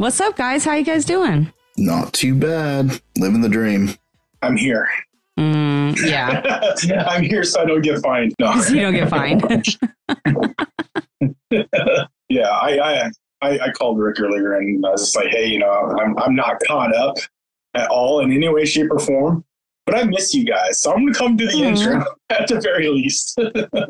What's up, guys? How you guys doing? Not too bad. Living the dream. I'm here. Mm, yeah, I'm here so I don't get fined. No. you don't get fined. yeah, I, I I I called Rick earlier and I was just like, hey, you know, I'm I'm not caught up at all in any way, shape, or form. But I miss you guys, so I'm gonna come do the Aw. intro at the very least.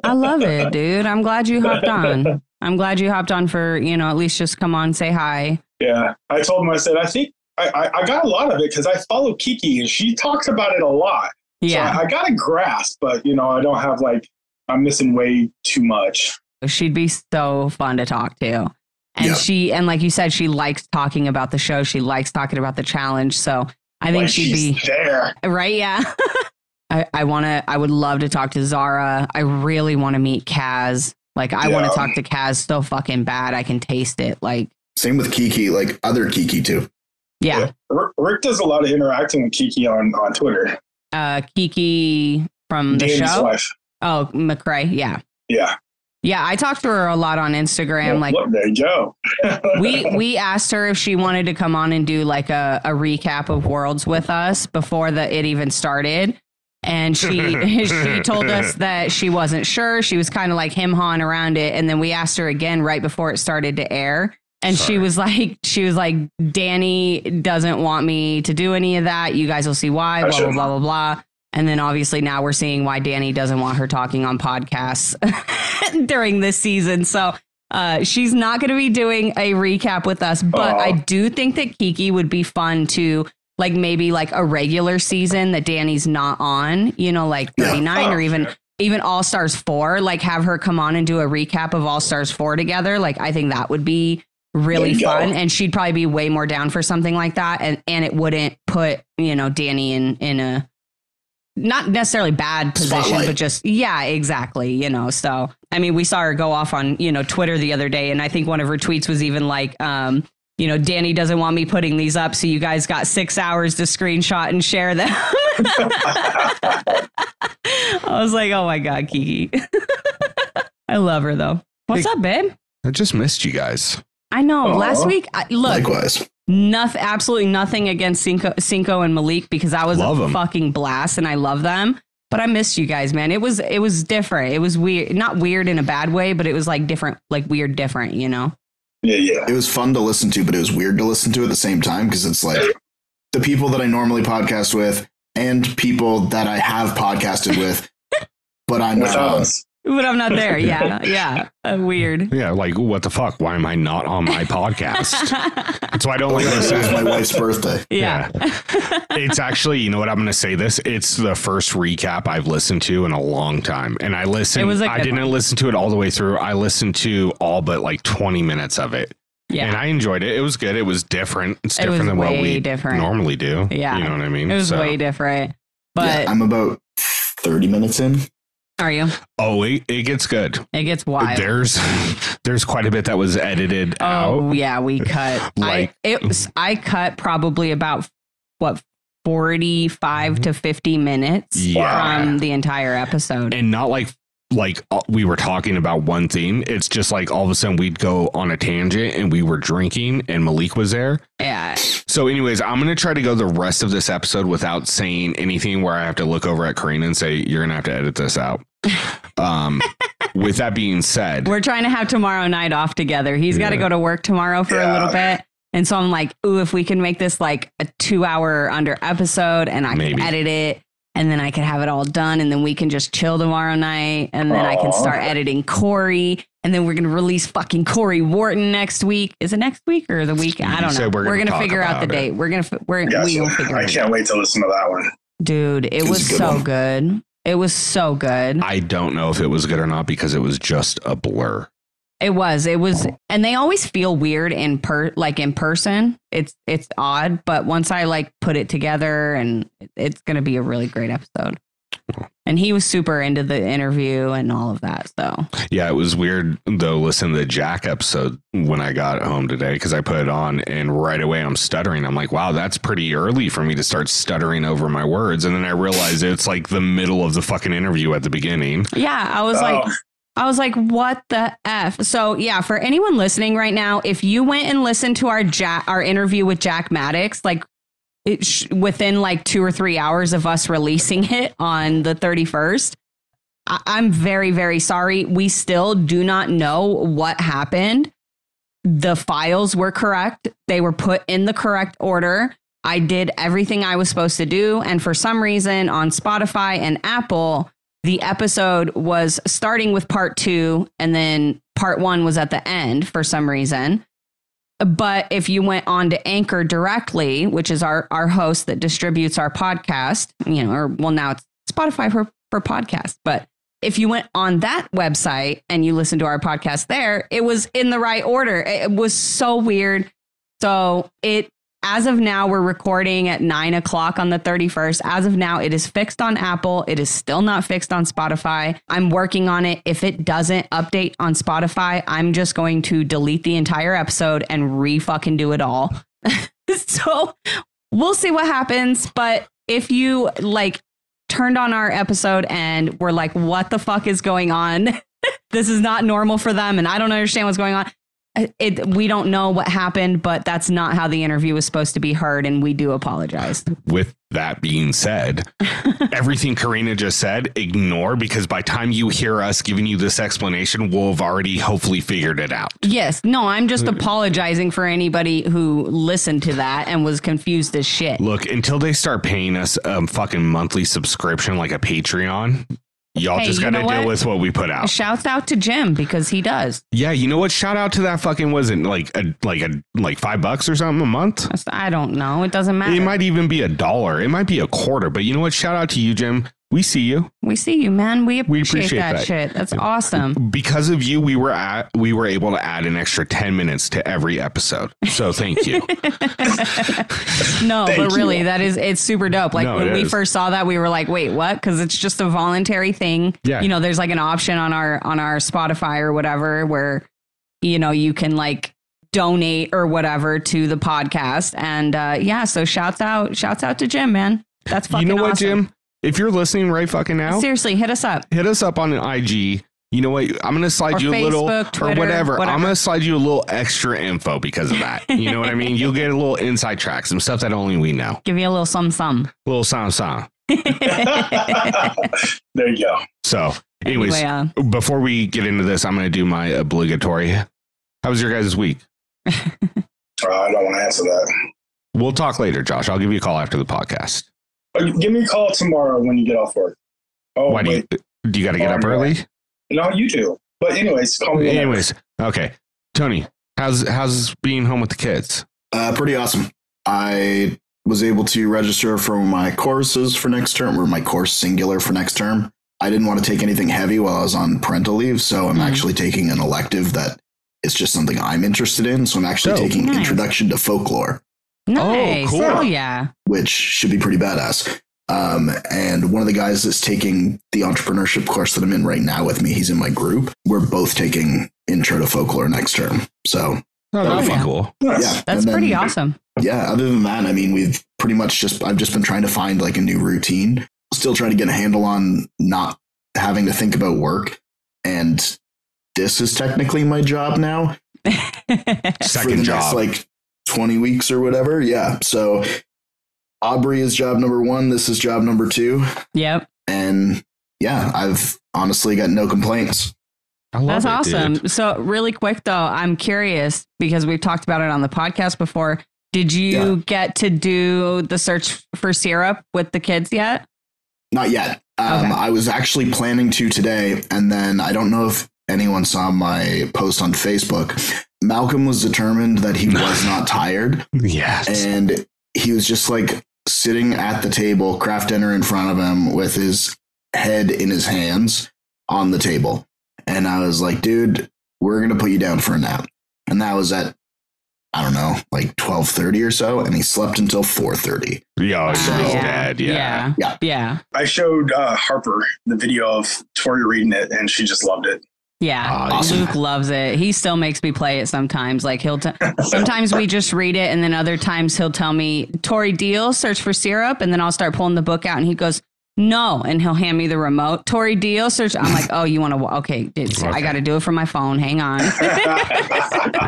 I love it, dude. I'm glad you hopped on. I'm glad you hopped on for you know at least just come on, say hi. Yeah, I told him I said I think I I, I got a lot of it because I follow Kiki and she talks about it a lot. Yeah, so I, I got a grasp, but you know I don't have like I'm missing way too much. she'd be so fun to talk to. And Yeah. she and like you said, she likes talking about the show. She likes talking about the challenge. So I think When she'd she's be there. right. Yeah. I, I want to, I would love to talk to Zara. I really want to meet Kaz. Like, I want to talk to Kaz so fucking bad. I can taste it. Like, Same with Kiki, like other Kiki too. yeah. Rick, Rick does a lot of interacting with Kiki on on Twitter. Uh, Kiki from the Danny's show. wife. Oh, McCray. Yeah. Yeah. Yeah. I talked to her a lot on Instagram. Well, like, look, there you go. we we asked her if she wanted to come on and do like a, a recap of worlds with us before the it even started and she she told us that she wasn't sure she was kind of like him hawing around it and then we asked her again right before it started to air and she was like she was like danny doesn't want me to do any of that you guys will see why blah blah blah blah blah and then obviously now we're seeing why danny doesn't want her talking on podcasts during this season so uh, she's not going to be doing a recap with us, but. I do think that Kiki would be fun to like maybe like a regular season that Danny's not on, you know, like Yeah. 39 or Oh, even yeah. even All Stars 4, like have her come on and do a recap of All Stars 4 together. Like I think that would be really you go. fun and she'd probably be way more down for something like that and and it wouldn't put, you know, Danny in in a not necessarily bad position, Spotlight. but just yeah, exactly. You know, so I mean, we saw her go off on you know Twitter the other day, and I think one of her tweets was even like, um, you know, Danny doesn't want me putting these up, so you guys got six hours to screenshot and share them. I was like, oh my god, Kiki. I love her though. What's Hey. up, babe? I just missed you guys. I know. Aw. Last week, I, look, Likewise. nothing, absolutely nothing against Cinco, Cinco and Malik because that was Love a 'em. fucking blast and I love them. But I missed you guys, man. It was it was different. It was weird, not weird in a bad way, but it was like different, like weird, different. You know? yeah, yeah. It was fun to listen to, but it was weird to listen to at the same time because it's like the people that I normally podcast with and people that I have podcasted with, but I'm not Without on. us. But I'm not there. Yeah, yeah. Uh, weird. Yeah, like what the fuck? Why am I not on my podcast? That's why I don't like this. it was my wife's birthday. yeah. It's actually, you know what? I'm going to say this. It's the first recap I've listened to in a long time, and I listened. It was a I good didn't one. listen to it all the way through. I listened to all but like 20 minutes of it, Yeah. and. I enjoyed it. It was good. It was different. It's It different was than what we different. normally do. Yeah. you know what I mean. It was So- way different. But yeah, I'm about 30 minutes in. Are you? Oh, it, it gets good. It gets wild. There's there's quite a bit that was edited Oh out. yeah, we cut. Like- I it was I cut probably about what forty five to fifty minutes Yeah. from the entire episode. and not like like uh, we were talking about one thing. It's just like all of a sudden we'd go on a tangent and we were drinking and Malik was there. yeah, So, anyways, I'm gonna try to go the rest of this episode without saying anything where I have to look over at Corrina and say you're gonna have to edit this out. Um, with that being said, we're trying to have tomorrow night off together. He's got to go to work tomorrow for a little bit. And so I'm like, ooh, if we can make this like a two hour under episode and I Maybe. can edit it and then I can have it all done and then we can just chill tomorrow night and then I can start editing Cory and then we're going to release fucking Cory Wharton next week. Is it next week or the week? I don't know. we're We're, gonna going to figure out the it. date. We're going to, we're, Gotcha. we will figure I it out. I can't wait to listen to that one. Dude, it It was was, good so one. good. It was so good. I don't know if it was good or not because it was just a blur. It was. It was, and they always feel weird in per like in person. It's it's odd, but once I like put it together, and it's gonna be a really great episode. And he was super into the interview and all of that. So Yeah, it was weird though. Listen to the Jack episode when I got home today because I put it on and right away I'm stuttering. I'm like, wow, that's pretty early for me to start stuttering over my words. And then I realized it's like the middle of the fucking interview at the beginning. yeah, I was oh. like, Oh, I was like, what the F? So, yeah, for anyone listening right now, if you went and listened to our Jack, our interview with Jack Maddox, like sh- within like two or three hours of us releasing it on the 31st, I- I'm very, very sorry. We still do not know what happened. The files were correct, they were put in the correct order. I did everything I was supposed to do. And for some reason on Spotify and Apple, the episode was starting with part two and then part one was at the end for some reason. But if you went on to Anchor directly, which is our, our host that distributes our podcast, you know, or well, now it's Spotify for, for podcast, but if you went on that website and you listened to our podcast there, it was in the right order. It was so weird. So it as of now, we're recording at nine o'clock on the 31st. As of now, it is fixed on Apple. It is still not fixed on Spotify. I'm working on it. If it doesn't update on Spotify, I'm just going to delete the entire episode and re fucking do it all. so we'll see what happens. But if you like turned on our episode and were like, what the fuck is going on? this is not normal for them and I don't understand what's going on Uh, it we don't know what happened but that's not how the interview was supposed to be heard and we do apologize. With that being said, everything Corrina just said, ignore because by time you hear us giving you this explanation, we'll have already hopefully figured it out. yes. No i'm just apologizing for anybody who listened to that and was confused as shit. Look, until they start paying us a fucking monthly subscription like a Patreon, y'all Hey, just got to deal what? with what we put out. shouts out to jim because he does Yeah, you know what? Shout out to that fucking was it like a like a like five bucks or something a month? I don't know it doesn't matter It might even be a dollar. It might be a quarter. But you know what? Shout out to you, Jim. We see you. we see you man we appreciate, We appreciate that, that. shit that's awesome Because of you, we were at we were able to add an extra ten minutes to every episode. So thank you. no Thank but really you. that is it's super dope like No, when we is. first saw that we were like wait what because it's just a voluntary thing Yeah. you know there's like an option on our on our spotify or whatever where you know you can like donate or whatever to the podcast and uh yeah so shouts out shouts out to jim man that's fucking awesome. you know what, awesome. Jim? If you're listening right fucking now, seriously hit us up hit us up on an IG. You know what? I'm gonna slide Or you a little Facebook, or whatever. whatever. I'm gonna slide you a little extra info because of that. You know what I mean? You'll get a little inside track, some stuff that only we know. give you a little some some A little sound sound. there you go. So, anyways, anyway, uh, before we get into this, I'm gonna do my obligatory. How was your guys' week? Uh, I don't want to answer that. We'll talk later, Josh. I'll give you a call after the podcast. Give me a call tomorrow when you get off work. Oh, Why do wait. you do you got to get Oh, up early? No, you do. But anyways, call me. whenever. Anyways, okay. Tony, how's how's being home with the kids? Uh, pretty awesome. I was able to register for my courses for next term, or my course singular for next term. I didn't want to take anything heavy while I was on parental leave, so I'm Mhm. actually taking an elective that is just something I'm interested in. So I'm actually Dope. taking Nice. Introduction to Folklore, nice cool. oh yeah which should be pretty badass. Um, and one of the guys that's taking the entrepreneurship course that I'm in right now with me, he's in my group. We're both taking Intro to Folklore next term. So Oh, that'd be yeah. cool. Nice. yeah, that's then- pretty awesome yeah other than that i mean we've pretty much just i've just been trying to find like a new routine still trying to get a handle on not having to think about work and this is technically my job now for Second the job. next like 20 weeks or whatever yeah so aubrey is job number one this is job number two yep and yeah i've honestly got no complaints I love That's it, awesome. dude. So, really quick though, I'm curious because we've talked about it on the podcast before. Did you Yeah. get to do the search for syrup with the kids yet? Not yet. Um, Okay. I was actually planning to today, and then I don't know if anyone saw my post on Facebook. Malcolm was determined that he was not tired, Yes. and he was just like sitting at the table, craft dinner in front of him, with his head in his hands on the table. And I was like, dude, we're gonna put you down for a nap. And that was at I don't know, like twelve thirty or so, and he slept until four thirty. Yo, he's So- dead. Yeah. yeah, Yeah. yeah, I showed uh, Harper the video of Tori reading it, and she just loved it. Yeah. Awesome. Luke loves it. He still makes me play it sometimes. Like he'll t- sometimes we just read it, and then other times he'll tell me, "Tori Deal, search for syrup," and then I'll start pulling the book out, and he goes. no, and he'll hand me the remote. Tori Dio search. I'm like, oh, you want to? Okay, it's, I got to do it from my phone. Hang on.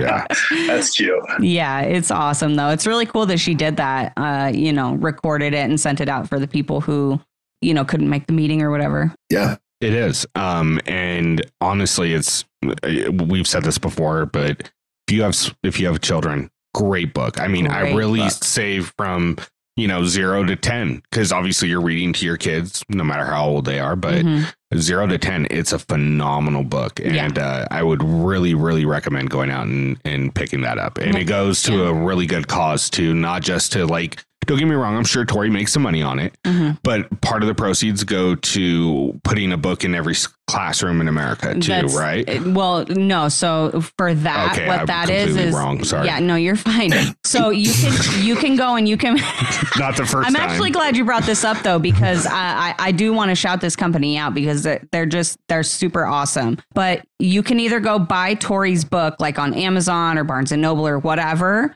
Yeah. That's cute. yeah, it's awesome though. It's really cool that she did that. Uh, you know, recorded it and sent it out for the people who, you know, couldn't make the meeting or whatever. Yeah. It is. Um, and honestly, it's we've said this before, but if you have if you have children, great book. I mean, I really book. say from you know zero to ten because obviously you're reading to your kids, no matter how old they are. But Mhm. zero to ten, it's a phenomenal book, Yeah. and uh, I would really, really recommend going out and, and picking that up. And it goes to Yeah. a really good cause too, not just to like. Don't get me wrong. I'm sure Tori makes some money on it, Mhm. but part of the proceeds go to putting a book in every classroom in America too, That's- right? well, no. So for that, Okay, what I'm that is is wrong. Sorry. Yeah, no, you're fine. So you can you can go and you can. Not the 1st I'm time. actually glad you brought this up though because I, I, I do want to shout this company out because they're, they're just they're super awesome. But you can either go buy Tori's book like on Amazon or Barnes and Noble or whatever,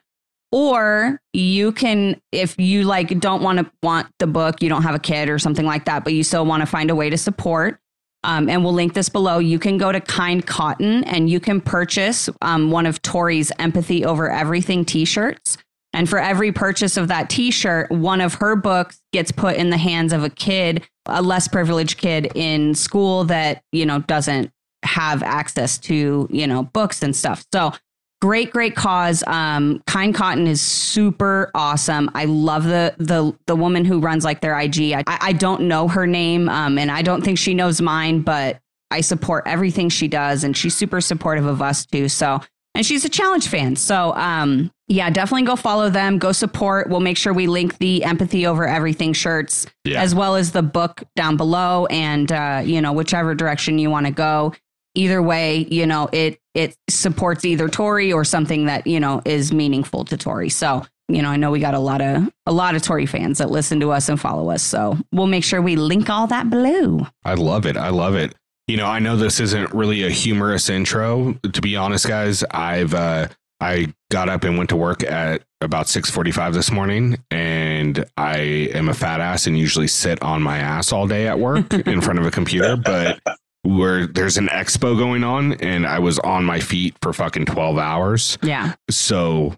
or you can if you like don't want to want the book, you don't have a kid or something like that, but you still want to find a way to support. Um, and we'll link this below. You can go to Kind Cotton and you can purchase um, one of Tori's Empathy Over Everything t shirts. And for every purchase of that t shirt, one of her books gets put in the hands of a kid, a less privileged kid in school that, you know, doesn't have access to, you know, books and stuff. So great, great cause. Um, kind Cotton is super awesome. I love the the the woman who runs like their IG. I, I don't know her name, um, and I don't think she knows mine, but I support everything she does, and she's super supportive of us too. So, and she's a challenge fan. So, um, yeah, definitely go follow them. Go support. We'll make sure we link the empathy over everything shirts Yeah. as well as the book down below, and uh, you know whichever direction you want to go. Either way, you know it it supports either Tori or something that you know is meaningful to Tori. So you know I know we got a lot of a lot of Tori fans that listen to us and follow us. So we'll make sure we link all that below. I love it. I love it. You know, I know this isn't really a humorous intro. To be honest, guys, I've uh I got up and went to work at about 6:45 this morning and I am a fat ass and usually sit on my ass all day at work in front of a computer, but where there's an expo going on and I was on my feet for fucking 12 hours. Yeah, So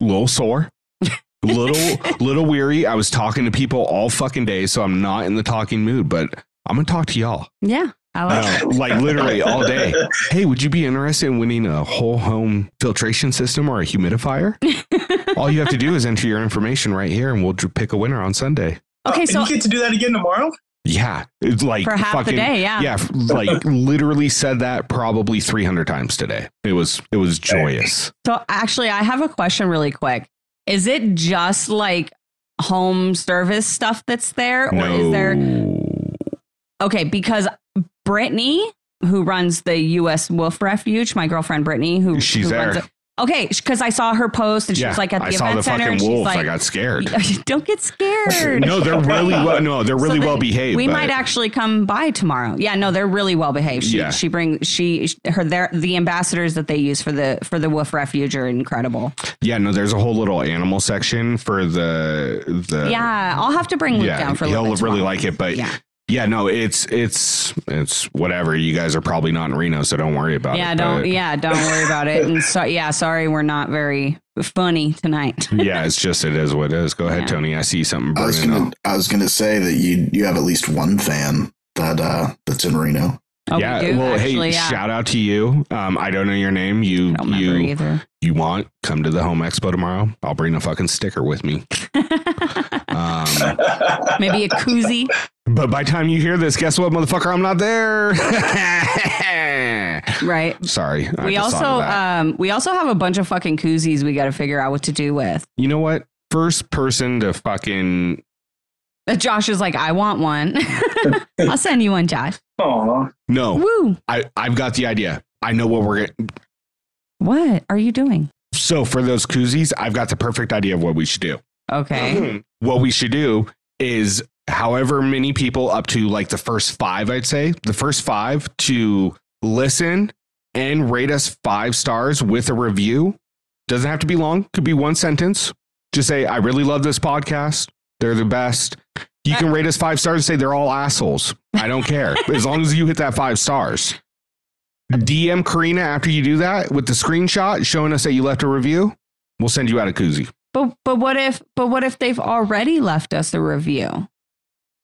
little sore. little little weary. I was talking to people all fucking day, so I'm not in the talking mood, but I'm gonna talk to y'all. yeah, I like. Uh, no, like literally all day. Hey, would you be interested in winning a whole home filtration system or a humidifier? all you have to do is enter your information right here, and we'll pick a winner on Sunday. Okay, uh, And so you get to do that again tomorrow. Yeah, it's like for half fucking the day, yeah. yeah, like literally said that probably 300 times today. It was it was joyous. So actually, I have a question really quick. Is it just like home service stuff that's there, or no, is there? Okay, because Brittany, who runs the U.S. Wolf Refuge, my girlfriend Brittany, who She's who there. runs it- okay, because I saw her post and she yeah, was like at the I saw event the center, and fucking she's wolves. like, I got scared. "Don't get scared." No, they're really well. No, they're really So well they- behaved. We but- might actually come by tomorrow. Yeah, no, they're really well behaved. She, Yeah. she brings she her their the ambassadors that they use for the for the Wolf Refuge are incredible. Yeah, no, there's a whole little animal section for the the. yeah, I'll have to bring Luke down for a he'll bit really tomorrow. like it. But yeah. Yeah. no, it's it's it's whatever. You guys are probably not in Reno, so don't worry about Yeah, it. don't but- yeah, don't worry about it. And so yeah, sorry we're not very funny tonight. yeah, it's just it is what it is. Go ahead, Yeah. Tony. I see something I was gonna up. I was gonna say that you you have at least one fan that uh that's in Reno. Oh, we yeah, do, well, actually, hey, yeah. shout out to you. Um, I don't know your name. You you either. you want come to the home expo tomorrow? I'll bring a fucking sticker with me. Um, Maybe a koozie. but by the time you hear this, guess what, motherfucker? I'm not there. Right. Sorry. I we also um we also have a bunch of fucking koozies we gotta figure out what to do with. you know what? First person to fucking Josh is like, I want one. I'll send you one, Josh. Aw. no. Woo. I I've got the idea. I know what we're gonna. What are you doing? So for those koozies, I've got the perfect idea of what we should do. Okay. Mm-hmm. what we should do is however many people up to like the first five, I'd say the first five to listen and rate us five stars with a review. Doesn't have to be long, could be one sentence. Just say, I really love this podcast. They're the best. You can rate us five stars and say they're all assholes. I don't care. as long as you hit that five stars. DM Corrina after you do that with the screenshot showing us that you left a review. We'll send you out a koozie. But but what if but what if they've already left us a review?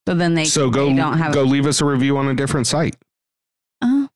So then they So go they don't have go leave us a review on a different site. Uh,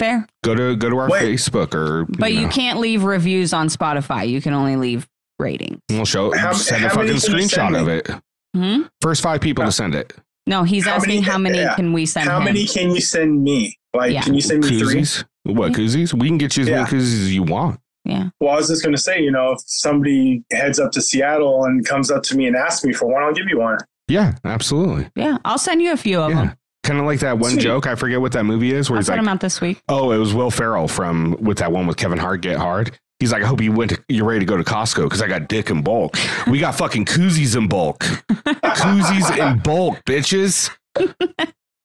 fair. Go to go to our Wait. Facebook or But you know, can't leave reviews on Spotify. You can only leave ratings. We'll show How- send a how many fucking can you send screenshot of me? it. Hmm? First five people to send it. No, he's How asking many- how many yeah. can we send How him? many can you send me? Like, Yeah. can you send me three? Koozies? What koozies? We can get you as many koozies as you want. Yeah. Well, I was just going to say, you know, if somebody heads up to Seattle and comes up to me and asks me for one, I'll give you one. Yeah, absolutely. Yeah, I'll send you a few of Yeah. them. Kind of like that one Sweet. joke. I forget what that movie is where I'll he's send like, them out this week. Oh, it was Will Ferrell from with that one with Kevin Hart, Get Hard. He's like, I hope you went. To, you're ready to go to Costco because I got dick in bulk. We got fucking koozies in bulk, koozies in bulk, bitches.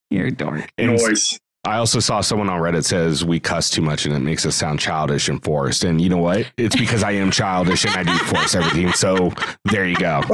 You're a dork. And Noise. I also saw someone on Reddit says we cuss too much and it makes us sound childish and forced. And you know what? It's because I am childish and I do force everything. So there you go.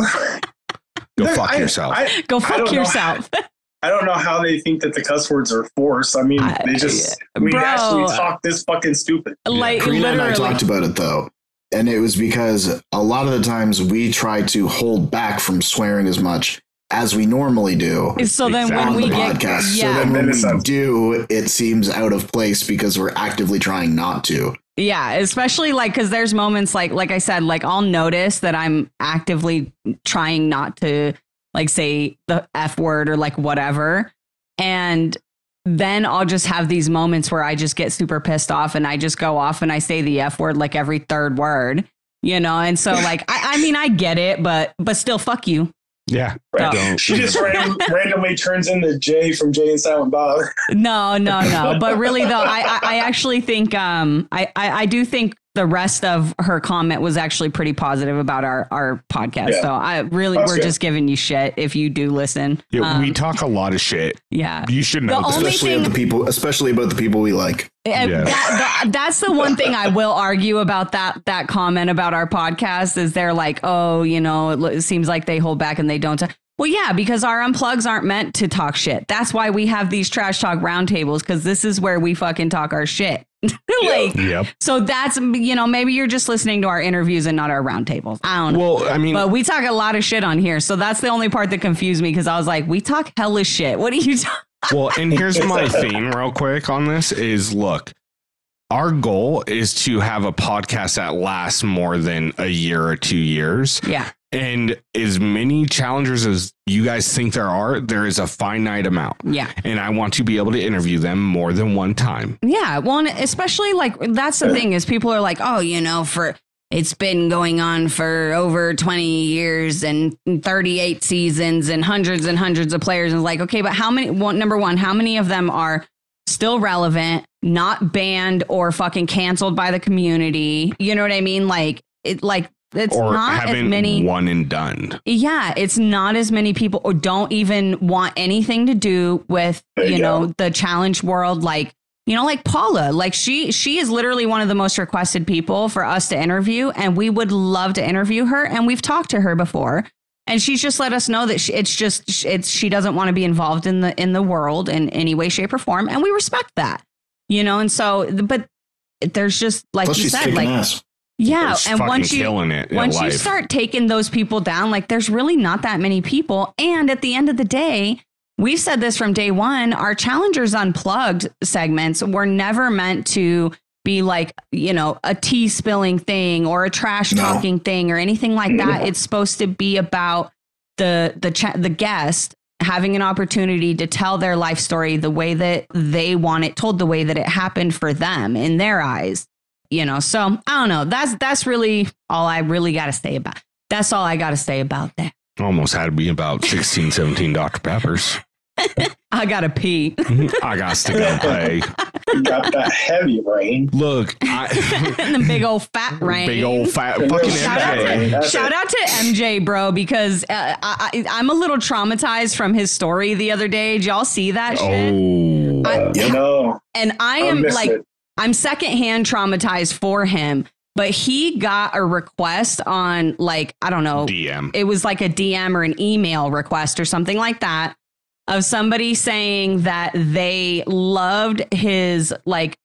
Go Look, fuck I- yourself. I, Go fuck don't know. yourself. I don't know how they think that the cuss words are forced. I mean, I- they just, we Bro. actually talk this fucking stupid. like Corrina and I talked about it though, and it was because a lot of the times we try to hold back from swearing as much as we normally do so then when on we the get podcast. So then when we do, it seems out of place because we're actively trying not to. Yeah, especially like because there's moments like like I said, like I'll notice that I'm actively trying not to like say the F word or like whatever. And then I'll just have these moments where I just get super pissed off and I just go off and I say the F word like every third word. You know, and so like I, I mean I get it, but but still fuck you. yeah. No. Don't. She just ran, randomly turns into Jay from Jay and Silent Bob. No, no, no. But really though, I I, I actually think um I, I I do think the rest of her comment was actually pretty positive about our our podcast. Yeah. So I really That's we're good. just giving you shit if you do listen. Yeah, we Um, talk a lot of shit. yeah. You should know The only Especially thing- of the people, especially about the people we like. Yeah. that, that- that's the one thing I will argue about that that comment about our podcast is they're like, oh, you know, it, lo- it seems like they hold back and they don't. T-. Well, yeah, because our unplugs aren't meant to talk shit. That's why we have these trash talk roundtables because this is where we fucking talk our shit. like, Yep. so that's you know maybe you're just listening to our interviews and not our roundtables. I don't know. Well, I mean, But we talk a lot of shit on here, so that's the only part that confused me because I was like, "We talk hella shit. What are you talking?" Well, and here's my theme real quick, on this is look, our goal is to have a podcast that lasts more than a year or two years. Yeah, And as many challengers as you guys think there are, there is a finite amount. yeah. And I want to be able to interview them more than one time. Yeah, well, and especially like that's the thing is people are like, oh, you know, for it's been going on for over 20 years and 38 seasons and hundreds and hundreds of players. And like, okay, but how many, one, number one, how many of them are still relevant, not banned or fucking canceled by the community? You know what I mean? Like, it, like, it's or not as many. one and done. Yeah, it's not as many people or don't even want anything to do with, There you know, the challenge world like you know like Paula, like she she is literally one of the most requested people for us to interview and we would love to interview her and we've talked to her before and she's just let us know that she, it's just it's she doesn't want to be involved in the in the world in any way shape or form and we respect that. You know, and so but there's just like Plus, you said like ass. Yeah, and once you killing it in once you life. start taking those people down, like there's really not that many people. And at the end of the day, we've said this from day one. Our challengers unplugged segments were never meant to be like you know a tea spilling thing or a trash No. talking thing or anything like that. It's supposed to be about the the cha- the guest having an opportunity to tell their life story the way that they want it told, the way that it happened for them in their eyes you know so i don't know that's that's really all i really got to say about that's all i got to say about that Almost had to be about 16, 17 Dr. Peppers. i gotta pee I got to stick go pay. You got that heavy rain. Look, I, and the big old fat rain big old fat fucking Shout out, to, shout it. out to MJ, bro, because uh, I, I, I'm a little traumatized from his story the other day. Did y'all see that shit? Oh, I- Uh, No, And I I am missed like, it. I'm secondhand traumatized for him but he got a request on like I don't know, DM. it was like a DM or an email request or something like that of somebody saying that they loved his like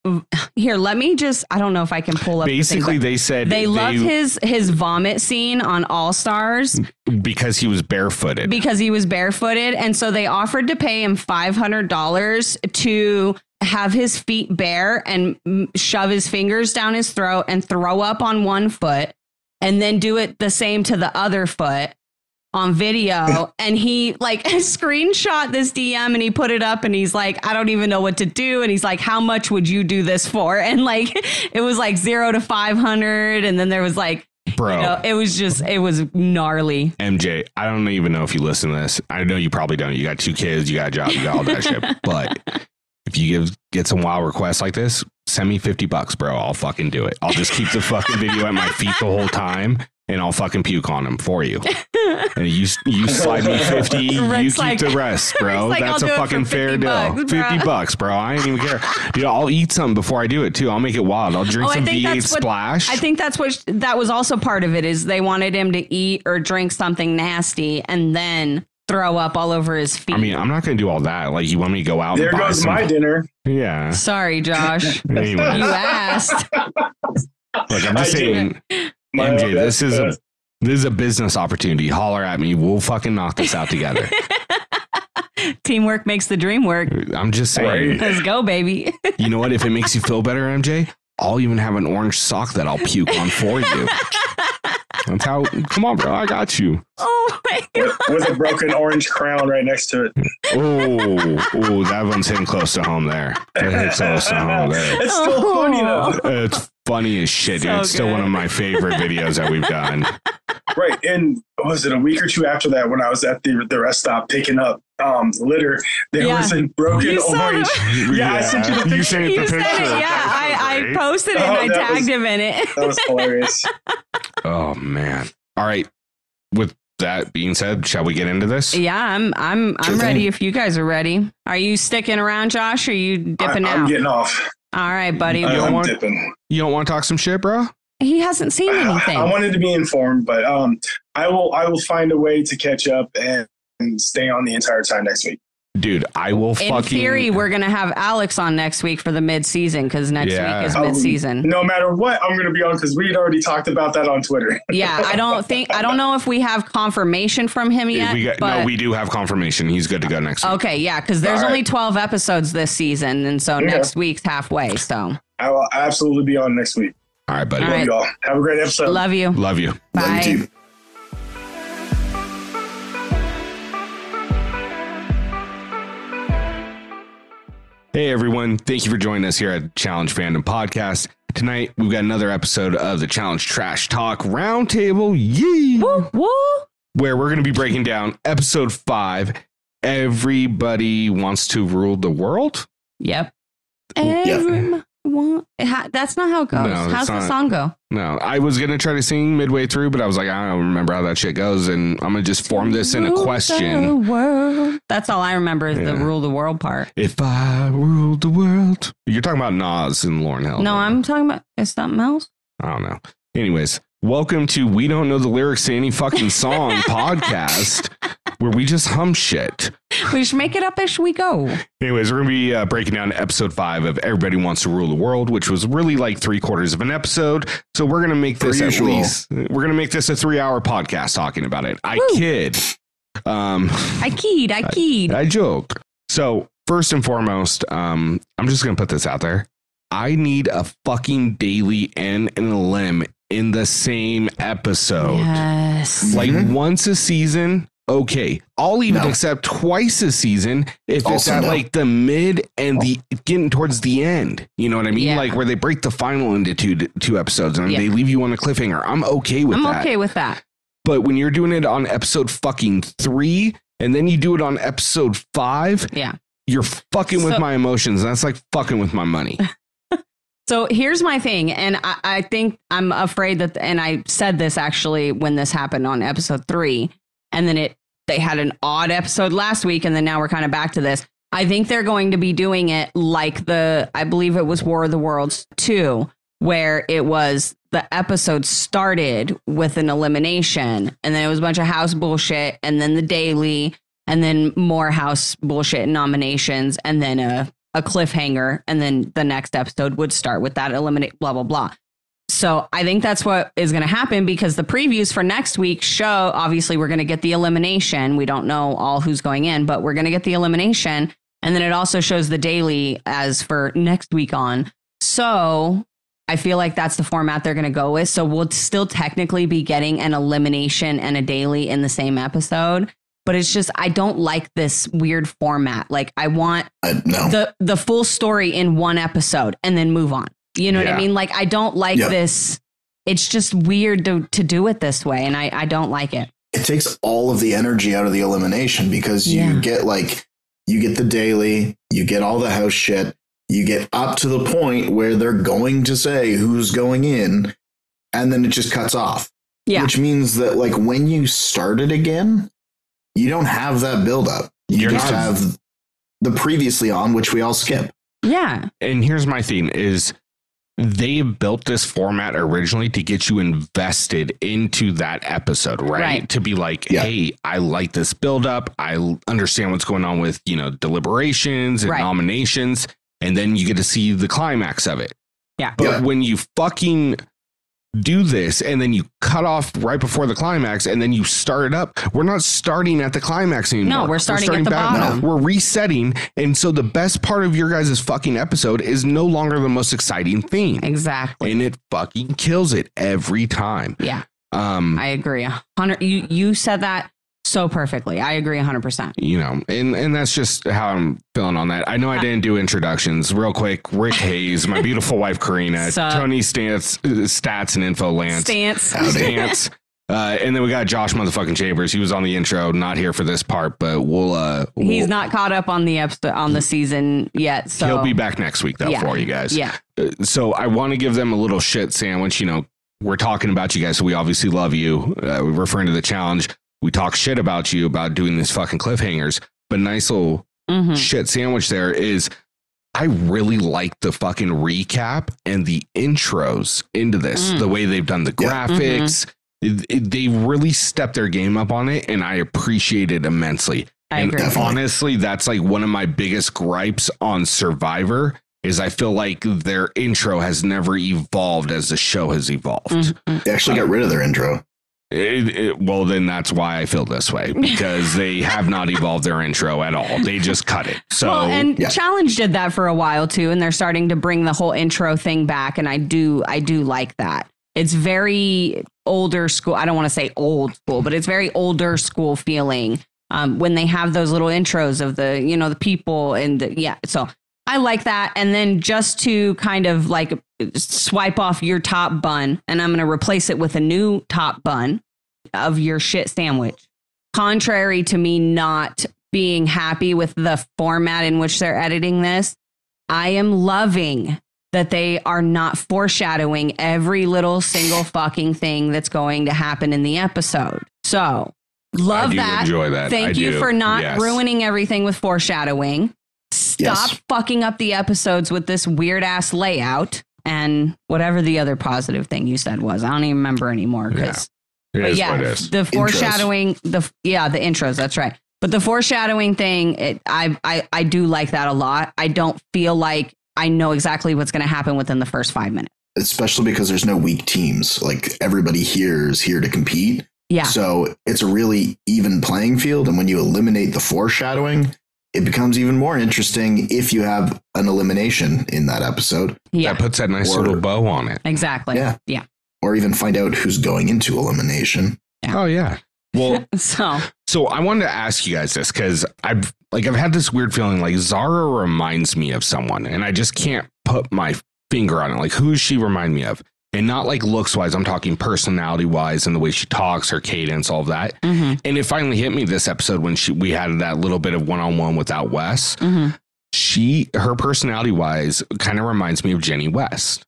here let me just I don't know if I can pull up the thing, Basically, but they said they loved his his vomit scene on All Stars because he was barefooted. because he was barefooted and so they offered to pay him $500 to have his feet bare and shove his fingers down his throat and throw up on one foot and then do it the same to the other foot on video and he like screenshot this DM and he put it up and he's like I don't even know what to do and he's like how much would you do this for and like it was like 0 to 500 and then there was like Bro, you know it was just it was gnarly MJ, I don't even know if you listen to this. I know you probably don't. You got two kids, you got a job, you got all that shit. But if you give get some wild requests like this, send me 50 bucks, bro. I'll fucking do it. I'll just keep the fucking video at my feet the whole time and I'll fucking puke on them for you. And you you slide me 50, you Rick's keep like- the rest, bro. Like, That's "I'll a do it for fucking fair deal. bucks, 50 bucks, bro. I ain't even care. Dude, I'll eat some before I do it too. I'll make it wild. I'll drink Oh, some V8 what- splash. I think that's what that was also part of it is they wanted him to eat or drink something nasty and then throw up all over his feet. I mean, I'm not going to do all that. Like, you want me to go out There and buy goes some? my dinner. yeah. sorry, Josh. Anyway. you asked. Look, I'm just I saying, My MJ, this best is a this is a business opportunity. Holler at me. We'll fucking knock this out together. Teamwork makes the dream work. I'm just saying. Let's go, baby. You know what? If it makes you feel better, MJ, I'll even have an orange sock that I'll puke on for you. That's how. Come on, bro. I got you. oh my god. with, with a broken orange crown right next to it. Oh, oh, that one's hitting close to home there. That hits close to home there. It's still funny though. Oh. It's funny as shit, dude. So it's still one of my favorite videos that we've done. Right. And was it a week or two after that when I was at the the rest stop picking up um litter, there Yeah. was a broken You orange. the- Yeah, I sent you the You picture. sent You the said picture. it, yeah. That I, I posted it and Oh, I tagged was- him in it. That was hilarious. Oh man. All right. With that being said, shall we get into this? Yeah, I'm I'm I'm Sure thing. ready if you guys are ready. Are you sticking around, Josh? Or are you dipping I, out? I'm getting off. All right, buddy. I, don't I'm want- dipping. You don't want to talk some shit, bro? he hasn't seen anything. I wanted to be informed, but um, I will. I will find a way to catch up and, and stay on the entire time next week. Dude, I will In fucking theory, we're gonna have Alex on next week for the mid-season because next Yeah. week is Um, mid-season. No matter what, I'm going to be on because we had already talked about that on Twitter. yeah, I don't think I don't know if we have confirmation from him yet. we got, but no, we do have confirmation. He's good to go next week. okay, yeah, because there's All right. only 12 episodes this season, and so Yeah. next week's halfway. So I will absolutely be on next week. All right, buddy. All Love y'all. Have a great episode. love you. Love you. Love Bye. you too. Hey, everyone. Thank you for joining us here at Challenge Fandom Podcast. Tonight, we've got another episode of the Challenge Trash Talk Roundtable. Yee! Woo, woo. Where we're going to be breaking down episode five. Everybody wants to rule the world. Yep. Yeah. Ha- that's not how it goes. No, How's the not. song go? No, I was going to try to sing midway through, but I was like, I don't remember how that shit goes. And I'm going to just form this in a question. the world. That's all I remember is the Yeah. rule the world part. If I ruled the world. You're talking about Nas and Lauryn Hill. No, I'm talking about it's something else. I don't know. Anyways, welcome to We Don't Know the Lyrics to Any Fucking Song podcast, where we just hum shit. We should make it up as we go. Anyways, we're going to be uh, breaking down episode five of Everybody Wants to Rule the World, which was really like three quarters of an episode. So we're going to make this at least, we're going to make this a three hour podcast talking about it. I Woo. kid. Um, I kid. I keyed. I joke. So first and foremost, um, I'm just gonna put this out there. I need a fucking daily N and a limb in the same episode. Yes. Like Mhm. once a season, okay. I'll even No. accept twice a season if it's at no. like the mid and the oh. getting towards the end. You know what I mean? Yeah. Like where they break the final into two two episodes and Yeah. they leave you on a cliffhanger. I'm okay with I'm that. okay with that. But when you're doing it on episode fucking three and then you do it on episode five, Yeah. you're fucking with So- my emotions. And that's like fucking with my money. So here's my thing, and I, I think I'm afraid that, and I said this actually when this happened on episode three, and then it they had an odd episode last week, and then now we're kind of back to this. I think they're going to be doing it like the I believe it was War of the Worlds two, where it was the episode started with an elimination and then it was a bunch of house bullshit and then the daily and then more house bullshit nominations and then a, a cliffhanger and then the next episode would start with that eliminate blah blah blah so i think that's what is going to happen because the previews for next week's show obviously we're going to get the elimination we don't know all who's going in but we're going to get the elimination and then it also shows the daily as for next week on so I feel like that's the format they're going to go with. So we'll still technically be getting an elimination and a daily in the same episode. But it's just I don't like this weird format. Like I want Uh, no. the the full story in one episode and then move on. You know what I mean? Like I don't like Yeah. this. It's just weird to to do it this way, and I I don't like it. it takes all of the energy out of the elimination because you Yeah. get like you get the daily, you get all the house shit, you get up to the point where they're going to say who's going in, and then it just cuts off. Yeah. Which means that like when you start it again, you don't have that buildup. You You're just not- have the previously on, which we all skip. Yeah, and here's my theme is they built this format originally to get you invested into that episode right, Right. to be like Yeah. hey i like this build up i l- understand what's going on with you know deliberations and Right. nominations and then you get to see the climax of it Yeah. but Yeah. when you fucking do this and then you cut off right before the climax and then you start it up we're not starting at the climax anymore No, we're starting at the back. bottom. we're resetting and so the best part of your guys' fucking episode is no longer the most exciting thing exactly. and it fucking kills it every time Yeah, um I agree. A Hundred. You you said that so perfectly. I agree hundred percent. you know and and that's just how i'm feeling on that i know i didn't do introductions real quick rick hayes my beautiful wife corrina Sup? tony stance stats and info lance Stance. Stance. Uh, and then we got Josh motherfucking Chambers. He was on the intro, not here for this part, but we'll. Uh, He's we'll- not caught up on the episode on the season yet. So He'll be back next week though Yeah. for you guys. Yeah. Uh, So I want to give them a little shit sandwich. You know, we're talking about you guys, so we obviously love you. Uh, we're referring to the challenge. We talk shit about you about doing these fucking cliffhangers, but nice little Mhm. shit sandwich there is. I really like the fucking recap and the intros into this. Mm. The way they've done the Yeah. graphics, it- it- they really stepped their game up on it, and I appreciate it immensely. I and agree. Honestly, that's like one of my biggest gripes on Survivor is I feel like their intro has never evolved as the show has evolved. Mhm. They actually got rid of their intro. It- it- well, then that's why I feel this way because they have not evolved their intro at all. They just cut it. So well, and yeah. Challenge did that for a while too, and they're starting to bring the whole intro thing back, and I do, I do like that. It's very older school. I don't want to say old school, but it's very older school feeling um, when they have those little intros of the, you know, the people and the, yeah. So I like that. And then just to kind of like swipe off your top bun, and I'm going to replace it with a new top bun of your shit sandwich. Contrary to me not being happy with the format in which they're editing this, I am loving that they are not foreshadowing every little single fucking thing that's going to happen in the episode. So, love that. enjoy that. Thank I you do. for not Yes. ruining everything with foreshadowing. Stop Yes. fucking up the episodes with this weird ass layout and whatever the other positive thing you said was. I don't even remember anymore but yeah, is. the foreshadowing, the yeah, the intros. That's right. But the foreshadowing thing, it, I I I do like that a lot. I don't feel like I know exactly what's going to happen within the first five minutes. especially because there's no weak teams. Like everybody here is here to compete. Yeah, So it's a really even playing field. And when you eliminate the foreshadowing, it becomes even more interesting if you have an elimination in that episode, yeah, That puts that nice Or- little bow on it. exactly. Yeah. yeah. or even find out who's going into elimination. Yeah. Oh yeah. Well, So So I wanted to ask you guys this because I've like I've had this weird feeling like Zara reminds me of someone, and I just can't put my finger on it. Like who does she remind me of? And not like looks wise. I'm talking personality wise and the way she talks, her cadence, all of that. mhm, And it finally hit me this episode when she we had that little bit of one on one without Wes. mhm. She her personality wise kind of reminds me of Jenny West.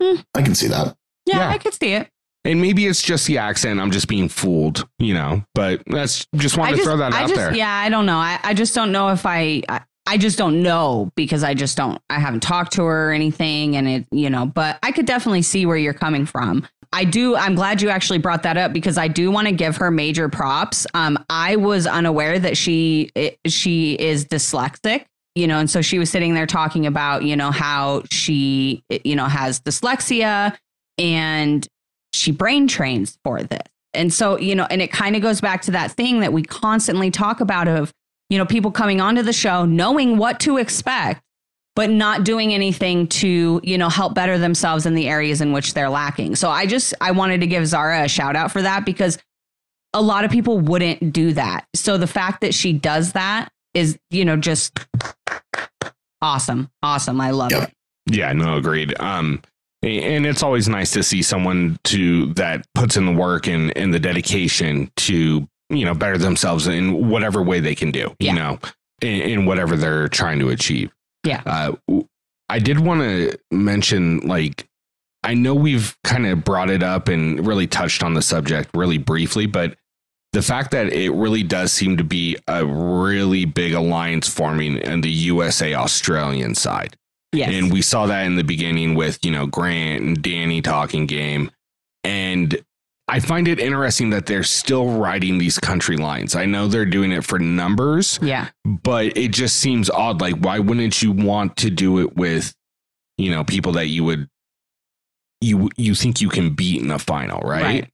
I can see that. yeah, Yeah. I can see it. And maybe it's just the accent. I'm just being fooled, you know. But that's just wanted I to just, throw that I out just, there. yeah, I don't know. I, I just don't know if I, I, I just don't know because I just don't, I haven't talked to her or anything. And it, you know, but I could definitely see where you're coming from. I do, I'm glad you actually brought that up because I do want to give her major props. Um, I was unaware that she, she is dyslexic you know, and so she was sitting there talking about, you know, how she, you know, has dyslexia and she brain trains for this. And so, you know, and it kind of goes back to that thing that we constantly talk about of, you know, people coming onto the show knowing what to expect, but not doing anything to, you know, help better themselves in the areas in which they're lacking. So I just, I wanted to give Zara a shout out for that because a lot of people wouldn't do that. So the fact that she does that is, you know, just awesome. Awesome. I love yep. it. Yeah, no, agreed. Um, and it's always nice to see someone to that puts in the work and, and the dedication to you know better themselves in whatever way they can do yeah. you know in, in, whatever they're trying to achieve yeah uh, i did want to mention like i know we've kind of brought it up and really touched on the subject really briefly but the fact that it really does seem to be a really big alliance forming in the usa australian side Yes. And we saw that in the beginning with, you know, Grant and Danny talking game. And I find it interesting that they're still riding these country lines. I know they're doing it for numbers. Yeah. But it just seems odd. Like, why wouldn't you want to do it with, you know, people that you would you you think you can beat in a final, right? right?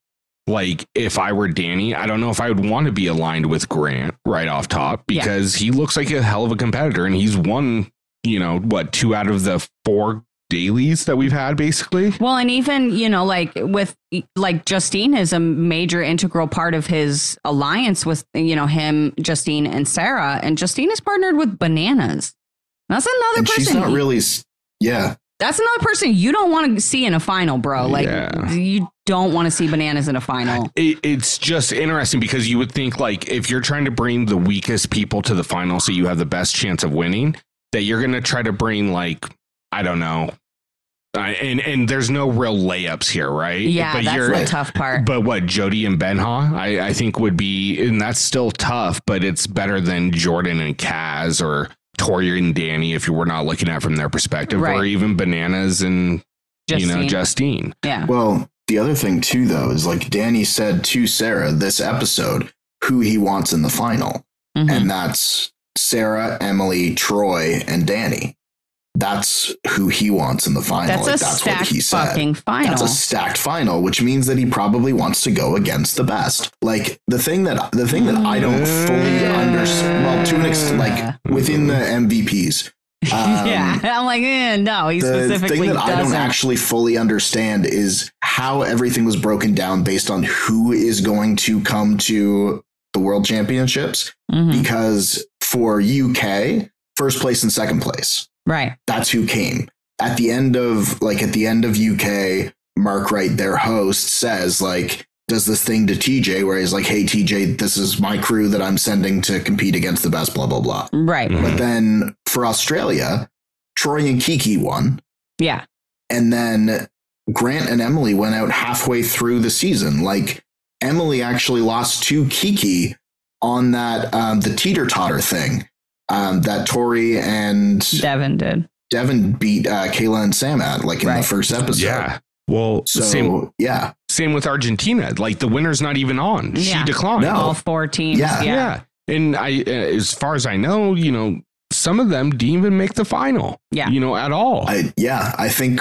Like if I were Danny, I don't know if I would want to be aligned with Grant right off top because yeah. he looks like a hell of a competitor and he's won you know, what, two out of the four dailies that we've had basically. Well, and even, you know, like with like Justine is a major integral part of his alliance with, you know, him, Justine and Sarah. And Justine is partnered with bananas. That's another and person. She's not really yeah. That's another person you don't want to see in a final, bro. Like yeah. you don't want to see bananas in a final. It, it's just interesting because you would think like if you're trying to bring the weakest people to the final so you have the best chance of winning, that you're going to try to bring like I don't know. Uh, and and there's no real layups here, right? Yeah, but that's the tough part. But what Jody and Benha, I, I think would be, and that's still tough, but it's better than Jordan and Kaz or Tori and Danny if you were not looking at from their perspective, right. or even Bananas and Justine. you know Justine. Yeah. Well, the other thing too, though, is like Danny said to Sarah this episode who he wants in the final, mm-hmm. and that's Sarah, Emily, Troy, and Danny. That's who he wants in the final. That's like, that's what he said. fucking final. That's a stacked final, which means that he probably wants to go against the best. Like the thing that the thing that I don't fully understand. Well, to an extent, like within the MVPs. Um, yeah, I'm like, eh, no. He the thing that doesn't. I don't actually fully understand is how everything was broken down based on who is going to come to the World Championships. Mm-hmm. Because for UK, first place and second place. Right. That's who came. At the end of like at the end of UK, Mark Wright, their host, says like does this thing to TJ where he's like, "Hey TJ, this is my crew that I'm sending to compete against the best." Blah blah blah. Right. Mm-hmm. But then for Australia, Troy and Kiki won. Yeah. And then Grant and Emily went out halfway through the season. Like Emily actually lost to Kiki on that um, the teeter totter thing um, that Tori and Devin did. Devin beat uh, Kayla and Sam at like in right. the first episode. Yeah. Well, so same, yeah, same with Argentina. Like the winner's not even on. Yeah. She declined. No. All four teams. Yeah. yeah. yeah. And I, uh, as far as I know, you know, some of them didn't even make the final. Yeah. You know, at all. I, yeah. I think,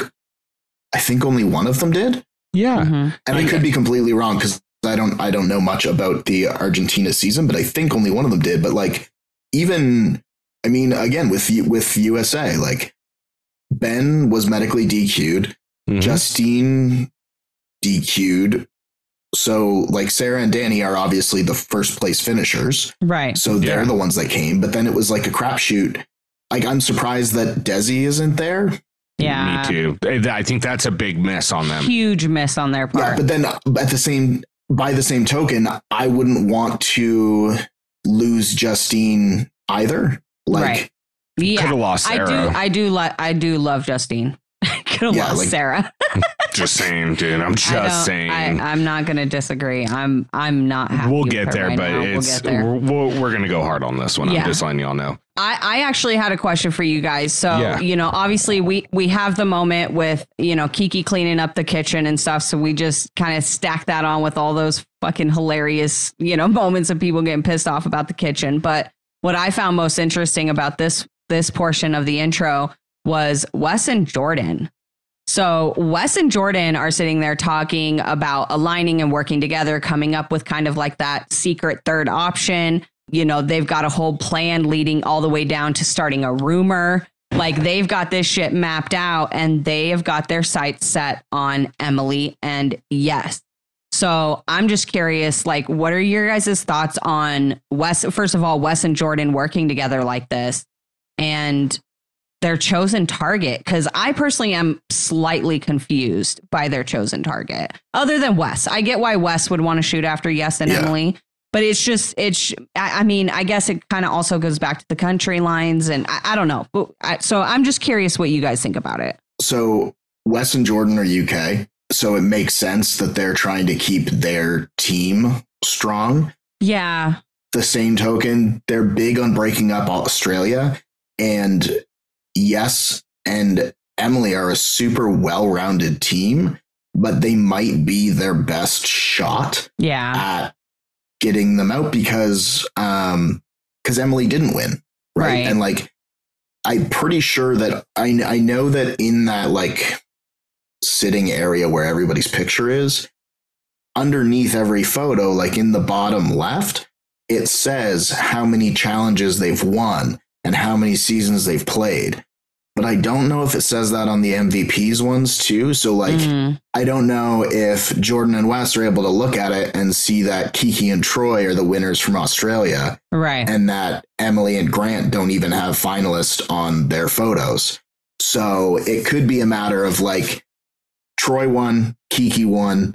I think only one of them did. Yeah. Mm-hmm. And, and I could be completely wrong because I don't I don't know much about the Argentina season, but I think only one of them did. But like even I mean, again with with USA, like Ben was medically DQ'd, mm-hmm. Justine DQ'd. So like Sarah and Danny are obviously the first place finishers, right? So they're yeah. the ones that came. But then it was like a crapshoot. Like I'm surprised that Desi isn't there. Yeah, me too. I think that's a big miss on them. Huge miss on their part. Yeah, but then at the same by the same token, I wouldn't want to lose Justine either. Like, right. yeah, could have lost Sarah. I do. I do. Lo- I do love Justine. could have yeah, lost like, Sarah. just saying, dude. I'm just saying. I, am not going to disagree. I'm. I'm not happy. We'll get there, right but now. it's we'll, we're, we're, we're going to go hard on this one. Yeah. I'm just letting y'all know. I, I actually had a question for you guys. So, Yeah. you know, obviously we we have the moment with, you know, Kiki cleaning up the kitchen and stuff. So we just kind of stack that on with all those fucking hilarious, you know, moments of people getting pissed off about the kitchen. But what I found most interesting about this this portion of the intro was Wes and Jordan. So Wes and Jordan are sitting there talking about aligning and working together, coming up with kind of like that secret third option. You know, they've got a whole plan leading all the way down to starting a rumor. Like they've got this shit mapped out and they have got their sights set on Emily and yes. So I'm just curious, like, what are your guys' thoughts on Wes? First of all, Wes and Jordan working together like this and their chosen target because I personally am slightly confused by their chosen target. Other than Wes, I get why Wes would want to shoot after Yes and Yeah. Emily, but it's just it's. I, I mean, I guess it kind of also goes back to the country lines, and I, I don't know. But I, so I'm just curious what you guys think about it. So Wes and Jordan are UK, so it makes sense that they're trying to keep their team strong. Yeah, The same token, they're big on breaking up Australia, and yes, and Emily are a super well-rounded team, but they might be their best shot yeah, at getting them out because um because Emily didn't win, right? Right. And like I'm pretty sure that I I know that in that like sitting area where everybody's picture is, underneath every photo, like in the bottom left, it says how many challenges they've won and how many seasons they've played. But I don't know if it says that on the MVPs ones too. So like Mhm. I don't know if Jordan and Wes are able to look at it and see that Kiki and Troy are the winners from Australia right, and that Emily and Grant don't even have finalists on their photos. So it could be a matter of like Troy won, Kiki won,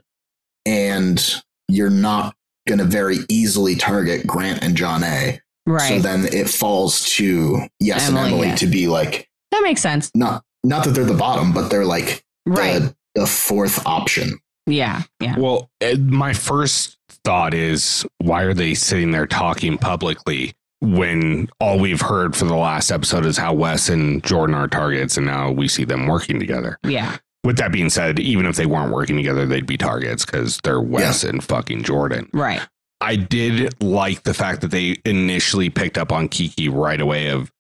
and you're not going to very easily target Grant and John A. right. So then it falls to Yes Emily, and Emily yeah. to be like that makes sense. not not that they're the bottom, but they're like Right. the, the fourth option. Yeah, yeah, Well, uh, my first thought is why are they sitting there talking publicly when all we've heard for the last episode is how Wes and Jordan are targets and now we see them working together? yeah, With that being said, even if they weren't working together, they'd be targets because they're Wes and fucking Jordan. right. I did like the fact that they initially picked up on Kiki right away of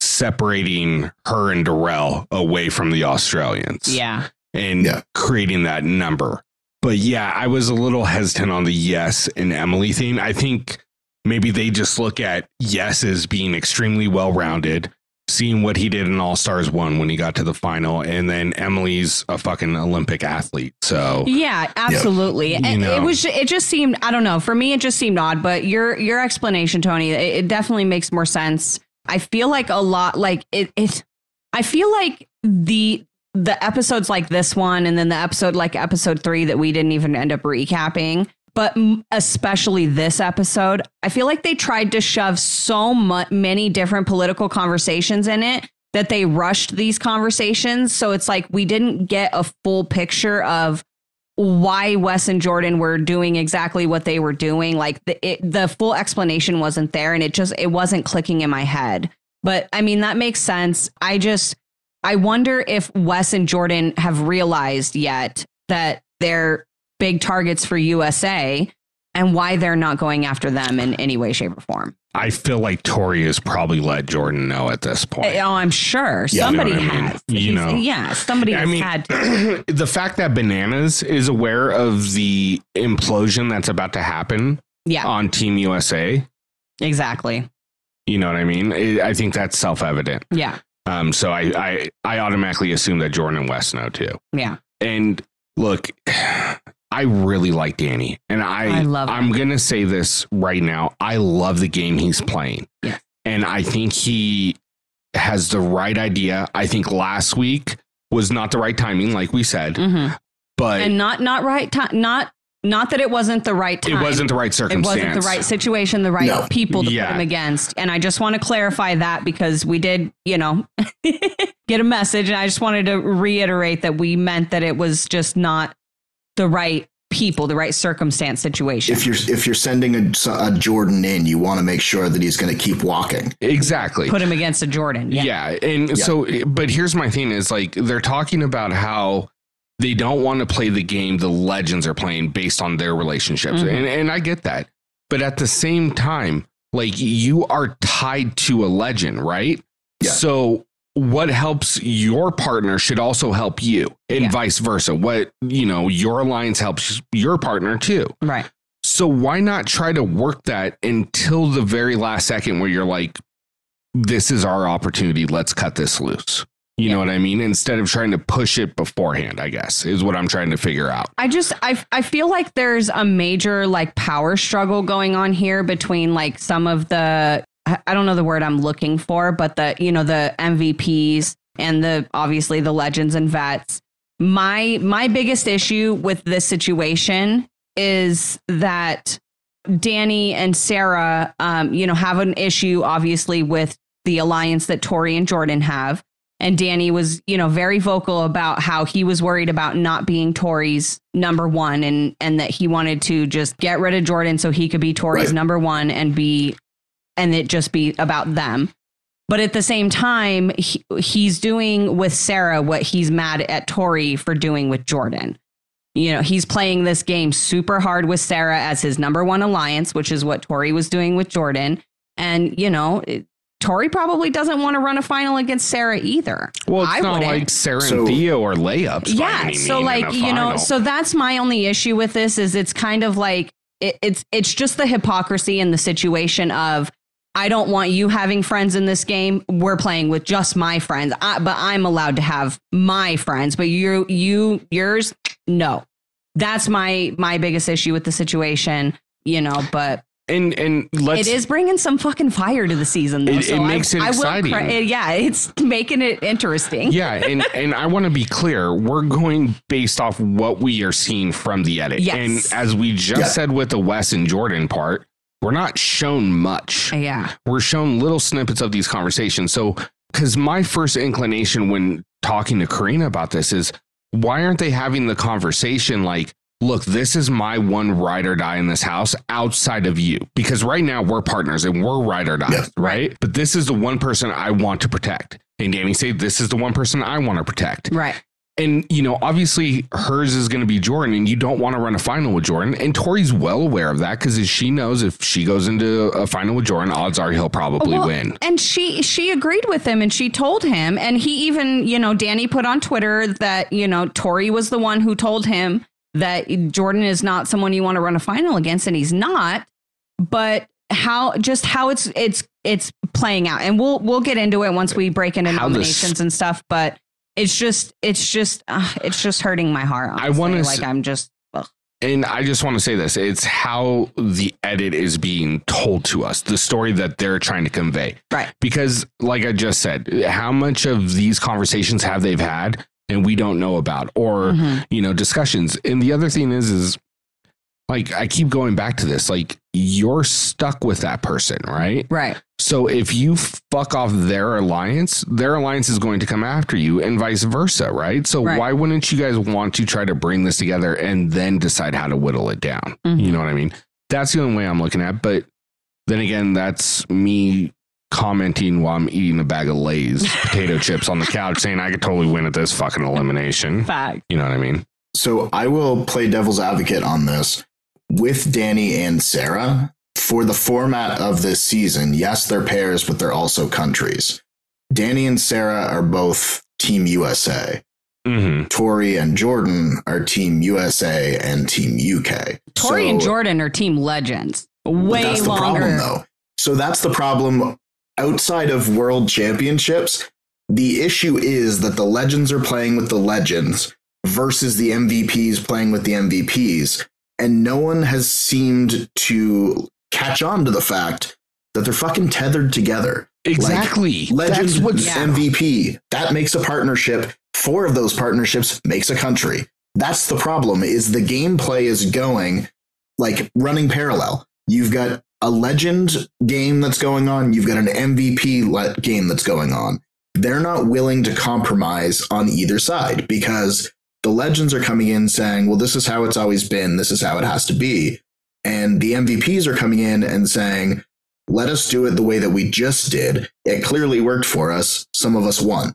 separating her and Darrell away from the Australians Yeah, and Yeah. creating that number. But yeah, I was a little hesitant on the yes and Emily thing. I think maybe they just look at yes as being extremely well rounded, seeing what he did in All Stars 1 when he got to the final, and then Emily's a fucking Olympic athlete. So Yeah, absolutely. You It, it was. It just seemed. I don't know. For me, it just seemed odd. But your your explanation, Tony, it, it definitely makes more sense. I feel like a lot. Like it. It. I feel like the the episodes like this one, and then the episode like episode three that we didn't even end up recapping. But especially this episode, I feel like they tried to shove so many different political conversations in it that they rushed these conversations. So it's like we didn't get a full picture of why Wes and Jordan were doing exactly what they were doing. Like the it, the full explanation wasn't there, and it just it wasn't clicking in my head. But I mean that makes sense. I just I wonder if Wes and Jordan have realized yet that they're big targets for USA and why they're not going after them in any way, shape, or form. I feel like Tori has probably let Jordan know at this point. Oh, I'm sure Yeah, somebody you know what I mean? has. You know. yeah, somebody I has mean, had the fact that Bananas is aware of the implosion that's about to happen Yeah, on Team USA, exactly. you know what I mean? I I think that's self evident. Yeah, Um, so I, I I automatically assume that Jordan and Wes know too. yeah. And look, I really like Danny, and I, I love. I'm gonna say this right now. I love the game he's playing, Yeah. and I think he has the right idea. I think last week was not the right timing, like we said, hmm but and not not right time. Not not that it wasn't the right time. it wasn't the right circumstance. It wasn't the right situation, the right No. people to Yeah. put him against. And I just want to clarify that because we did, you know, get a message. And I just wanted to reiterate that we meant that it was just not the right people, the right circumstance situation. If you're if you're sending a, a Jordan in, you want to make sure that he's going to keep walking. Exactly. Put him against a Jordan. Yeah. Yeah. And so, but here's my thing is like, they're talking about how they don't want to play the game the legends are playing based on their relationships. Mhm. And, and I get that. But at the same time, like you are tied to a legend, right? Yeah. So what helps your partner should also help you and Yeah. vice versa. What, you know, your alliance helps your partner too. Right. So why not try to work that until the very last second where you're like, this is our opportunity. Let's cut this loose. You Yeah. know what I mean? Instead of trying to push it beforehand, I guess is what I'm trying to figure out. I just I I feel like there's a major like power struggle going on here between like some of the I I don't know the word I'm looking for, but the you know the MVPs and the obviously the legends and vets. My my biggest issue with this situation is that Danny and Sarah, um, you know, have an issue obviously with the alliance that Tori and Jordan have. And Danny was, you know, very vocal about how he was worried about not being Tori's number one and and that he wanted to just get rid of Jordan so he could be Tori's Right. number one and be and it just be about them. But at the same time, he, he's doing with Sarah what he's mad at Tori for doing with Jordan. You know, he's playing this game super hard with Sarah as his number one alliance, which is what Tori was doing with Jordan. And, you know, it- Tori probably doesn't want to run a final against Sarah either. Well, it's I not wouldn't. like Sarah So- and Theo or layups. yeah so like in a you know so that's my only issue with this is it's kind of like it, it's it's just the hypocrisy in the situation of i don't want you having friends in this game we're playing with just my friends I, but i'm allowed to have my friends but you you yours no that's my my biggest issue with the situation you know but and and let's it is bringing some fucking fire to the season though It- so it I- makes it I, will exciting. cra- yeah it's making it interesting yeah, and and I want to be clear. We're going based off what we are seeing from the edit. Yes. And as we just Yeah. said with the Wes and Jordan part, we're not shown much. yeah We're shown little snippets of these conversations. So, because my first inclination when talking to Corrina about this is, why aren't they having the conversation like? Look, this is my one ride or die in this house outside of you. Because right now we're partners and we're ride or die, Yeah. right? But this is the one person I want to protect. And Danny said, This is the one person I want to protect. right And, you know, obviously hers is going to be Jordan, and you don't want to run a final with Jordan. And Tori's well aware of that because she knows if she goes into a final with Jordan, odds are he'll probably Well, win. And she she agreed with him and she told him and he even, you know, Danny put on Twitter that, you know, Tori was the one who told him that Jordan is not someone you want to run a final against and he's not. But how just how it's it's it's playing out. And we'll we'll get into it once we break into How this- nominations and stuff, but it's just it's just uh, it's just hurting my heart. I wanna honestly. s- like I'm just ugh. And I just want to say this it's how the edit is being told to us, the story that they're trying to convey. right. Because, like I just said, how much of these conversations have they've had and we don't know about, or Mhm. you know, discussions. And the other thing is, is like I keep going back to this, like you're stuck with that person, right? Right. So if you fuck off their alliance, their alliance is going to come after you and vice versa, right? So Right. why wouldn't you guys want to try to bring this together and then decide how to whittle it down? Mhm. You know what I mean? That's the only way I'm looking at. But then again, that's me commenting while I'm eating a bag of Lay's potato chips on the couch saying I could totally win at this fucking elimination. Fact. You know what I mean? So I will play devil's advocate on this with Danny and Sarah. For the format of this season, yes, they're pairs, but they're also countries. Danny and Sarah are both Team USA. Mm-hmm. Tori and Jordan are Team USA and Team UK. Tori and Jordan are team legends. But Way that's the problem, though. So that's the problem. Outside of world championships, the issue is that the legends are playing with the legends versus the MVPs playing with the MVPs. And no one has seemed to catch on to the fact that they're fucking tethered together. Exactly. Legend That's what's Yeah. MVP. That makes a partnership. Four of those partnerships makes a country. That's the problem is the gameplay is going like running parallel. You've got a legend game that's going on, you've got an MVP le- game that's going on. They're not willing to compromise on either side because the legends are coming in saying, well, this is how it's always been. This is how it has to be. And the MVPs are coming in and saying, let us do it the way that we just did. It clearly worked for us. Some of us won.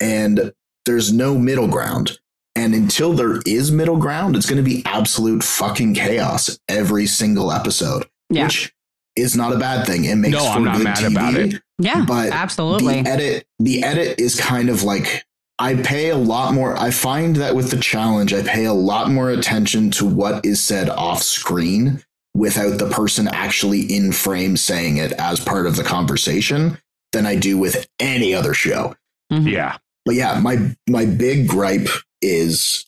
And there's no middle ground. And until there is middle ground, it's going to be absolute fucking chaos every single episode, Yeah. which is not a bad thing. It makes No, for I'm not good mad TV, about it. Yeah. But absolutely. the edit the edit is kind of like I pay a lot more I find that with the challenge I pay a lot more attention to what is said off screen without the person actually in frame saying it as part of the conversation than I do with any other show. Mhm. Yeah. But yeah, my my big gripe is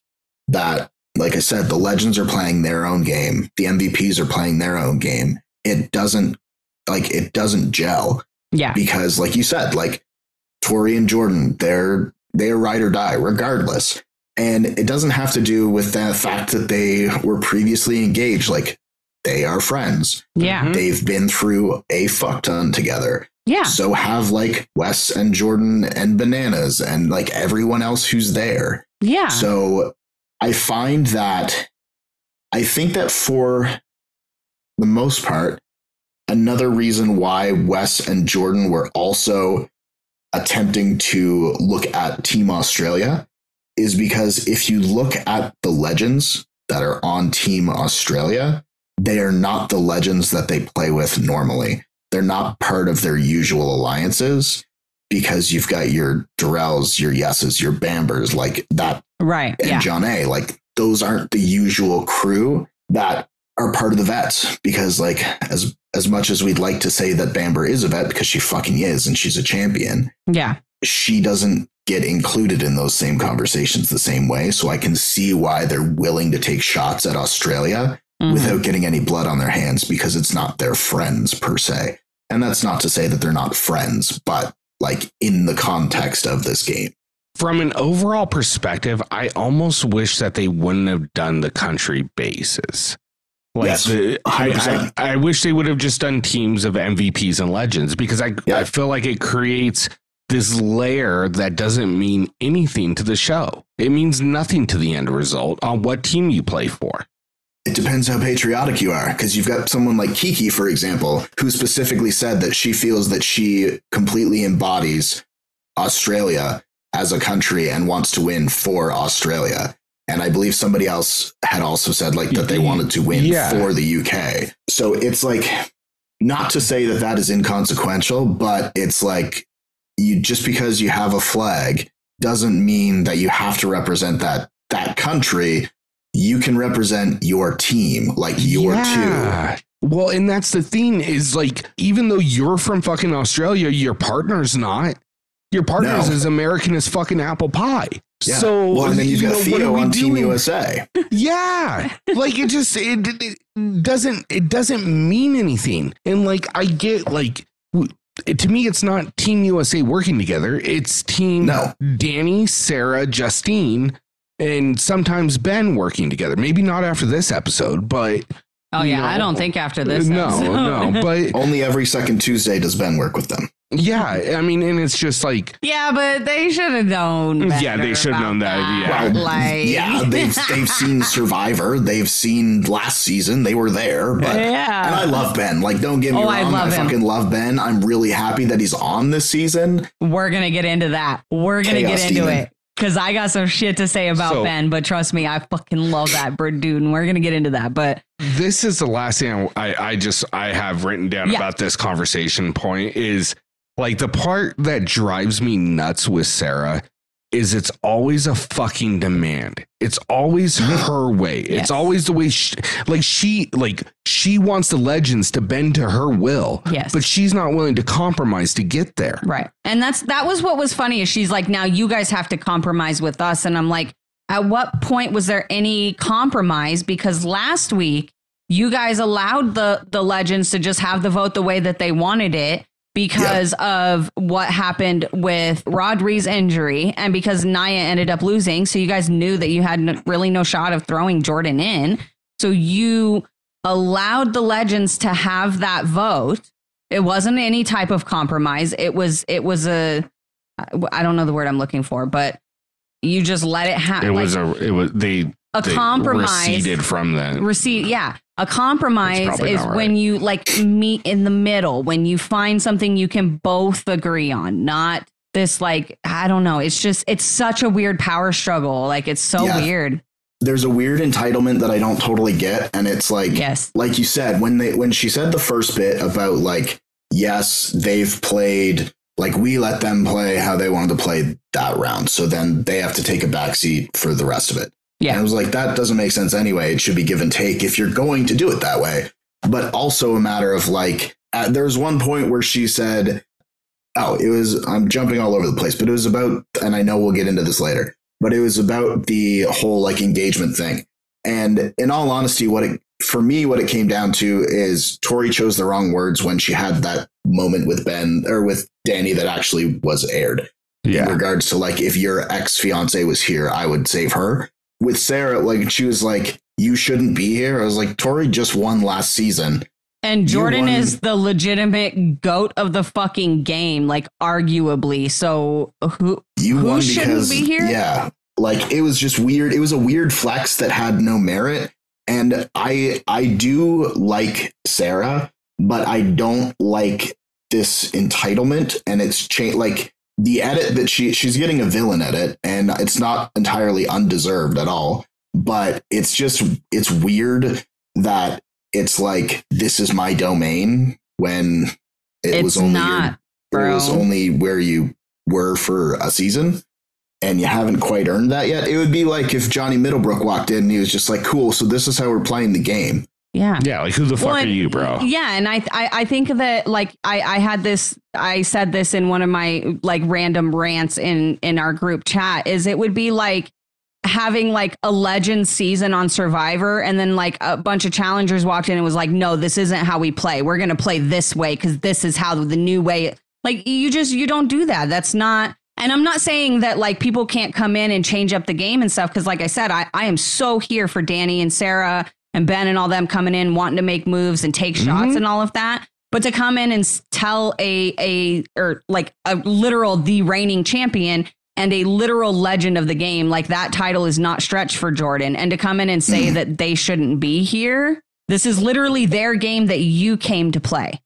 that like I said the legends are playing their own game. The MVPs are playing their own game. It doesn't like it doesn't gel Yeah. because like you said like tori and jordan they're they're ride or die regardless and it doesn't have to do with the fact that they were previously engaged like they are friends Yeah. Mhm. they've been through a fuck ton together Yeah. so have like wes and jordan and bananas and like everyone else who's there Yeah. so I find that I think that for the most part, another reason why Wes and Jordan were also attempting to look at Team Australia is because if you look at the legends that are on Team Australia, they are not the legends that they play with normally. They're not part of their usual alliances because you've got your Darrells, your Yeses, your Bambers, like that right. and Yeah. John A. Like those aren't the usual crew that are part of the vets because like as as much as we'd like to say that Bamber is a vet because she fucking is and she's a champion, Yeah. she doesn't get included in those same conversations the same way. So I can see why they're willing to take shots at Australia Mhm. without getting any blood on their hands because it's not their friends per se. And that's not to say that they're not friends, but like in the context of this game. From an overall perspective, I almost wish that they wouldn't have done the country bases. Like Yes, the, I, I, I wish they would have just done teams of MVPs and legends because I, Yeah. I feel like it creates this layer that doesn't mean anything to the show. It means nothing to the end result on what team you play for. It depends how patriotic you are, because you've got someone like Kiki, for example, who specifically said that she feels that she completely embodies Australia as a country and wants to win for Australia. And I believe somebody else had also said like that they mm-hmm. wanted to win Yeah. for the UK. So it's like not to say that that is inconsequential, but it's like you just because you have a flag doesn't mean that you have to represent that that country. You can represent your team, like your two. Well, and that's the thing is like, even though you're from fucking Australia, your partner's not. Your partner's No. as American as fucking apple pie. Yeah. So, well, and then you've you got know, Theo on Team doing? USA. Yeah, like it just it, it doesn't it doesn't mean anything. And like I get like it, to me, it's not Team USA working together. It's Team No. Danny, Sarah, Justine, and sometimes Ben working together. Maybe not after this episode, but Oh yeah. No. I don't think after this. no, episode. no, but Only every second Tuesday does Ben work with them. yeah, I mean, and it's just like yeah, but they should have known. Yeah, they should have known that, yeah. Well, like, yeah, they've they've seen Survivor, they've seen last season, they were there, but Yeah. and I love Ben. Like, don't get me Oh, wrong, I I, love him. fucking love Ben. I'm really happy that he's on this season. We're gonna get into that. We're gonna Chaos get into Demon. it because I got some shit to say about So- Ben. But trust me, I fucking love that bird dude, and we're gonna get into that. But this is the last thing I, I just I have written down Yeah. about this conversation point is like the part that drives me nuts with Sarah is it's always a fucking demand. It's always her way. It's always the way she, like she like she wants the legends to bend to her will. Yes. But she's not willing to compromise to get there. right, and that's that was what was funny. Is she's like, now you guys have to compromise with us, and I'm like, at what point was there any compromise? Because last week you guys allowed the the legends to just have the vote the way that they wanted it because of what happened with Rodri's injury and because Naya ended up losing. So you guys knew that you had n- really no shot of throwing Jordan in. So you allowed the legends to have that vote. It wasn't any type of compromise. It was it was a I don't know the word I'm looking for, but you just let it happen. It like, was a. It was they. A they compromise. receded from the. receipt yeah a compromise is right. when you like meet in the middle when you find something you can both agree on not this like i don't know it's just it's such a weird power struggle like it's so Yeah. weird There's a weird entitlement that I don't totally get, and it's like yes like you said when they when she said the first bit about like yes they've played like we let them play how they wanted to play that round so then they have to take a backseat for the rest of it Yeah. and i was like that doesn't make sense anyway it should be give and take if you're going to do it that way but also a matter of like uh, there was one point where she said oh it was i'm jumping all over the place but it was about and i know we'll get into this later but it was about the whole like engagement thing and in all honesty what it for me, what it came down to is Tori chose the wrong words when she had that moment with Ben or with Danny that actually was aired. Yeah. In regards to like, if your ex fiance was here, I would save her. With Sarah, like she was like, "You shouldn't be here." I was like, "Tori just won last season." and jordan is the legitimate goat of the fucking game like arguably so who You Who won shouldn't because be here? yeah, like it was just weird. It was a weird flex that had no merit. And I I do like Sarah, but I don't like this entitlement. And it's cha- like the edit that she she's getting a villain edit, and it's not entirely undeserved at all. But it's just it's weird that it's like this is my domain when it it's was only your it was only where you were for a season and you haven't quite earned that yet. It would be like if Johnny Middlebrook walked in and he was just like, cool, so this is how we're playing the game. Yeah Yeah. Like who the fuck Well, are you, bro? Yeah, and I, I I think that like I I had this I said this in one of my like random rants in in our group chat is it would be like having like a legend season on Survivor and then like a bunch of challengers walked in and was like no this isn't how we play we're going to play this way cuz this is how the new way like you just you don't do that that's not and I'm not saying that like people can't come in and change up the game and stuff because like I said I I am so here for Danny and Sarah and Ben and all them coming in wanting to make moves and take shots Mhm. and all of that. But to come in and tell a a or like a literal the reigning champion and a literal legend of the game, like that title is not stretched for Jordan. And to come in and say that they shouldn't be here, this is literally their game that you came to play.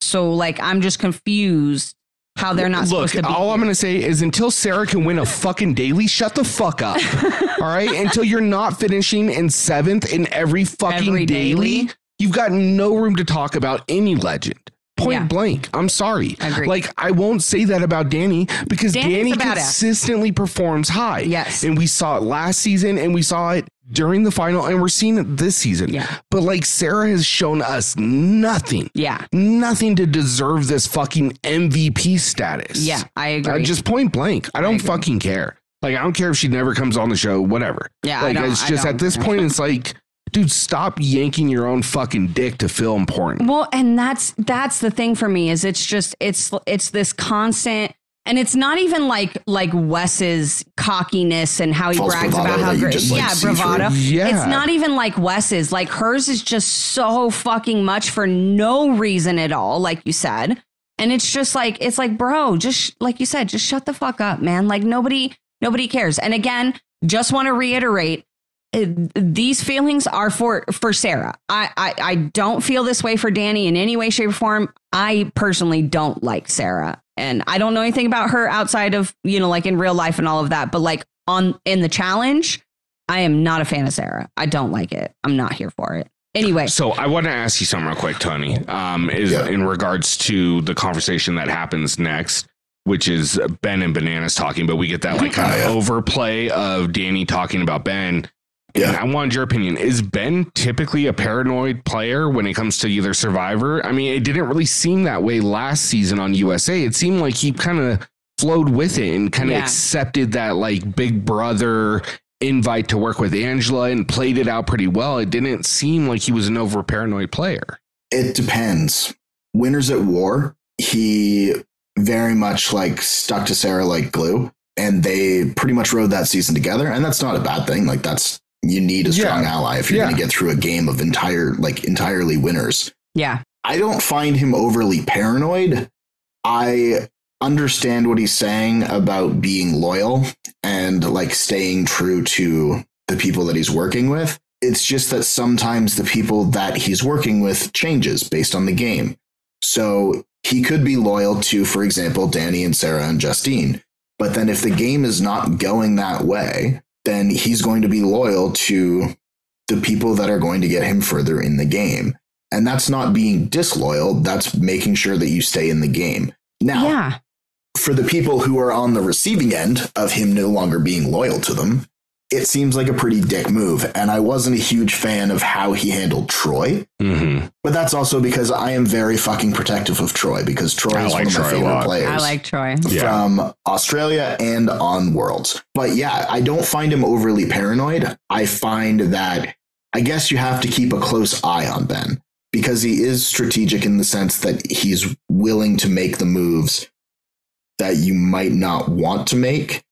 So like I'm just confused how they're not Look, supposed to be. all I'm gonna say is until Sarah can win a fucking daily, shut the fuck up. all right, until you're not finishing in seventh in every fucking Every daily, daily? you've got no room to talk about any legend. Point Yeah. blank. I'm sorry. Agreed. Like I won't say that about Danny because Danny's Danny consistently performs high. Yes. and we saw it last season, and we saw it during the final, and we're seeing it this season. Yeah. But like Sarah has shown us nothing yeah. nothing to deserve this fucking MVP status. Yeah, I Uh, agree. just point blank. I don't agree. fucking care. Like, I don't care if she never comes on the show, whatever. yeah, I like, it's I just at this point, it's like, dude, stop yanking your own fucking dick to feel important. Well, and that's that's the thing for me is it's just it's it's this constant and it's not even like like Wes's cockiness and how he False brags about how great just, like, yeah bravado. Yeah. It's not even like Wes's. Like hers is just so fucking much for no reason at all, like you said. And it's just like it's like, bro, just like you said, just shut the fuck up, man. Like nobody nobody cares. And again, just want to reiterate these feelings are for for Sarah. I, I I don't feel this way for Danny in any way, shape, or form. I personally don't like Sarah, and I don't know anything about her outside of you know like in real life and all of that. But like on in the challenge, I am not a fan of Sarah. I don't like it. I'm not here for it. Anyway, So I want to ask you something real quick, Tony. Um, is Yeah. in regards to the conversation that happens next, which is Ben and Bananas talking, but we get that like kind Oh, of yeah. overplay of Danny talking about Ben. Yeah. I wanted your opinion. Is Ben typically a paranoid player when it comes to either Survivor? I mean, it didn't really seem that way last season on USA. It seemed like he kind of flowed with it and kind of Yeah. accepted that like big brother invite to work with Angela and played it out pretty well. It didn't seem like he was an over paranoid player. It depends. Winners at War, he very much like stuck to Sarah like glue, and they pretty much rode that season together. And that's not a bad thing. Like that's you need a strong Yeah. ally if you're Yeah. going to get through a game of entire like entirely winners. yeah, I don't find him overly paranoid. I understand what he's saying about being loyal and like staying true to the people that he's working with. It's just that sometimes the people that he's working with changes based on the game. So he could be loyal to, for example, Danny and Sarah and Justine. But then if the game is not going that way, then he's going to be loyal to the people that are going to get him further in the game. And that's not being disloyal, that's making sure that you stay in the game. Now, Yeah. for the people who are on the receiving end of him no longer being loyal to them, it seems like a pretty dick move. And I wasn't a huge fan of how he handled Troy. Mm-hmm. But that's also because I am very fucking protective of Troy because Troy I is like one of my Troy a favorite players I like Troy. Yeah. from Australia and on Worlds. But yeah, I don't find him overly paranoid. I find that I guess you have to keep a close eye on Ben because he is strategic in the sense that he's willing to make the moves that you might not want to make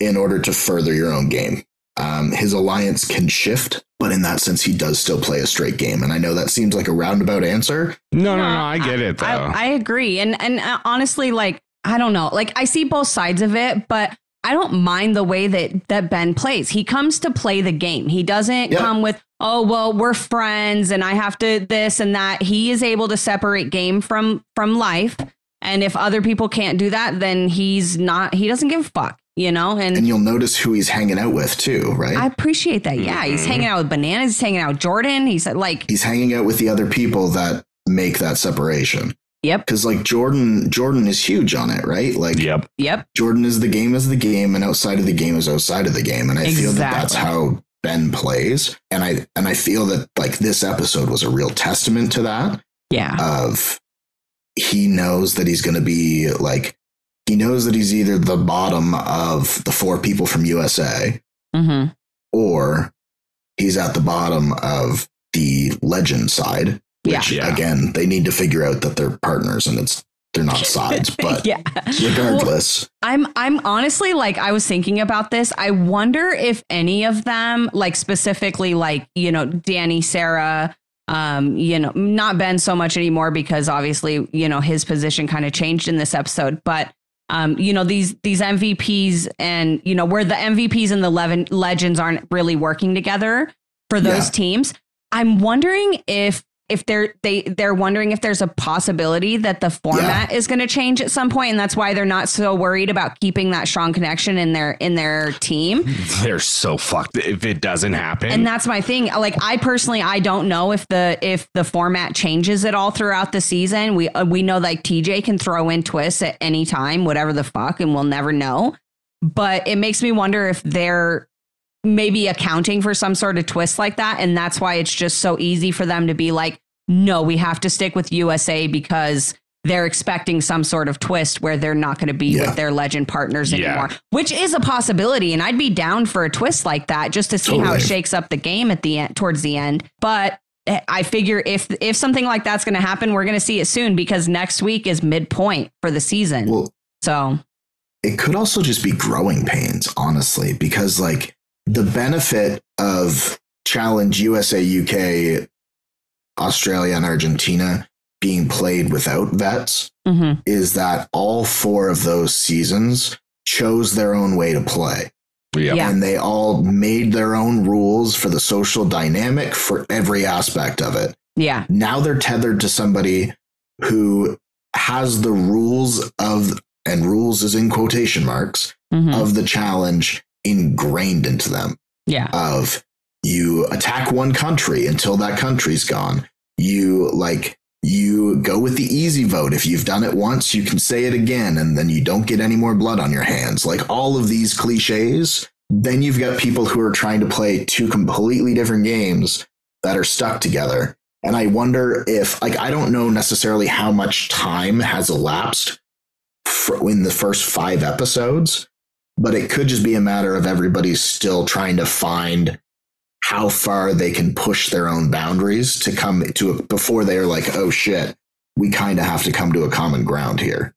in order to further your own game. Um, his alliance can shift, but in that sense, he does still play a straight game. And I know that seems like a roundabout answer. No, no, No, no. I get it though. I, I agree. And and uh, honestly, like I don't know, like I see both sides of it, but I don't mind the way that that Ben plays. He comes to play the game. He doesn't Yep. come with, oh well, we're friends and I have to this and that. He is able to separate game from from life. And if other people can't do that, then he's not. He doesn't give a fuck, you know. And, And you'll notice who he's hanging out with too, right? I appreciate that. Yeah, he's Mhm. hanging out with bananas. He's hanging out with Jordan. He's like, he's hanging out with the other people that make that separation. yep, Because like Jordan, Jordan is huge on it, right? Like yep. yep, Jordan is the game is the game, and outside of the game is outside of the game, and I feel that that's how Ben plays, and I and I feel that like this episode was a real testament to that. yeah, Of he knows that he's going to be like he knows that he's either the bottom of the four people from USA hmm or he's at the bottom of the legend side. Which Yeah. again, they need to figure out that they're partners and it's they're not sides. But yeah. regardless, I'm I'm honestly like I was thinking about this. I wonder if any of them, like specifically like, you know, Danny, Sarah, um, you know, not Ben so much anymore because obviously, you know, his position kind of changed in this episode, but um, you know, these these MVPs and you know, where the MVPs and the Leven, legends aren't really working together for those Yeah. teams. I'm wondering if if they're they they're wondering if there's a possibility that the format is going to change at some point and that's why they're not so worried about keeping that strong connection in their in their team. They're so fucked if it doesn't happen. and that's my thing. Like i personally i don't know if the if the format changes at all throughout the season. We uh, we know like tj can throw in twists at any time whatever the fuck and we'll never know. But it makes me wonder if they're maybe accounting for some sort of twist like that and that's why it's just so easy for them to be like no we have to stick with usa because they're expecting some sort of twist where they're not going to be Yeah. with their legend partners Yeah. anymore which is a possibility and i'd be down for a twist like that just to see how it shakes up the game at the end towards the end but eh, I figure if if something like that's going to happen, we're going to see it soon because next week is midpoint for the season. well, so it could also just be growing pains, honestly, because like the benefit of Challenge USA, UK, Australia, and Argentina being played without vets mhm. is that all four of those seasons chose their own way to play. Yep. Yeah. And they all made their own rules for the social dynamic for every aspect of it. yeah, Now they're tethered to somebody who has the rules of, and rules is in quotation marks, mhm. of the challenge ingrained into them yeah, of you attack one country until that country's gone. You like you go with the easy vote. If you've done it once, you can say it again and then you don't get any more blood on your hands. Like all of these cliches, then you've got people who are trying to play two completely different games that are stuck together. And I wonder if like I don't know necessarily how much time has elapsed in the first 5 episodes, but it could just be a matter of everybody's still trying to find how far they can push their own boundaries to come to a, before they're like, oh shit, we kind of have to come to a common ground here.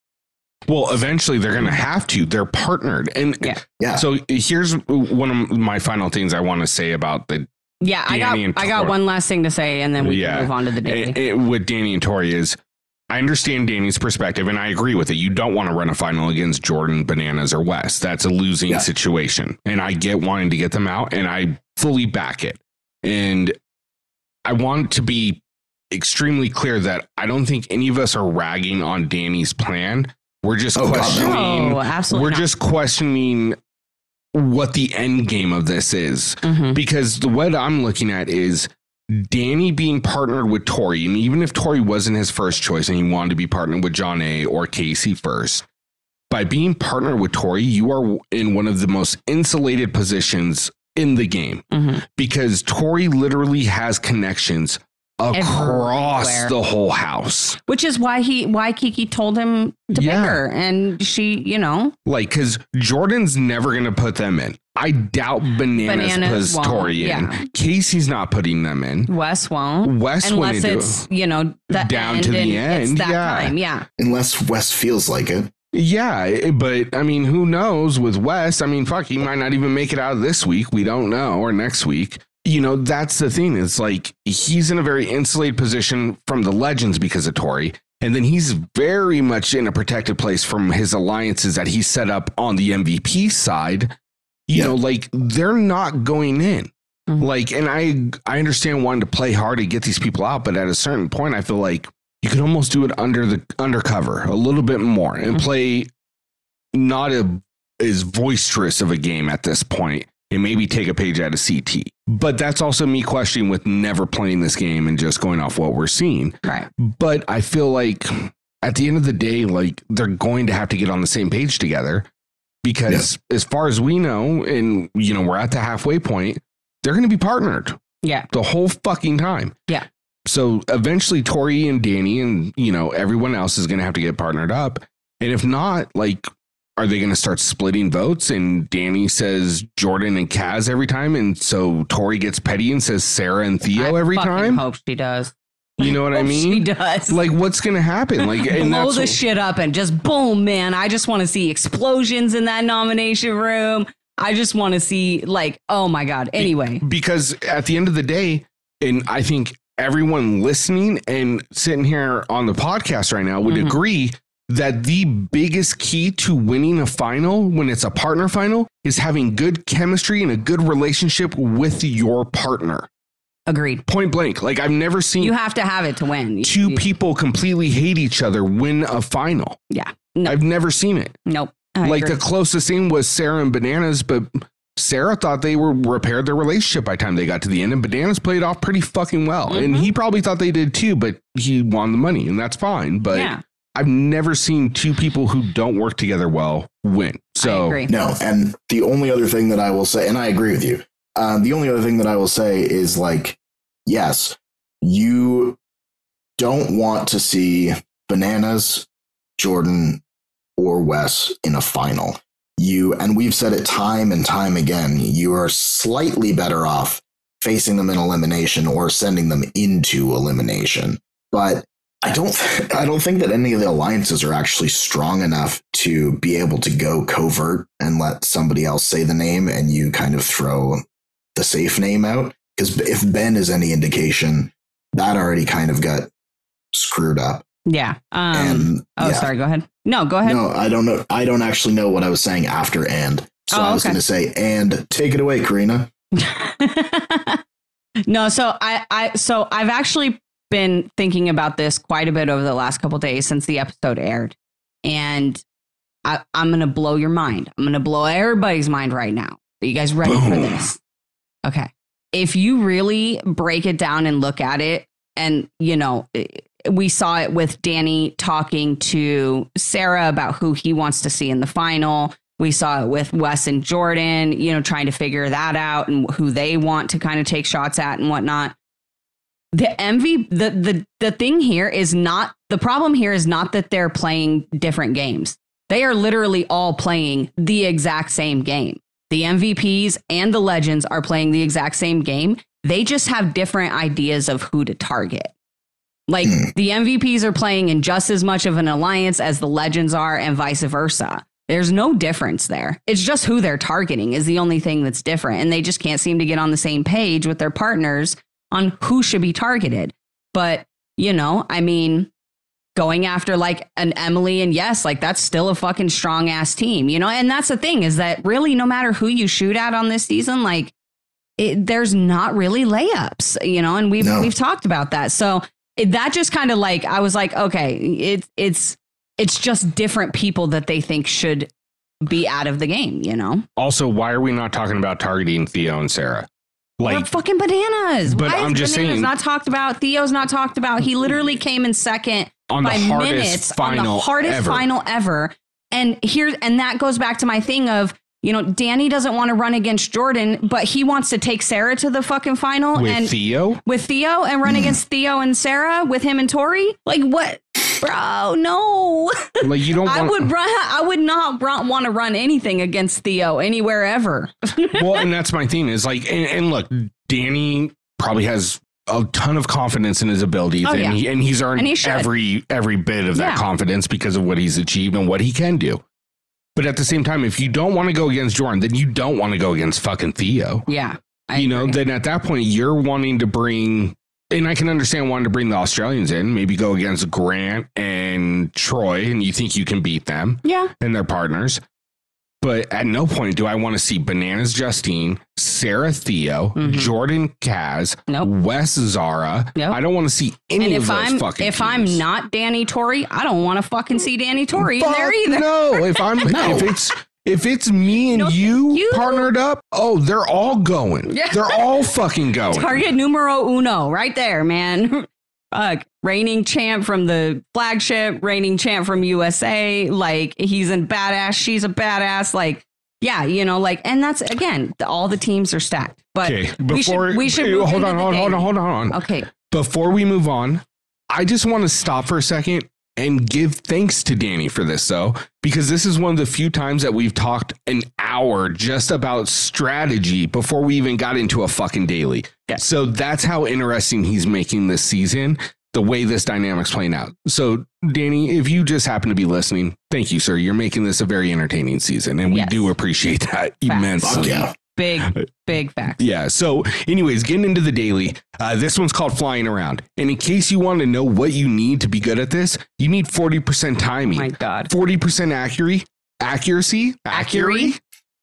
Well, eventually they're going to have to. They're partnered. And Yeah. Yeah. so here's one of my final things I want to say about the yeah. I got I got one last thing to say, and then we Yeah. can move on to the daily. it, it- with Danny and Tori is I understand Danny's perspective and I agree with it. You don't want to run a final against Jordan, Bananas, or Wes. That's a losing Yeah. situation. And I get wanting to get them out and I fully back it. And I want to be extremely clear that I don't think any of us are ragging on Danny's plan. We're just Oh, questioning. No, absolutely. we're not. just questioning what the end game of this is Mhm. because the what I'm looking at is Danny being partnered with Tori, and even if Tori wasn't his first choice and he wanted to be partnered with John A or Casey first, by being partnered with Tori, you are in one of the most insulated positions in the game Mhm. because Tori literally has connections across Everywhere. the whole house. Which is why he why Kiki told him to Yeah. pick her, and she, you know, Like, because Jordan's never going to put them in. I doubt Bananas, Bananas puts won't, Tori in. yeah. Casey's not putting them in. Wes won't. Wes Unless wouldn't do it's, you know, the Down end to the and It's end, that yeah. time. Yeah. Unless Wes feels like it. Yeah, eh, but I mean, who knows with Wes? I mean, fuck, he might not even make it out this week. We don't know, or next week. You know, that's the thing. It's like he's in a very insulated position from the legends because of Tori. And then he's very much in a protected place from his alliances that he set up on the MVP side. You Yeah. know, like they're not going in. Mhm. Like, and I I understand wanting to play hard to get these people out, but at a certain point, I feel like you could almost do it under the undercover a little bit more and Mhm. play not a as boisterous of a game at this point and maybe take a page out of CT. But that's also me questioning with never playing this game and just going off what we're seeing. Right. But I feel like at the end of the day, like they're going to have to get on the same page together because as far as we know, and you know, we're at the halfway point, they're going to be partnered Yeah. the whole fucking time. Yeah. So eventually Tori and Danny and you know everyone else is going to have to get partnered up. And if not, like are they going to start splitting votes and Danny says Jordan and Kaz every time and so Tori gets petty and says Sarah and Theo I every time? hope she does. You know what I mean? She does. Like what's going to happen? Like and blow the shit up and just boom, man. I just want to see explosions in that nomination room. I just want to see like, oh my god. Anyway, because at the end of the day, and I think everyone listening and sitting here on the podcast right now would Mhm. agree that the biggest key to winning a final when it's a partner final is having good chemistry and a good relationship with your partner. agreed. Point blank. Like I've never seen You have to have it to win. Two people completely hate each other win a final. Yeah. No. I've never seen it. Nope. I like agree. the closest thing was Sarah and Bananas, but Sarah thought they were repaired their relationship by the time they got to the end, and Bananas played off pretty fucking well. And Mhm. he probably thought they did too, but he won the money, and that's fine. But yeah, I've never seen two people who don't work together well win. So I agree. No, and the only other thing that I will say, and I agree with you, um, the only other thing that I will say is like, yes, you don't want to see bananas, Jordan, or Wes in a final. You and we've said it time and time again. You are slightly better off facing them in elimination or sending them into elimination. But I don't I don't think that any of the alliances are actually strong enough to be able to go covert and let somebody else say the name and you kind of throw the safe name out because if Ben is any indication that already kind of got screwed up yeah. Um, and oh, yeah. sorry. Go ahead. No, go ahead. no I don't know I don't actually know what I was saying after and so Oh, I was okay. going to say and take it away Corrina no, so I, I, so I've actually been thinking about this quite a bit over the last couple days since the episode aired, and I, I'm gonna blow your mind. I'm gonna blow everybody's mind right now. Are you guys ready for this? Okay. If you really break it down and look at it, and you know, eh, we saw it with Danny talking to Sarah about who he wants to see in the final. We saw it with Wes and Jordan, you know, trying to figure that out and who they want to kind of take shots at and whatnot. The envy, the the the thing here is not the problem here is not that they're playing different games. They are literally all playing the exact same game. The MVPs and the legends are playing the exact same game. They just have different ideas of who to target. Like Hmm. the MVPs are playing in just as much of an alliance as the legends are, and vice versa. There's no difference there. It's just who they're targeting is the only thing that's different. And they just can't seem to get on the same page with their partners on who should be targeted. But, you know, I mean, going after like an Emily and yes, like that's still a fucking strong ass team, you know? And that's the thing is that really no matter who you shoot at on this season, like it, there's not really layups, you know, and we've No. we've talked about that. So it, that just kind of like I was like, okay, it's it's it's just different people that they think should be out of the game, you know? Also, why are we not talking about targeting Theo and Sarah? We're fucking bananas. But Why I'm is just bananas saying- not talked about. Theo's not talked about. He literally came in second on the by hardest minutes final on the hardest ever. final ever. And here, and that goes back to my thing of, you know, Danny doesn't want to run against Jordan, but he wants to take Sarah to the fucking final with and Theo. with Theo and run mm. against Theo and Sarah with him and Tori. Like what, bro? No, Like you don't I would run. I would not want to run anything against Theo anywhere ever. well, and that's my thing is like, and, and look, Danny probably has a ton of confidence in his abilities, Oh, and, yeah. he, and he's earned And he every every bit of that Yeah. confidence because of what he's achieved and what he can do. But at the same time, if you don't want to go against Jordan, then you don't want to go against fucking Theo. Yeah, I you know, agree. then at that point, you're wanting to bring, and I can understand wanting to bring the Australians in, maybe go against Grant and Troy, and you think you can beat them yeah. and their partners. But at no point do I want to see Bananas Justine, Sarah Theo, Mhm. Jordan Kaz, Nope. Wes Zara. Nope. I don't want to see any And of if those I'm fucking if I'm not Danny Tori, I don't want to fucking see Danny Tori in there either. No, if I'm No. if it's if it's me and No, you, you- partnered up, oh, they're all going. Yeah. They're all fucking going. Target numero uno, right there, man. Fuck, reigning champ from the flagship, reigning champ from USA. Like he's a badass, she's a badass. Like yeah, you know, like, and that's again, the, all the teams are stacked. But Okay, we should before we should hold on, hold on, hold on, hold on, hold on. Okay, Before we move on, I just want to stop for a second and give thanks to Danny for this, though, because this is one of the few times that we've talked an hour just about strategy before we even got into a fucking daily. Yeah. So that's how interesting he's making this season, the way this dynamic's playing out. So, Danny, if you just happen to be listening, thank you, sir. You're making this a very entertaining season, and we Yes. do appreciate that immensely. Fuck yeah. Big big facts. Yeah. So, anyways, getting into the daily, uh, this one's called Flying Around. And in case you want to know what you need to be good at this, you need 40% timing, My God, 40% accuracy, accuracy, Accuracy? accuracy.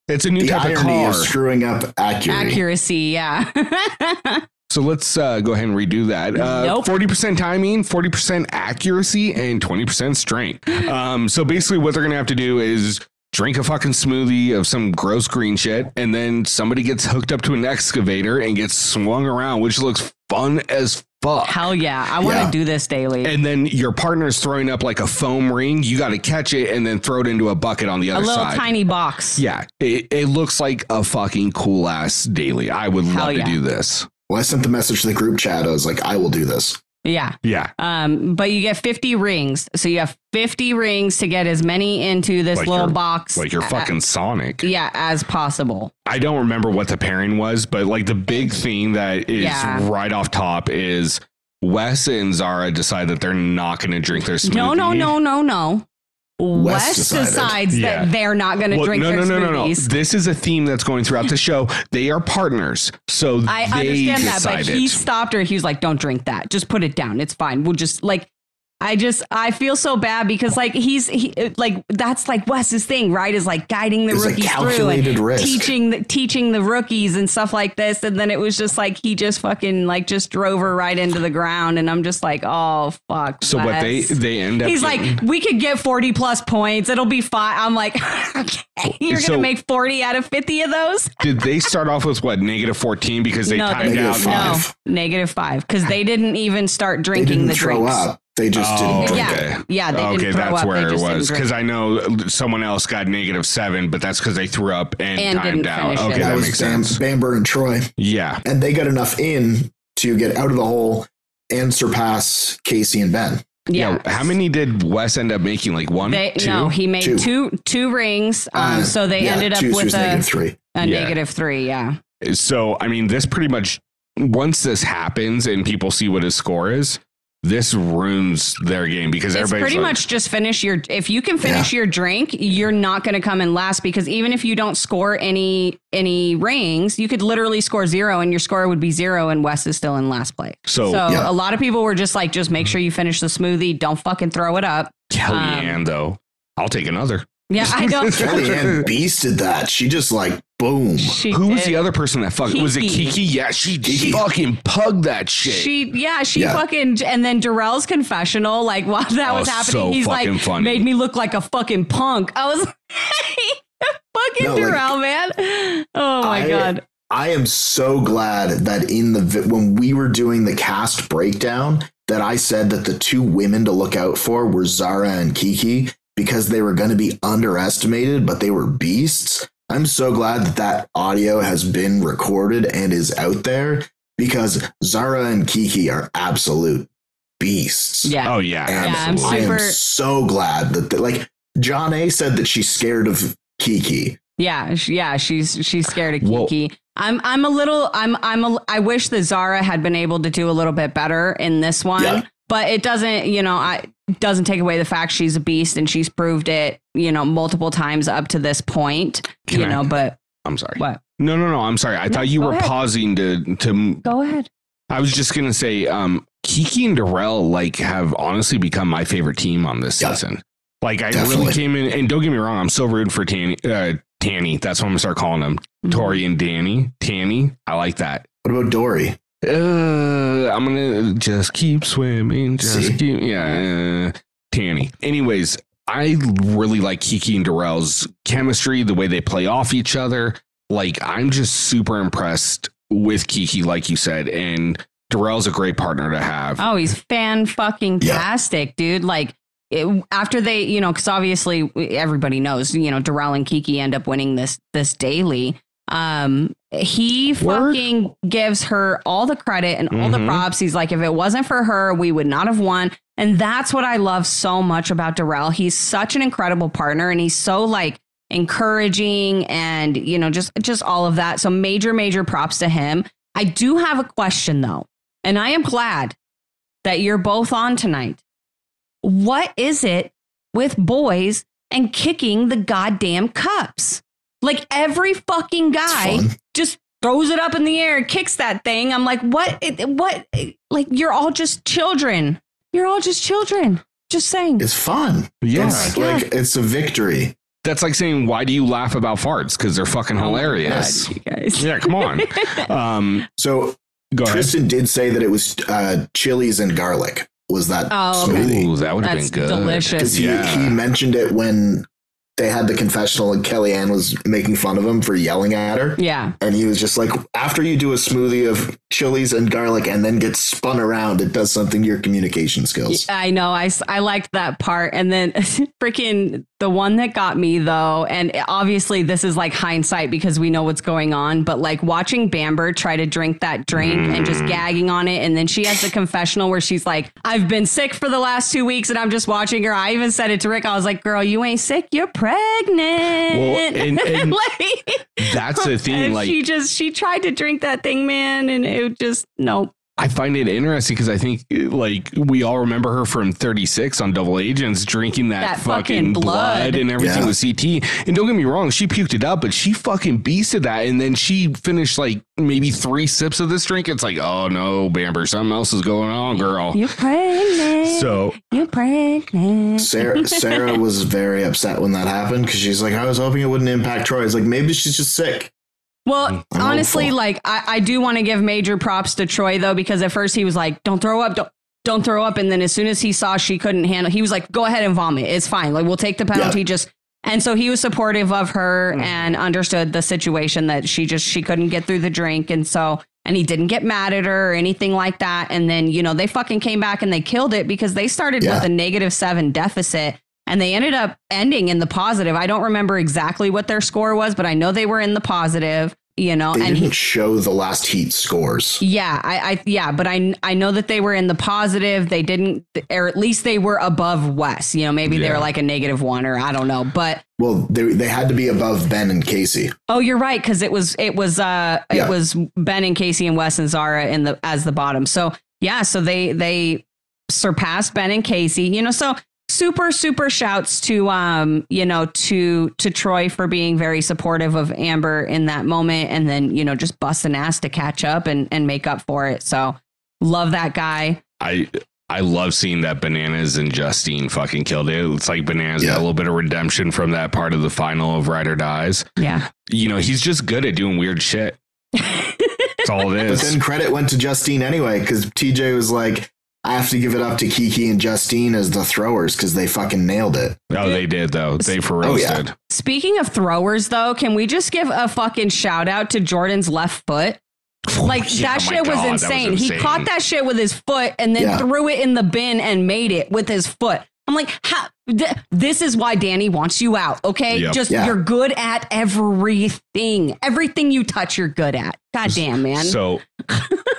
It's a new The type of irony car. is screwing up accuracy. accuracy, yeah. So let's uh, go ahead and redo that. Uh, Nope. 40% timing, 40% accuracy, and 20% strength. Um, so basically, what they're going to have to do is drink a fucking smoothie of some gross green shit, and then somebody gets hooked up to an excavator and gets swung around, which looks fun as fuck. Hell yeah, I want to Yeah. do this daily. and then your partner's throwing up like a foam ring. You got to catch it and then throw it into a bucket on the other side. a little side. tiny box. yeah, it, it looks like a fucking cool ass daily. I would Hell love yeah. to do this. Well, I sent the message to the group chat. I was like, I will do this. Yeah. Yeah, Um, but you get 50 rings. So you have 50 rings to get as many into this Like little box. like you're a- fucking Sonic. yeah, as possible. I don't remember what the pairing was, but like the big thing that is Yeah. right off top is Wes and Zara decide that they're not going to drink their smoothie. No, no, no, no, no. Wes Wes decided. decides Yeah. that they're not going to Well, drink no, their no, no, no, no. This is a theme that's going throughout the show. They are partners, so I they understand that, but he stopped her. He was like, "Don't drink that. Just put it down. It's fine. We'll just like." I just I feel so bad because like he's he like that's like Wes's thing right is like guiding the It's rookies through and risk. teaching the, teaching the rookies and stuff like this and then it was just like he just fucking like just drove her right into the ground and I'm just like oh fuck so what they they end up He's getting- like, we could get 40 plus points. It'll be fine. I'm like, okay, you're So- going to make 40 out of 50 of those? did they start off with what negative 14 because they no, timed out five. no, negative five. Because they didn't even start They drinking didn't the throw drinks. up. They just Oh, didn't drink Yeah. it. Yeah, they didn't okay, that's up, where they it was because I know someone else got negative seven, but that's because they threw up and, And timed out. it. Okay, that, that, was makes Bam, sense. Bamber and Troy. Yeah, And they got enough in to get out of the hole and surpass Casey and Ben. Yeah. How many did Wes end up making? Like one, They, two? no, he made Two. two two rings. Um, Uh, so they yeah, ended up two, so with it's a, negative three. a Yeah. negative three. Yeah. So, I mean, this pretty much once this happens and people see what his score is, this ruins their game because It's everybody's pretty like, much just finish your. If you can finish your drink, you're not going to come in last because even if you don't score any any rings, you could literally score zero and your score would be zero, and Wes is still in last place. So- so Yeah. a lot of people were just like, just make mm-hmm. sure you finish the smoothie. Don't fucking throw it up. Kellyanne um, though. I'll take another. Yeah, I don't. Kellyanne beasted that. She just like boom. She Who was the other person that fucking was it Kiki. Kiki? Yeah, she Kiki. fucking pugged that shit. She yeah, she Yeah. fucking and then Darrell's confessional, like while that Oh, was happening, so he's like funny. made me look like a fucking punk. I was like, fucking No, like, Darrell, man. Oh my I- god. I am so glad that in the when we were doing the cast breakdown that I said that the two women to look out for were Zara and Kiki because they were going to be underestimated, but they were beasts. I'm so glad that that audio has been recorded and is out there because Zara and Kiki are absolute beasts. Yeah. oh yeah, And Yeah, I'm absolutely. I am super- so glad that, the, like, Jonna said that she's scared of Kiki. Yeah, yeah, she's she's scared of Whoa. Kiki. I'm I'm a little I'm I'm a, I wish that Zara had been able to do a little bit better in this one, Yeah. But it doesn't, you know, I doesn't take away the fact she's a beast and she's proved it, you know, multiple times up to this point, Can you I- know, but I'm sorry. what? No, no, no. I'm sorry. I No, thought you were ahead. pausing to to. Go ahead. I was just gonna say, um, Kiki and Darrell like have honestly become my favorite team on this Yeah. season. Like I Definitely. really came in, and don't get me wrong, I'm so rooting for Tanny. Uh, Tanny. That's what I'm gonna start calling them. Mhm. Tori and Danny. Tanny. I like that. What about Dory? Uh, I'm gonna just keep swimming. Just See? keep, yeah. Uh, Tanny. Anyways, I really like Kiki and Darrell's chemistry, the way they play off each other. Like, I'm just super impressed with Kiki, like you said, and Darrell's a great partner to have. Oh, he's fan fucking tastic, dude. Like it, after they, you know, because obviously everybody knows, you know, Darrell and Kiki end up winning this this daily. Um, he Word. fucking gives her all the credit and all the Mhm. props. He's like, if it wasn't for her, we would not have won. And that's what I love so much about Darrell. He's such an incredible partner, and he's so like encouraging and you know just just all of that so major major props to him i do have a question though and i am glad that you're both on tonight what is it with boys and kicking the goddamn cups like every fucking guy just throws it up in the air and kicks that thing i'm like what it- what like you're all just children you're all just children just saying It's fun. yeah. It's Oh my like it's a victory. That's like saying, why do you laugh about farts? Because they're fucking Oh hilarious. God, you guys. Yeah, come on. um, So go ahead. Tristan did say that it was uh, chilies and garlic. Was that Oh, okay. smoothie? Ooh, that would have been good. delicious. Because he, Yeah. he mentioned it when they had the confessional and Kellyanne was making fun of him for yelling at her. yeah And he was just like, after you do a smoothie of chilies and garlic and then get spun around, it does something to your communication skills. I know. I, I liked that part. And then freaking the one that got me though, and obviously this is like hindsight because we know what's going on, but like watching Bamber try to drink that drink and just Mm. gagging on it. And then she has the confessional where she's like, I've been sick for the last two weeks and I'm just watching her. I even said it to Rick. I was like, girl, you ain't sick. You're pregnant. and- and like, That's the thing. Like, she just, she tried to drink that thing, man. And it just, nope. I find it interesting because I think like we all remember her from 36 on Double Agents drinking that, That fucking, fucking blood. blood. and everything Yeah. with CT. And don't get me wrong, she puked it up, but she fucking beasted that. And then she finished like maybe three sips of this drink. It's like, oh no, Bamber, something else is going on, girl. You're pregnant. So You're pregnant. Sarah Sarah was very upset when that happened because she's like, I was hoping it wouldn't impact Troy. It's like maybe she's just sick. Well, I'm honestly, hopeful. like I, I do want to give major props to Troy though, because at first he was like, "Don't throw up, don't." Don't throw up, and then as soon as he saw she couldn't handle, he was like, "Go ahead and vomit. It's fine. Like we'll take the penalty. Just." And so he was supportive of her Mm-hmm. and understood the situation that she just she couldn't get through the drink, and so and he didn't get mad at her or anything like that. And then you know they fucking came back and they killed it because they started Yeah. with a negative seven deficit and they ended up ending in the positive. I don't remember exactly what their score was, but I know they were in the positive. You know, They and didn't he, show the last heat scores. yeah, I, I, yeah, but I, I know that they were in the positive. They didn't, or at least they were above Wes. You know, maybe they were like a negative one, or I don't know. But Well, they they had to be above Ben and Casey. oh, you're right because it was, it was, uh, Yeah. it was Ben and Casey and Wes and Zara in the as the bottom. So yeah, so they they surpassed Ben and Casey. You know, so super super shouts to um you know to to Troy for being very supportive of Amber in that moment and then you know just busting ass to catch up and and make up for it. So love that guy. I I love seeing that Bananas and Justine fucking killed it. It's like Bananas Yeah. got a little bit of redemption from that part of the final of Ride or Dies. Yeah. You know, he's just good at doing weird shit. That's all it But then credit went to Justine anyway, because TJ was like, I have to give it up to Kiki and Justine as the throwers because they fucking nailed it. oh, they did though. They for oh, real Oh, yeah. did. Speaking of throwers though, can we just give a fucking shout out to Jordan's left foot? Like Yeah, that my shit was God, that was insane. He caught that shit with his foot and then Yeah. threw it in the bin and made it with his foot. I'm like, how? Th- this is why Danny wants you out. Okay, Yep. just Yeah. you're good at everything. Everything you touch, you're good at. God damn, man. So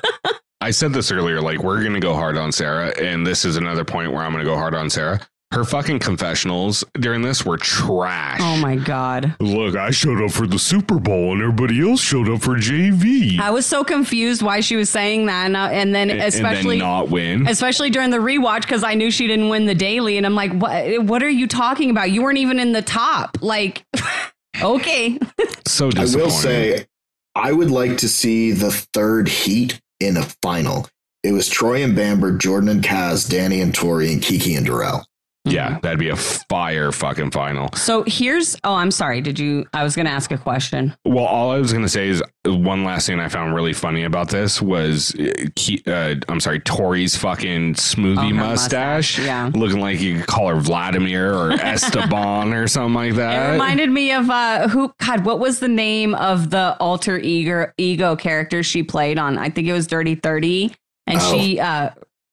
I said this earlier, like we're gonna go hard on Sarah, and this is another point where I'm gonna go hard on Sarah. Her fucking confessionals during this were trash. oh my god. Look, I showed up for the Super Bowl and everybody else showed up for JV. I was so confused why she was saying that, and, uh, and then And- especially and then not win. especially during the rewatch because I knew she didn't win the daily, and I'm like, what? What are you talking about? You weren't even in the top. Like, okay, so I will say, I would like to see the third heat in a final. It was Troy and Bamber, Jordan and Kaz, Danny and Tori, and Kiki and Darrell. Yeah, that'd be a fire fucking final. So here's. Oh, I'm sorry. Did you? I was going to ask a question. Well, all I was gonna say is one last thing I found really funny about this was, uh, uh, I'm sorry, Tori's fucking smoothie Oh, mustache, mustache, yeah. looking like you could call her Vladimir or Esteban or something like that. It reminded me of uh, who? God, what was the name of the alter ego ego character she played on? I think it was Dirty Thirty, and Oh. she uh,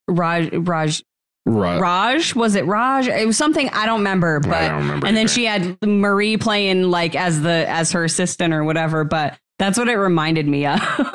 Raj Raj Ru- Raj was it Raj? It was something I don't remember, but I don't remember. and then she had Marie playing like as the as her assistant or whatever. But that's what it reminded me of. it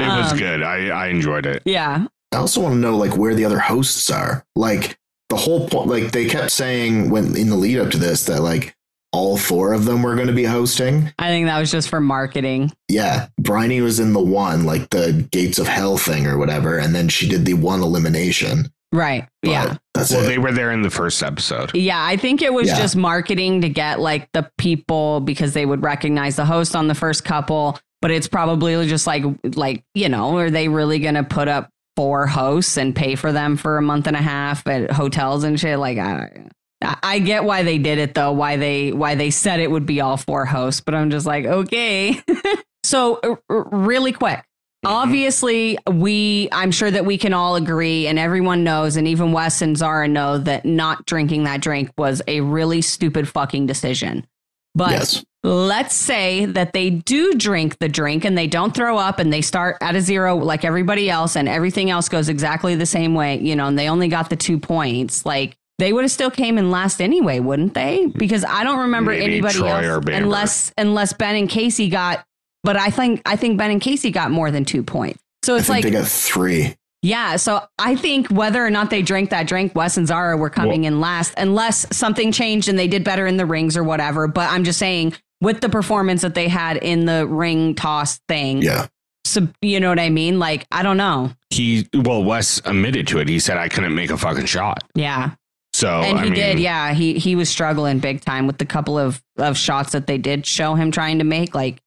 was Um, good. I I enjoyed it. Yeah, I also want to know like where the other hosts are. Like the whole point, like they kept saying when in the lead up to this that like all four of them were going to be hosting. I think that was just for marketing. Yeah, Briny was in the one, like the Gates of Hell thing or whatever, and then she did the one elimination. Right. But yeah. Well, it. they were there in the first episode. Yeah, I think it was Yeah. just marketing to get like the people because they would recognize the host on the first couple, but it's probably just like like, you know, are they really going to put up four hosts and pay for them for a month and a half at hotels and shit like I I- I get why they did it though, why they why they said it would be all four hosts, but I'm just like, okay. so r- r- really quick, Mm-hmm. obviously we i'm sure that we can all agree and everyone knows and even wes and zara know that not drinking that drink was a really stupid fucking decision. But yes. let's say that they do drink the drink and they don't throw up and they start at a zero like everybody else and everything else goes exactly the same way you know and they only got the two points. Like they would have still came in last anyway wouldn't they? Mm-hmm. Because i don't remember Maybe anybody Troy else unless unless ben and casey got but i think i think ben and casey got more than two points so I it's think like they got three. yeah, so I think whether or not they drank that drink, Wes and Zara were coming in last, unless something changed and they did better in the rings or whatever. But I'm just saying, with the performance that they had in the ring toss thing, Yeah. so you know what I mean? Like, I don't know. He well, Wes admitted to it. He said I couldn't make a fucking shot. Yeah, So and I he mean, did. Yeah, he he was struggling big time with the couple of of shots that they did show him trying to make. Like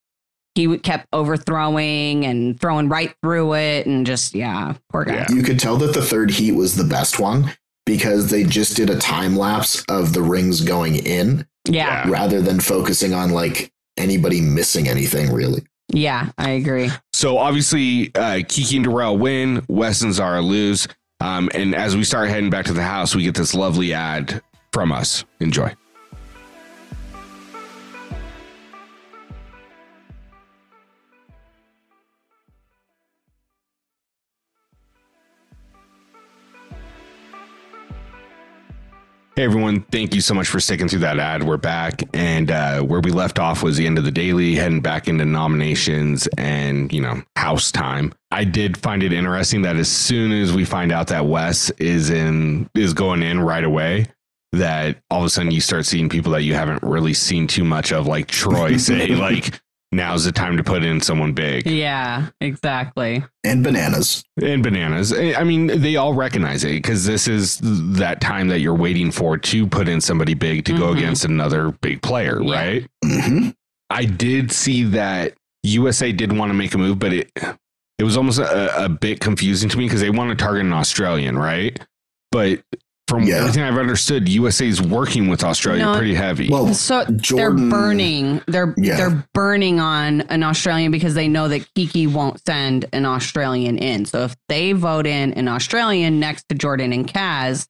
he kept overthrowing and throwing right through it, and just yeah, poor guy. Yeah. You could tell that the third heat was the best one because they just did a time lapse of the rings going in Yeah, Yeah. rather than focusing on like anybody missing anything really. yeah, I agree. So obviously, uh, Kiki and Darrell win. Wes and Zara lose. Um, and as we start heading back to the house, we get this lovely ad from us. Enjoy. Hey everyone, thank you so much for sticking through that ad. We're back, and uh, where we left off was the end of the daily, heading back into nominations and you know house time. I did find it interesting that as soon as we find out that Wes is in is going in right away, that all of a sudden you start seeing people that you haven't really seen too much of, like Troy say like now's the time to put in someone big. Yeah, exactly. And bananas. And bananas. I I mean, they all recognize it because this is that time that you're waiting for to put in somebody big to go Mhm. against another big player, Yeah. right? hmm I did see that USA did want to make a move, but it it was almost a, a bit confusing to me because they want to target an Australian, right? But from Yeah. everything I've understood, USA is working with Australia No. pretty heavy. Well, So Jordan- they're burning. They're Yeah. they're burning on an Australian because they know that Kiki won't send an Australian in. So if they vote in an Australian next to Jordan and Kaz,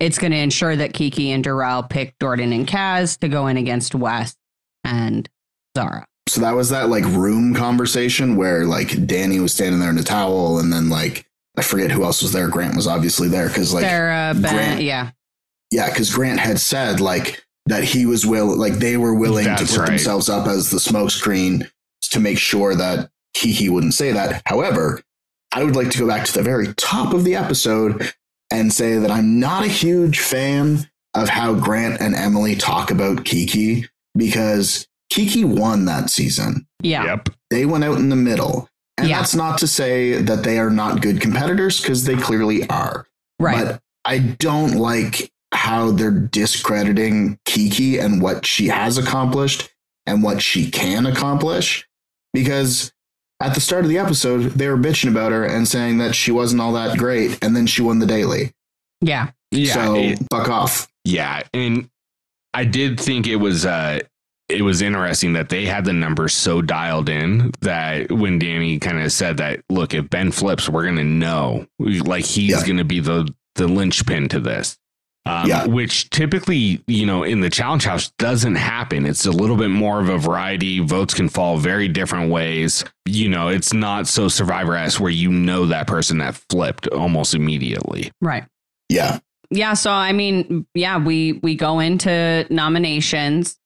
it's going to ensure that Kiki and Darrell pick Jordan and Kaz to go in against Wes and Zara. So that was that like room conversation where like Danny was standing there in a towel, and then like I forget who else was there. Grant was obviously there because like Sarah, uh, Ben, Grant- yeah, yeah, because Grant had said like that he was will like they were willing to That's put right. themselves up as the smokescreen to make sure that Kiki wouldn't say that. However, I would like to go back to the very top of the episode and say that I'm not a huge fan of how Grant and Emily talk about Kiki because Kiki won that season. yeah, Yep. They went out in the middle. And Yeah. that's not to say that they are not good competitors because they clearly are. right. But I don't like how they're discrediting Kiki and what she has accomplished and what she can accomplish. Because at the start of the episode, they were bitching about her and saying that she wasn't all that great. And then she won the daily. yeah, Yeah. so it- fuck off. Yeah, and I did think it was uh it was interesting that they had the numbers so dialed in that when Danny kind of said that, look, if Ben flips, we're gonna know, like he's Yeah. gonna be the the linchpin to this. Um, Yeah. Which typically, you know, in the challenge house doesn't happen. It's a little bit more of a variety. Votes can fall very different ways. You know, it's not so survivor esque where you know that person that flipped almost immediately. right. Yeah. Yeah, so I mean, yeah, we we go into nominations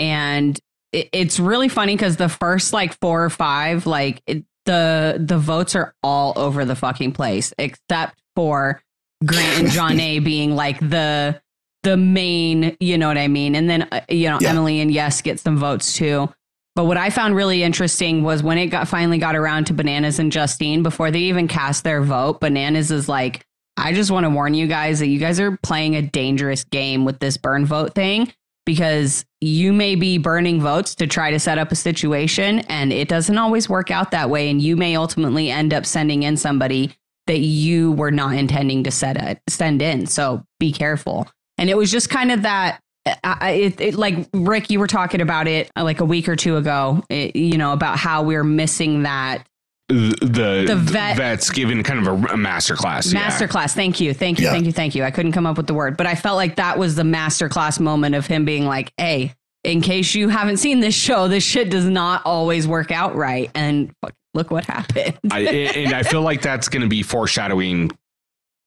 and it, it's really funny cuz the first like 4 or 5 like it, the the votes are all over the fucking place except for Grant and John A being like the the main, you know what I mean? And then uh, you know, Yeah. Emily and Yes get some votes too. But what I found really interesting was when it got finally got around to Bananas and Justine before they even cast their vote, Bananas is like I just want to warn you guys that you guys are playing a dangerous game with this burn vote thing because you may be burning votes to try to set up a situation and it doesn't always work out that way. And you may ultimately end up sending in somebody that you were not intending to set it, send in. So be careful. And it was just kind of that. I- it, it, like Rick, you were talking about it uh, like a week or two ago, it, you know, about how we're missing that the The vet- vet's given kind of a, a master class. yeah. Masterclass. Thank you. Thank you. Yeah. Thank you. Thank you. I couldn't come up with the word, but I felt like that was the masterclass moment of him being like, hey, in case you haven't seen this show, this shit does not always work out right. And look what happened. I, and I feel like that's going to be foreshadowing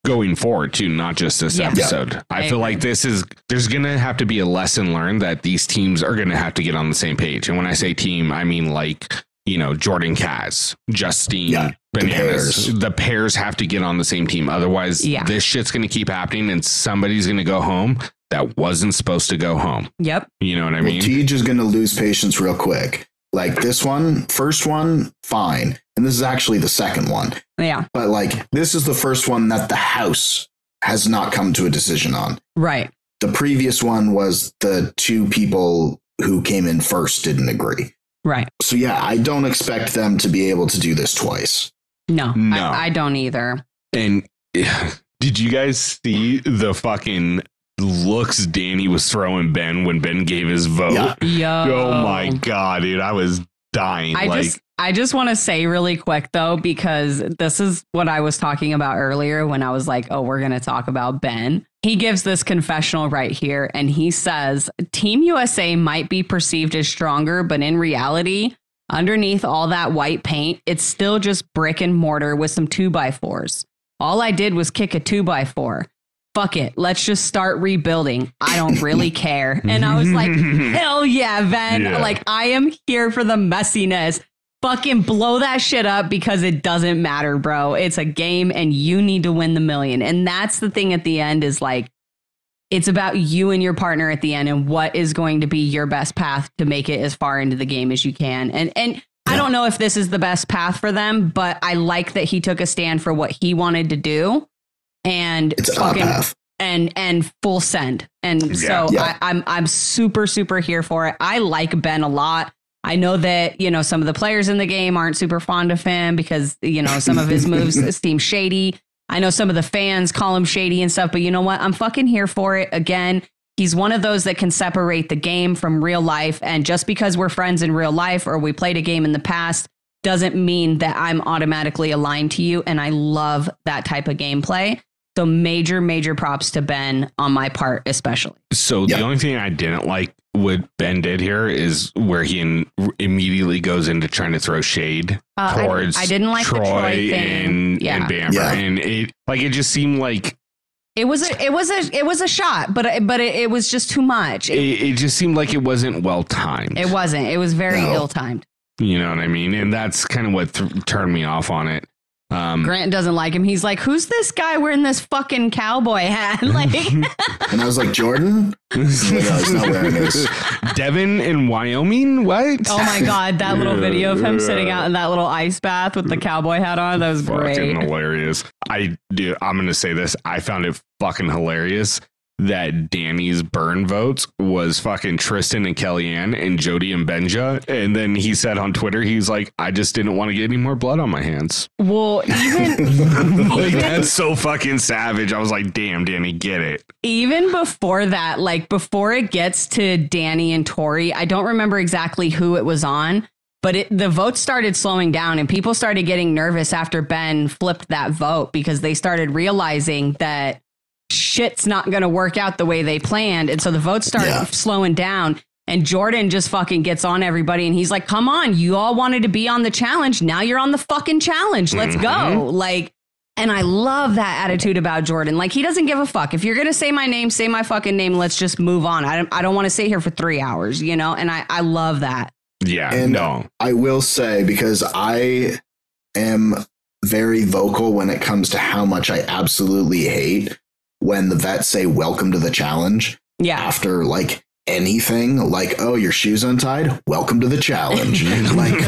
going forward too, not just this Yeah. episode. I I, feel like this is there's going to have to be a lesson learned that these teams are going to have to get on the same page. And when I say team, I mean like you know Jordan Kaz, Justine, Yeah, the Bananas. pairs. The pairs have to get on the same team. Otherwise, Yeah. this shit's going to keep happening, and somebody's going to go home that wasn't supposed to go home. yep. You know what I Well, mean? TJ is going to lose patience real quick. Like this one, first one, fine. And this is actually the second one. Yeah. But like, this is the first one that the House has not come to a decision on. Right. The previous one was the two people who came in first didn't agree. Right. So yeah, I don't expect them to be able to do this twice. No, No. I, I don't either. And did you guys see the fucking looks Danny was throwing Ben when Ben gave his vote? Yeah. Yo. Oh my god, dude, I was dying. I like, just I just want to say really quick though because this is what I was talking about earlier when I was like, "Oh, we're going to talk about Ben." He gives this confessional right here and he says, "Team USA might be perceived as stronger, but in reality, underneath all that white paint, it's still just brick and mortar with some 2 by 4s All I did was kick a 2 by 4 Fuck it. Let's just start rebuilding. I don't really care. And I was like, Hell yeah, Ben. Yeah. Like, I am here for the messiness. Fucking blow that shit up because it doesn't matter, bro. It's a game and you need to win the million. And that's the thing at the end is like, It's about you and your partner at the end and what is going to be your best path to make it as far into the game as you can. And and I don't know if this is the best path for them, but I like that he took a stand for what he wanted to do. And It's fucking path. and and full send. And so Yeah. I, I'm I'm super super here for it. I like Ben a lot. I know that you know some of the players in the game aren't super fond of him because you know some of his moves seem shady. I know some of the fans call him shady and stuff, but you know what? I'm fucking here for it. Again, he's one of those that can separate the game from real life. And just because we're friends in real life or we played a game in the past doesn't mean that I'm automatically aligned to you. And I love that type of gameplay. So major, major props to Ben on my part, especially. So Yeah. the only thing I didn't like what Ben did here is where he in, immediately goes into trying to throw shade Uh, I- towards I, didn't like Troy, the Troy thing. and, yeah. and Bamber, Yeah. and it like it just seemed like it was a, it was a, it was a shot, but but it, it was just too much. it, It, it just seemed like it wasn't well timed. it wasn't. It was very No. ill timed. You know what I mean? And that's kind of what th- turned me off on it. Um, Grant doesn't like him. He's like, "Who's this guy wearing this fucking cowboy hat?" like, And I was like, Jordan? no, he's not wearing this. Devin in Wyoming? What? oh my god, that little video of him sitting out in that little ice bath with the cowboy hat on. That was great. hilarious. I do. I'm gonna say this. I found it fucking hilarious that Danny's burn votes was fucking Tristan and Kellyanne and Jody and Benja. And then he said on Twitter, he's like, I just didn't want to get any more blood on my hands. Well, even like that's so fucking savage. I was like, damn, Danny, get it. even before that, like before it gets to Danny and Tori, I don't remember exactly who it was on, but it, the votes started slowing down and people started getting nervous after Ben flipped that vote because they started realizing that shit's not going to work out the way they planned. And so the votes start Yeah. slowing down. And Jordan just fucking gets on everybody and he's like, come on, you all wanted to be on the challenge. Now you're on the fucking challenge. Let's go. Mhm. Like, and I love that attitude about Jordan. Like, he doesn't give a fuck. If you're going to say my name, say my fucking name. Let's just move on. I don't, I don't want to sit here for three hours, you know? And I, I love that. Yeah, And- no. I will say, because I am very vocal when it comes to how much I absolutely hate when the vets say, Welcome to the challenge Yeah. after like anything, like, Oh, your shoes untied? Welcome to the challenge. like,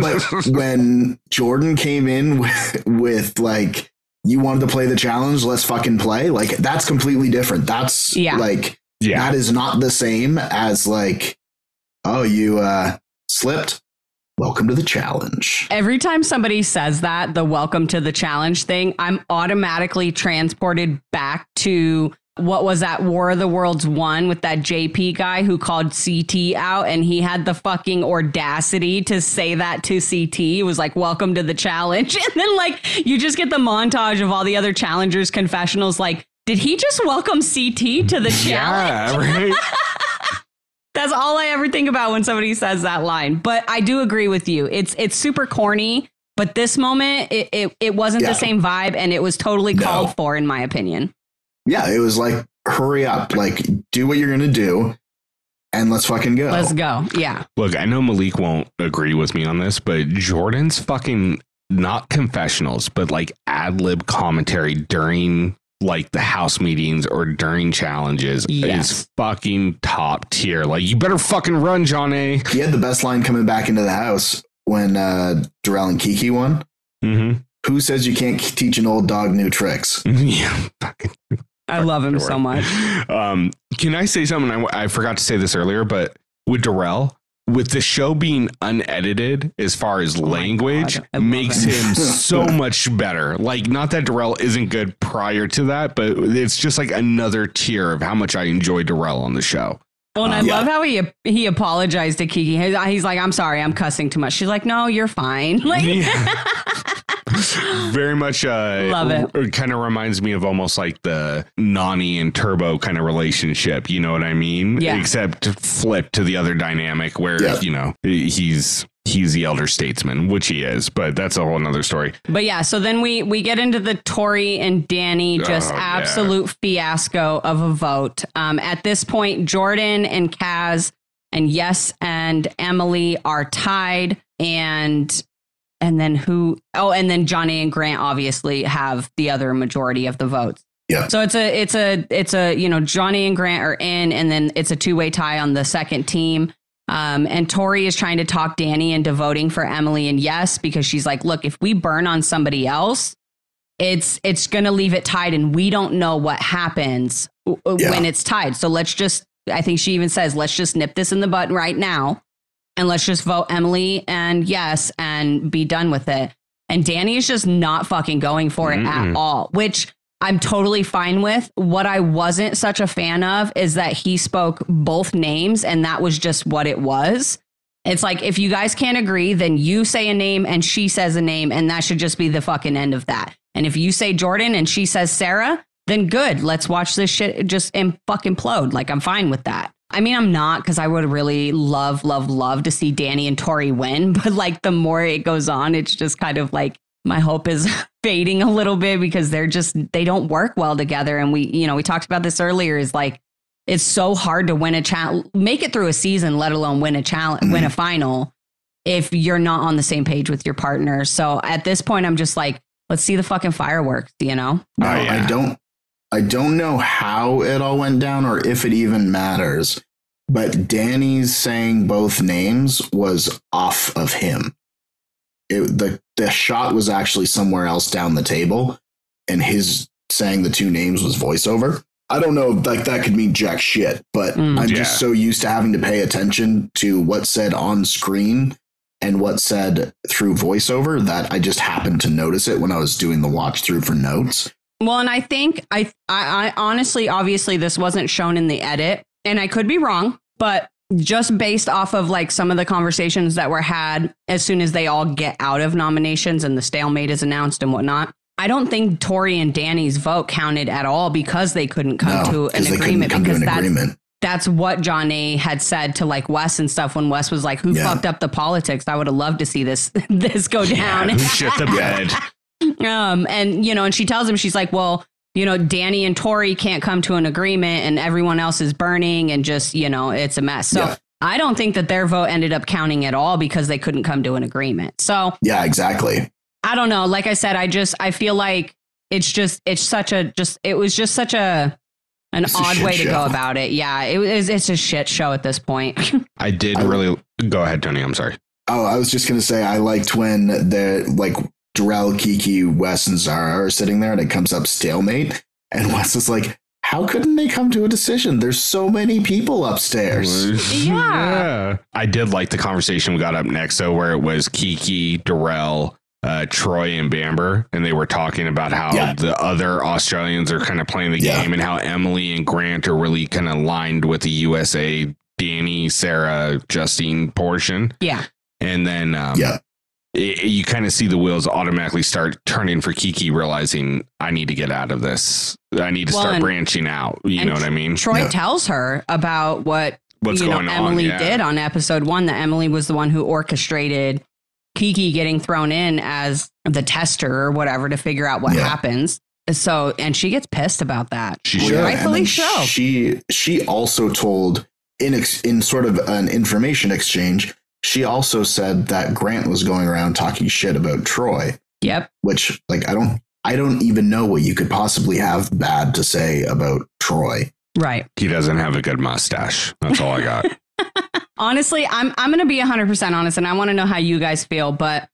but when Jordan came in with, with like, you wanted to play the challenge, let's fucking play. Like, that's completely different. That's Yeah. like, yeah, that is not the same as like, oh, you uh, slipped. Welcome to the challenge. Every time somebody says that, the welcome to the challenge thing, I'm automatically transported back to what was that War of the Worlds one with that JP guy who called CT out and he had the fucking audacity to say that to CT. It was like, welcome to the challenge. And then, like, you just get the montage of all the other challengers' confessionals, like, did he just welcome CT to the challenge? yeah, right. That's all I ever think about when somebody says that line. But I do agree with you. It's it's super corny, but this moment it it, it wasn't Yeah. the same vibe and it was totally No. called for in my opinion. Yeah, it was like, hurry up, like, do what you're gonna do, and let's fucking go. Let's go. Yeah. Look, I know Malik won't agree with me on this, but Jordan's fucking not confessionals, but like ad lib commentary during like the house meetings or during challenges Yes. is fucking top tier. Like, you better fucking run, Jonna. He had the best line coming back into the house when uh, Darrell and Kiki won. Mm-hmm. Who says you can't teach an old dog new tricks? yeah, fucking I love him so much. Um, can I say something? I, I forgot to say this earlier, but with Darrell, with the show being unedited as far as Oh language, God, makes it. him so much better. Like, not that Darrell isn't good prior to that, but it's just like another tier of how much I enjoy Darrell on the show. Well, and I Um, yeah. love how he he apologized to Kiki. He's, he's like, "I'm sorry, I'm cussing too much." She's like, "No, you're fine." Like, Very much, uh, Love it. Kind of reminds me of almost like the Nany and Turbo kind of relationship. You know what I mean? Yeah. Except flip to the other dynamic where Yeah. you know he's he's the elder statesman, which he is. But that's a whole nother story. But yeah, so then we we get into the Tori and Danny just Oh, yeah. absolute fiasco of a vote. Um, at this point, Jordan and Kaz and Yes and Emily are tied, and and then who? Oh, and then Johnny and Grant obviously have the other majority of the votes. Yeah. So it's a it's a it's a you know Johnny and Grant are in, and then it's a two way tie on the second team. Um, and Tori is trying to talk Danny into voting for Emily and yes because she's like, look, if we burn on somebody else, it's it's gonna leave it tied, and we don't know what happens w- w- Yeah. when it's tied. So let's just. I think she even says, let's just nip this in the bud right now, and let's just vote Emily and yes, and be done with it. And Danny is just not fucking going for it at Mm-mm. all, which I'm totally fine with. What I wasn't such a fan of is that he spoke both names and that was just what it was. It's like if you guys can't agree, then you say a name and she says a name, and that should just be the fucking end of that. And if you say Jordan and she says Sarah, then good. Let's watch this shit just im- fucking implode. Like I'm fine with that. I mean, I'm not because I would really love, love, love to see Danny and Tori win. But like the more it goes on, it's just kind of like my hope is fading a little bit because they're just they don't work well together. And we, you know, we talked about this earlier. Is like it's so hard to win a challenge, make it through a season, let alone win a challenge, mm-hmm. win a final, if you're not on the same page with your partner. So at this point, I'm just like, let's see the fucking fireworks. You know? No, Oh, yeah. I don't. I don't know how it all went down or if it even matters. But Danny's saying both names was off of him. It, the the shot was actually somewhere else down the table, and his saying the two names was voiceover. I don't know, like that could mean jack shit, but Mm. I'm Yeah. just so used to having to pay attention to what's said on screen and what's said through voiceover that I just happened to notice it when I was doing the watch through for notes. Well, and I think I, I, I honestly, obviously, this wasn't shown in the edit, and I could be wrong, but just based off of like some of the conversations that were had as soon as they all get out of nominations and the stalemate is announced and whatnot, I don't think Tori and Danny's vote counted at all because they couldn't come No, to 'cause an they agreement come to because an that's agreement. that's what Jonna had said to like Wes and stuff when Wes was like, "Who Yeah. fucked up the politics?" I would have loved to see this this go down. Yeah, who shit the bed? Um, and you know, and she tells him, she's like, well, you know, Danny and Tori can't come to an agreement, and everyone else is burning, and just you know, it's a mess. So Yeah. I don't think that their vote ended up counting at all because they couldn't come to an agreement. So Yeah, exactly. I don't know. Like I said, I just I feel like it's just it's such a just it was just such a an It's odd shit way to go about it. Yeah, it was it's a shit show at this point. I did I- really go ahead, Tony. I'm sorry. Oh, I was just gonna say I liked when the like Darrell, Kiki, Wes, and Zara are sitting there and it comes up stalemate, and Wes is like, "How couldn't they come to a decision? There's so many people upstairs." Yeah. I did like the conversation we got up next, though, where it was Kiki, Darrell, uh, Troy, and Bamber, and they were talking about how Yeah. the other Australians are kind of playing the Yeah. game and how Emily and Grant are really kind of aligned with the USA, Danny, Sarah, Justine portion. yeah. And then um, Yeah, it, you kind of see the wheels automatically start turning for Kiki, realizing I need to get out of this. I need to Well, start and- branching out. You know what I mean? Troy Yeah. tells her about what What's you know going on? Emily Yeah. did on episode one. That Emily was the one who orchestrated Kiki getting thrown in as the tester or whatever to figure out what Yeah. happens. So, and she gets pissed about that. She Well, should. yeah, Rightfully so. She she also told in ex, in sort of an information exchange. She also said that Grant was going around talking shit about Troy, Yep. which like I don't I don't even know what you could possibly have bad to say about Troy. Right. He doesn't have a good mustache. That's all I got. Honestly, I'm I'm going to be 100% honest and I want to know how you guys feel, but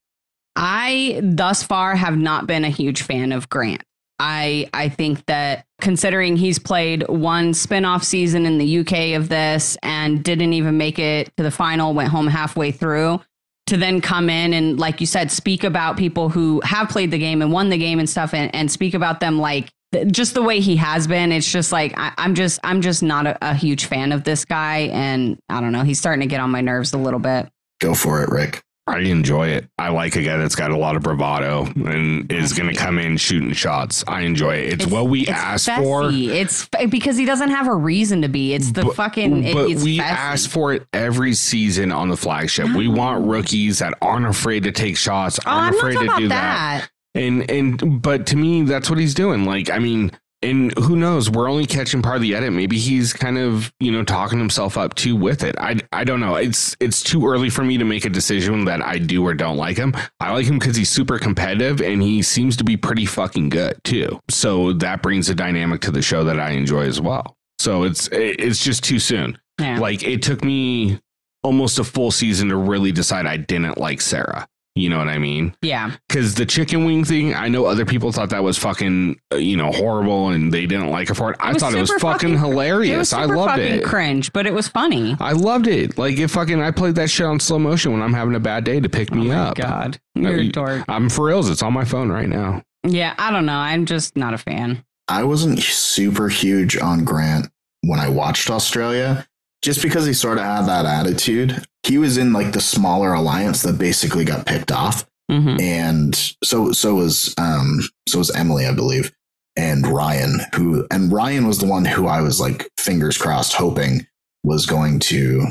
I thus far have not been a huge fan of Grant. I I think that considering he's played one spin-off season in the UK of this and didn't even make it to the final, went home halfway through, to then come in and like you said, speak about people who have played the game and won the game and stuff and, and speak about them like just the way he has been. It's just like I, I'm just I'm just not a, a huge fan of this guy and I don't know, he's starting to get on my nerves a little bit. Go for it, Rick. I enjoy it. I like a guy that's got a lot of bravado and is going to come in shooting shots. I enjoy it. It's, what we it's asked fessy. for. It's because he doesn't have a reason to be. It's the But- fucking. It, but it's we fessy. ask for it every season on the flagship. We want rookies that aren't afraid to take shots, Oh, aren't I'm afraid to do that. that. And and but to me, that's what he's doing. Like, I mean, and who knows? We're only catching part of the edit. Maybe he's kind of you know talking himself up too with it. I I don't know. It's it's too early for me to make a decision that I do or don't like him. I like him because he's super competitive and he seems to be pretty fucking good too. So that brings a dynamic to the show that I enjoy as well. So it's it's just too soon. Yeah. Like it took me almost a full season to really decide I didn't like Sarah. You know what I mean? yeah. Because the chicken wing thing, I know other people thought that was fucking, uh, you know, horrible and they didn't like it for it. I was thought it was super fucking, It hilarious. was I loved fucking it. cringe, but it was funny. I loved it. Like if fucking I played that shit on slow motion when I'm having a bad day to pick me oh my up. God. You're a you- dork. I'm for reals. It's on my phone right now. Yeah, I don't know. I'm just not a fan. I wasn't super huge on Grant when I watched Australia, just because he sort of had that attitude. He was in like the smaller alliance that basically got picked off, hmm and so so was um so was Emily, I believe, and Ryan, who and Ryan was the one who I was like fingers crossed hoping was going to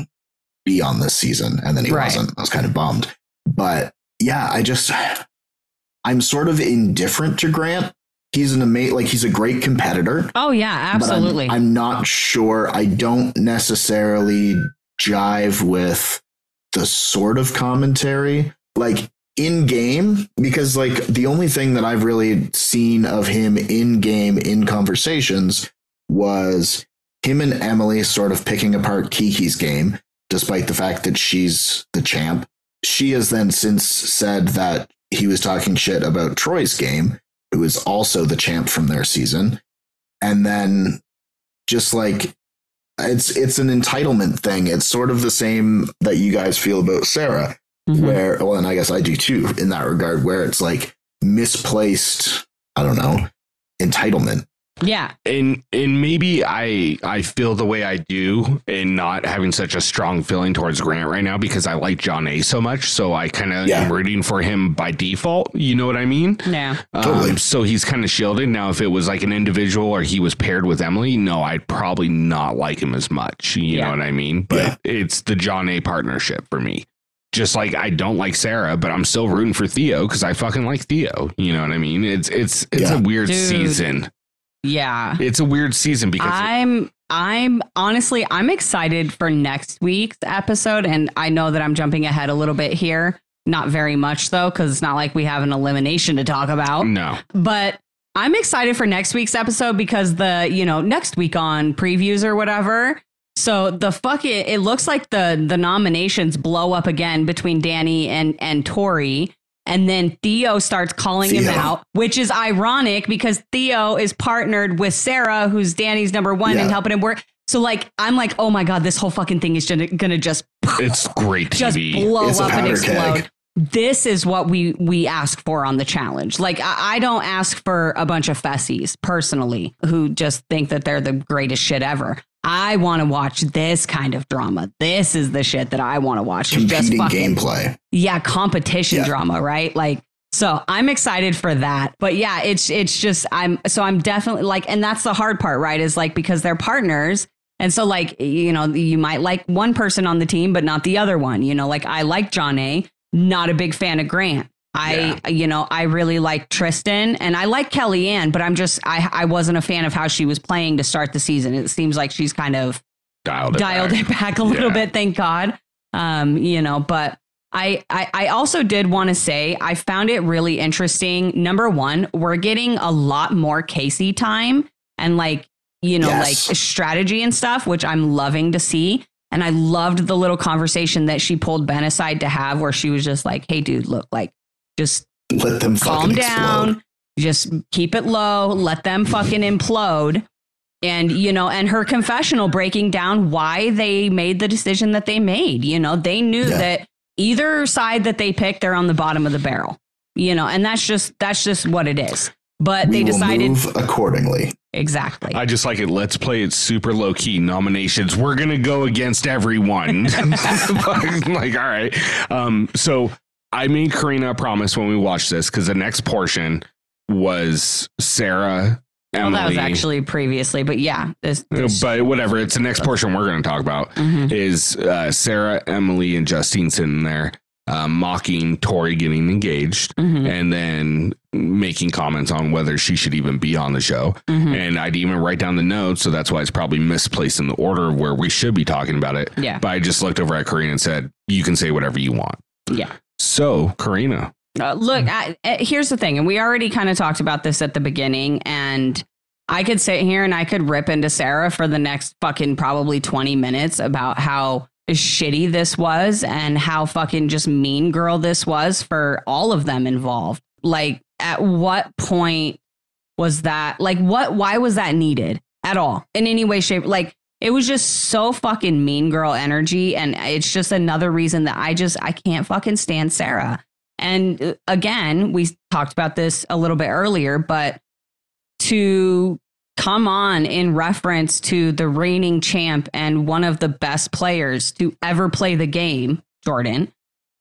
be on this season, and then he Right. wasn't. I was kind of bummed, but yeah, I just I'm sort of indifferent to Grant. He's an amazing, like he's a great competitor. Oh yeah, but I'm- absolutely. I'm, not sure. I don't necessarily jive with the sort of commentary like in game because like the only thing that I've really seen of him in game in conversations was him and Emily sort of picking apart Kiki's game, despite the fact that she's the champ. She has then since said that he was talking shit about Troy's game, who is also the champ from their season. And then just like it's it's an entitlement thing. It's sort of the same that you guys feel about Sarah, Mhm. where well, and I guess I do too in that regard, where it's like misplaced, I don't know, entitlement. Yeah, and and maybe I I feel the way I do and not having such a strong feeling towards Grant right now because I like Jonna so much, so I kind of Yeah. am rooting for him by default. You know what I mean? yeah. Totally. Um, so he's kind of shielded. Now, if it was like an individual or he was paired with Emily, no, I'd probably not like him as much. You Yeah. know what I mean? But Yeah. it's the Jonna partnership for me. Just like I don't like Sarah, but I'm still rooting for Theo because I fucking like Theo. You know what I mean? It's it's it's Yeah. a weird Dude. season. Yeah. It's a weird season because I'm I'm honestly I'm excited for next week's episode and I know that I'm jumping ahead a little bit here. Not very much though cuz it's not like we have an elimination to talk about. no, But I'm excited for next week's episode because the, you know, next week on previews or whatever. So the fuck it, it looks like the the nominations blow up again between Danny and and Tori. And then Theo starts calling him out, which is ironic because Theo is partnered with Sarah, who's Danny's number one, and helping him work. So like, I'm like, oh my god, this whole fucking thing is gonna, gonna just it's great just TV. blow It's up and explode. keg. This is what we we ask for on the challenge. Like I, I don't ask for a bunch of fessies personally who just think that they're the greatest shit ever. I want to watch this kind of drama. This is the shit that I want to watch. Competing fucking gameplay. yeah, competition Yeah. drama, right? Like so I'm excited for that. But yeah, it's it's just I'm so I'm definitely like and that's the hard part, right? Is like because they're partners. And so like you know, you might like one person on the team but not the other one. You know, like I like Jonna, not a big fan of Grant. I you know, I really like Tristan and I like Kellyanne, but I'm just I I wasn't a fan of how she was playing to start the season. It seems like she's kind of dialed it dialed back. it back a little Yeah. bit thank god um you know but I, I I also did want to say I found it really interesting. Number one, we're getting a lot more Casey time and like you know Yes. like strategy and stuff, which I'm loving to see. And I loved the little conversation that she pulled Ben aside to have, where she was just like, "Hey, dude, look, like, just Let them calm down explode. just keep it low let them fucking implode and you know and her confessional breaking down why they made the decision that they made you know they knew Yeah. that either side that they picked they're on the bottom of the barrel you know and that's just that's just what it is but We they will decided move accordingly. exactly I just like it. Let's play it super low key. Nominations. We're gonna go against everyone. like, all right. Um, so I made Corrina a promise when we watched this because the next portion was Sarah, Emily, well that was actually previously but yeah this, Uh, this but whatever. It's the next portion we're gonna talk about. Mhm. Is uh, Sarah, Emily, and Justine sitting there uh, mocking Tori getting engaged, Mhm. and then making comments on whether she should even be on the show. Mhm. And I'd even write down the notes. So that's why it's probably misplaced in the order of where we should be talking about it. Yeah. But I just looked over at Corrina and said, you can say whatever you want. Yeah. So, Corrina, Uh, look, I, uh, here's the thing, and we already kind of talked about this at the beginning, and I could sit here and I could rip into Sarah for the next fucking probably 20 minutes about how shitty this was and how fucking just mean girl this was for all of them involved. Like, at what point was that? Like, what, why was that needed at all in any way, shape? Like, it was just so fucking mean girl energy. And it's just another reason that I just, I can't fucking stand Sarah. And uh, again, we talked about this a little bit earlier, but to come on in reference to the reigning champ and one of the best players to ever play the game, Jordan,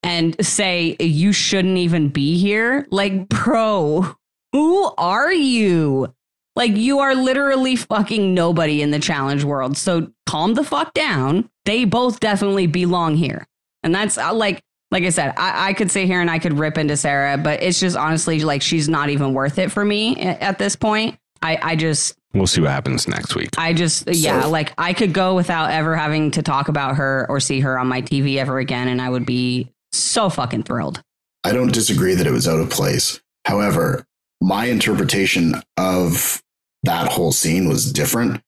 and say you shouldn't even be here, like, bro, who are you? Like, you are literally fucking nobody in the challenge world. So calm the fuck down. They both definitely belong here. And that's uh, like, like I said, I, I could sit here and I could rip into Sarah, but it's just honestly like she's not even worth it for me a- at this point. I, I just, we'll see what happens next week. I just, yeah, like I could go without ever having to talk about her or see her on my TV ever again, and I would be so fucking thrilled. I don't disagree that it was out of place. However, my interpretation of that whole scene was different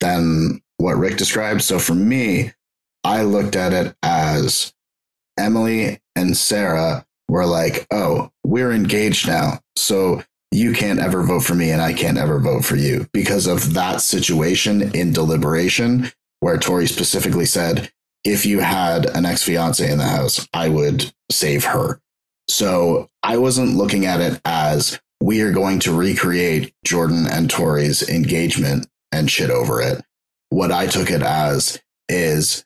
than what Rick described. So for me, I looked at it as Emily and Sarah were like, oh, we're engaged now. So you can't ever vote for me and I can't ever vote for you because of that situation in deliberation where Tori specifically said, if you had an ex fiance in the house, I would save her. So I wasn't looking at it as we are going to recreate Jordan and Tori's engagement and shit over it. What I took it as is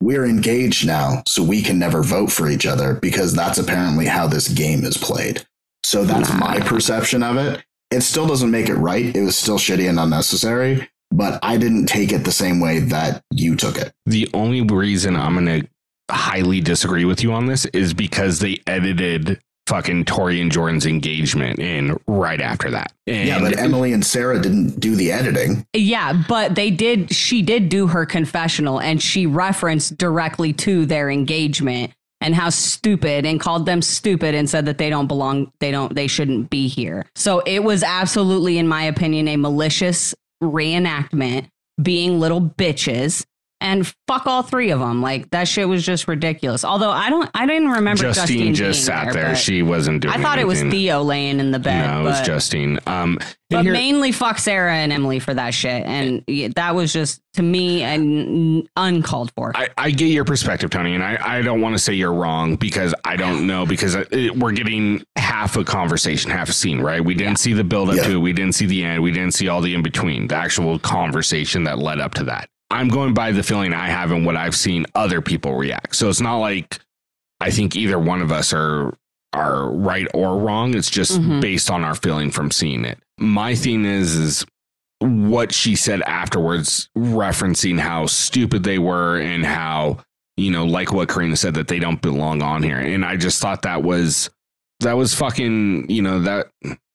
we're engaged now, so we can never vote for each other because that's apparently how this game is played. So that's my perception of it. It still doesn't make it right. It was still shitty and unnecessary, but I didn't take it the same way that you took it. The only reason I'm going to highly disagree with you on this is because they edited fucking Tori and Jordan's engagement in right after that. And yeah, but Emily and Sarah didn't do the editing. Yeah, but they did, she did do her confessional and she referenced directly to their engagement and how stupid and called them stupid and said that they don't belong, they don't, they shouldn't be here. So it was absolutely, in my opinion, a malicious reenactment being little bitches. And fuck all three of them. Like that shit was just ridiculous. Although I don't, I didn't remember Justine, Justine, just being sat there. but She wasn't doing I thought it was. Theo laying in the bed. No, it was but- Justine. Um, but here- mainly fuck Sarah and Emily for that shit. And that was just to me an uncalled for. I, I get your perspective, Tony, and I, I don't want to say you're wrong because I don't know because it, we're getting half a conversation, half a scene, right? We didn't see the build up Yeah. to it, we didn't see the end, we didn't see all the in between, the actual conversation that led up to that. I'm going by the feeling I have and what I've seen other people react. So it's not like I think either one of us are are right or wrong. It's just Mhm. based on our feeling from seeing it. My thing is is what she said afterwards, referencing how stupid they were and how, you know, like what Corrina said, that they don't belong on here. And I just thought that was that was fucking, you know, that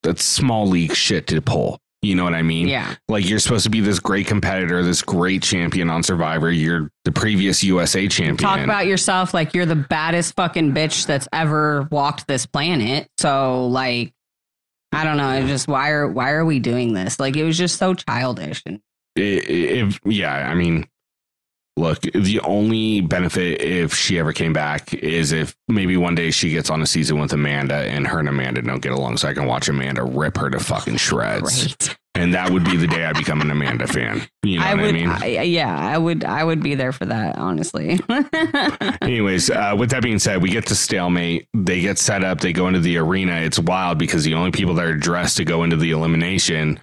that's small league shit to pull. You know what I mean? yeah. Like you're supposed to be this great competitor, this great champion on Survivor. You're the previous USA champion. Talk about yourself like you're the baddest fucking bitch that's ever walked this planet. So like I don't know, just why are why are we doing this? Like it was just so childish and if yeah, I mean, look, the only benefit if she ever came back is if maybe one day she gets on a season with Amanda and her and Amanda don't get along, so I can watch Amanda rip her to fucking shreds, great. and that would be the day I become an Amanda fan. You know I what would I mean? I- yeah, I would I would be there for that, honestly. Anyways, uh, with that being said, we get to stalemate. They get set up. They go into the arena. It's wild because the only people that are dressed to go into the elimination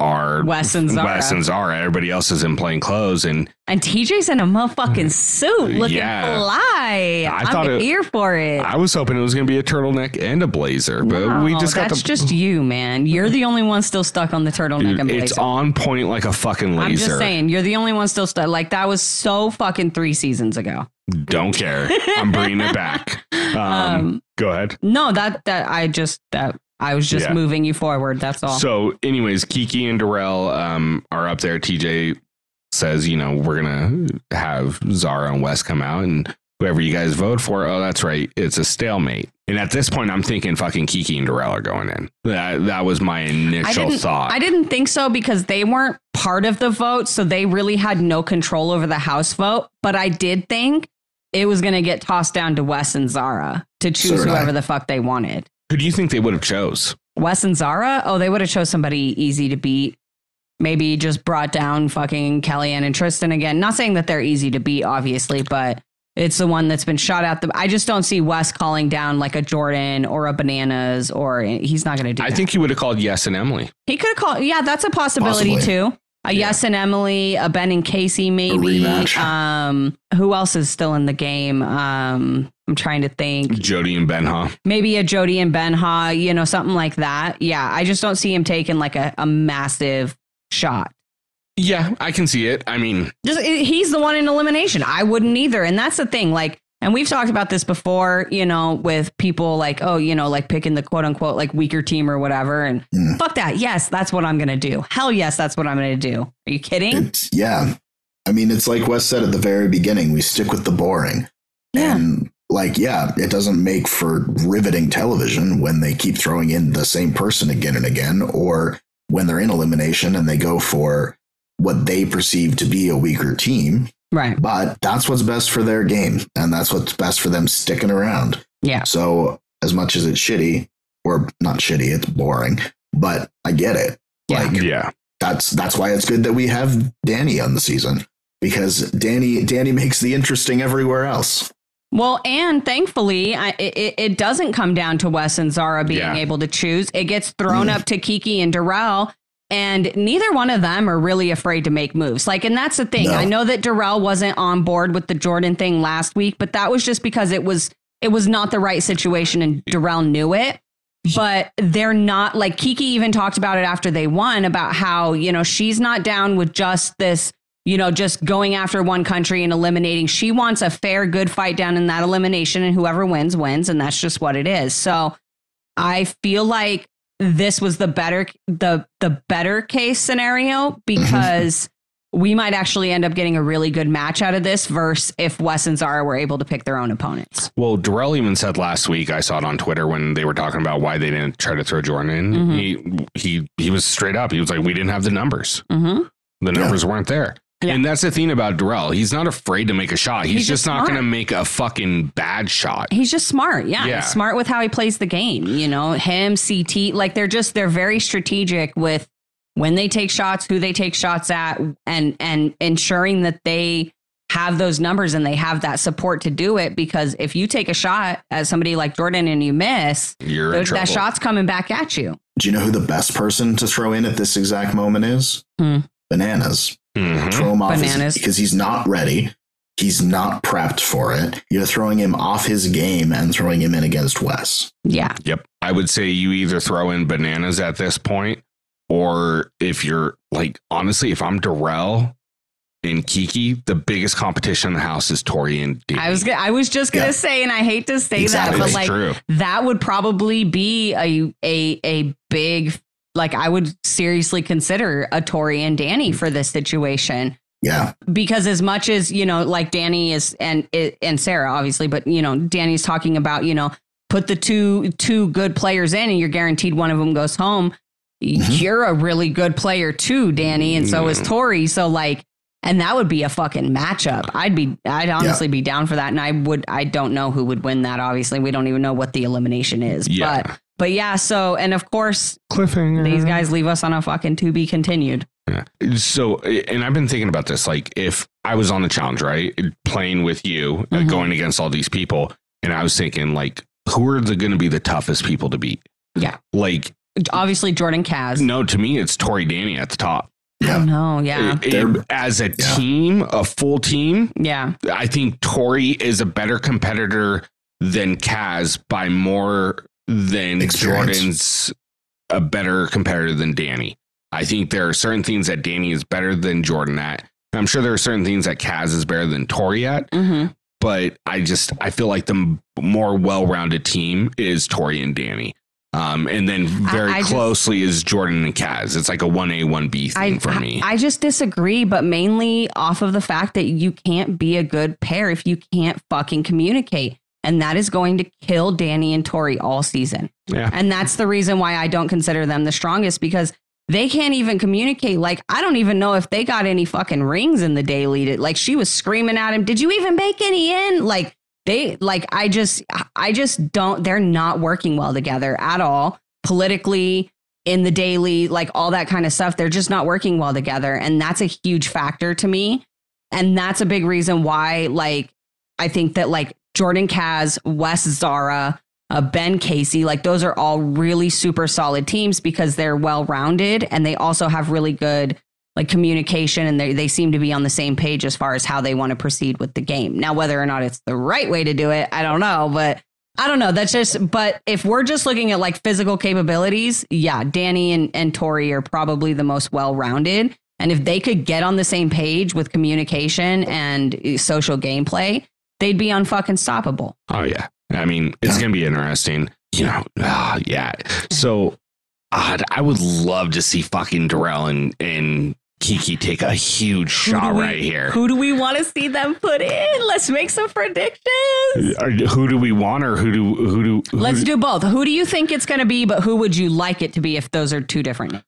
are Wes and Zara. Wes and Zara. Everybody else is in plain clothes, and and TJ's in a motherfucking suit looking Yeah. fly. I I'm thought it- here for it. I was hoping it was going to be a turtleneck and a blazer, but we just got that's the. just you, man. You're the only one still stuck on the turtleneck and blazer. it's on point like a fucking laser. I'm just saying, you're the only one still stuck. Like that was so fucking three seasons ago. Don't care. I'm bringing it back. Um, Um, go ahead. no, that that I just that I was just Yeah. moving you forward. That's all. So, anyways, Kiki and Darrell um, are up there. TJ says, you know, we're gonna have Zara and Wes come out, and whoever you guys vote for, oh, that's right, it's a stalemate. And at this point, I'm thinking fucking Kiki and Darrell are going in. That that was my initial didn't, thought. I didn't think so because they weren't part of the vote, so they really had no control over the House vote. But I did think it was going to get tossed down to Wes and Zara to choose So did I. whoever the fuck they wanted. Who do you think they would have chose? Wes and Zara, oh, they would have chose somebody easy to beat. Maybe just brought down fucking Kellyanne and Tristan again. Not saying that they're easy to beat, obviously, but it's the one that's been shot at. The I just don't see Wes calling down like a Jordan or a Bananas, or he's not going to do. I that. think he would have called Yes and Emily. He could have called. Yeah, that's a possibility Possibly. too. A Yeah. yes and Emily, a Ben and Casey, maybe. Um, who else is still in the game? Um, I'm trying to think. Jody and Ben Ha. Maybe a Jody and Ben Ha, you know, something like that. Yeah, I just don't see him taking like a, a massive shot. Yeah, I can see it. I mean, Just he's the one in elimination. I wouldn't either, and that's the thing. Like, and we've talked about this before, you know, with people like, oh, you know, like picking the quote unquote like weaker team or whatever, and Mm. fuck that. Yes, that's what I'm gonna do. Hell yes, that's what I'm gonna do. Are you kidding? It's, yeah. I mean, it's like Wes said at the very beginning we stick with the boring. Yeah. And, like, yeah, it doesn't make for riveting television when they keep throwing in the same person again and again, or when they're in elimination and they go for what they perceive to be a weaker team. Right. But that's what's best for their game. And that's what's best for them sticking around. Yeah. So, as much as it's shitty, or not shitty, it's boring, but I get it. Yeah. Like, yeah. that's that's why it's good that we have Danny on the season because Danny Danny makes the interesting everywhere else. Well, and thankfully, I, it, it doesn't come down to Wes and Zara being Yeah. able to choose. It gets thrown Mm. up to Kiki and Darrell, and neither one of them are really afraid to make moves. Like, and that's the thing. No. I know that Darrell wasn't on board with the Jordan thing last week, but that was just because it was it was not the right situation, and Darrell knew it. But they're not like Kiki even talked about it after they won about how you know she's not down with just this you know, just going after one country and eliminating. She wants a fair, good fight down in that elimination, and whoever wins, wins. And that's just what it is. So I feel like this was the better the the better case scenario because we might actually end up getting a really good match out of this versus if Wes and Zara were able to pick their own opponents. Well, Darrell even said last week. I saw it on Twitter when they were talking about why they didn't try to throw Jordan in. Mhm. He he he was straight up. He was like, "We didn't have the numbers. Mm-hmm. The Yeah. numbers weren't there." Yeah. And that's the thing about Darrell. He's not afraid to make a shot. He's, He's just just not going to make a fucking bad shot. He's just smart. Yeah. Yeah. Smart with how he plays the game. You know, him, CT, like they're just, they're very strategic with when they take shots, who they take shots at, and, and ensuring that they have those numbers and they have that support to do it. Because if you take a shot at somebody like Jordan and you miss, You're in that shot's coming back at you. Do you know who the best person to throw in at this exact moment is? Hmm. Bananas. Mhm. Throw him off his- because he's not ready. He's not prepped for it. You're throwing him off his game and throwing him in against Wes. Yeah. Yep. I would say you either throw in bananas at this point, or if you're like, honestly, if I'm Darrell and Kiki, the biggest competition in the house is Tori and Dave. I was, I was just going to Yeah. say, and I hate to say Exactly. that, but like, true. that would probably be a a a big like I would seriously consider a Tori and Danny for this situation Yeah. because as much as you know like Danny is and and Sarah obviously but you know Danny's talking about you know put the two two good players in and you're guaranteed one of them goes home Mhm. you're a really good player too Danny and so is Mm. Tori so like and that would be a fucking matchup. I'd be, I'd honestly be down for that. And I would, I don't know who would win that. Obviously, we don't even know what the elimination is. Yeah. But, but yeah. So, and of course, Cliffhanger. these guys leave us on a fucking to be continued. Yeah. So, and I've been thinking about this. Like, if I was on the challenge, right, playing with you, uh, Mhm. going against all these people, and I was thinking, like, who are the going to be the toughest people to beat? Yeah. Like, Obviously, Jordan Kaz. no, to me, it's Tori Danny at the top. Yeah. don't know. Yeah. It- it- as a Yeah. team, a full team, Yeah. I think Tori is a better competitor than Kaz by more than Experience. Jordan's a better competitor than Danny. I think there are certain things that Danny is better than Jordan at. I'm sure there are certain things that Kaz is better than Tori at, hmm but I just I feel like the more well-rounded team is Tori and Danny. Um, and then very I just- closely is Jordan and Kaz. It's like a one A one B thing I, for me. I, I just disagree, but mainly off of the fact that you can't be a good pair if you can't fucking communicate. And that is going to kill Danny and Tori all season. yeah, And that's the reason why I don't consider them the strongest because they can't even communicate. Like, I don't even know if they got any fucking rings in the daily. Like, she was screaming at him, Did you even make any in? Like, they, like, I just, I just don't, they're not working well together at all. Politically, in the daily, like all that kind of stuff, they're just not working well together. And that's a huge factor to me. And that's a big reason why, like, I think that, like, Jordan Kaz, Wes Zara, uh, Ben Casey, like those are all really super solid teams because they're well rounded and they also have really good like communication and they they seem to be on the same page as far as how they want to proceed with the game. Now, whether or not it's the right way to do it, I don't know, but I don't know. That's just, but if we're just looking at like physical capabilities, yeah, Danny and, and Tori are probably the most well rounded. And if they could get on the same page with communication and uh, social gameplay, they'd be unfucking stoppable. Oh yeah. I mean, it's Yeah. gonna be interesting. You know, ah, yeah. So uh, I would love to see fucking Darrell and and Kiki take a huge shot we- right here. Who do we want to see them put in? Let's make some predictions. Are- who do we want, or who do who do? Who Let's do both. Who do you think it's going to be, but who would you like it to be if those are two different names?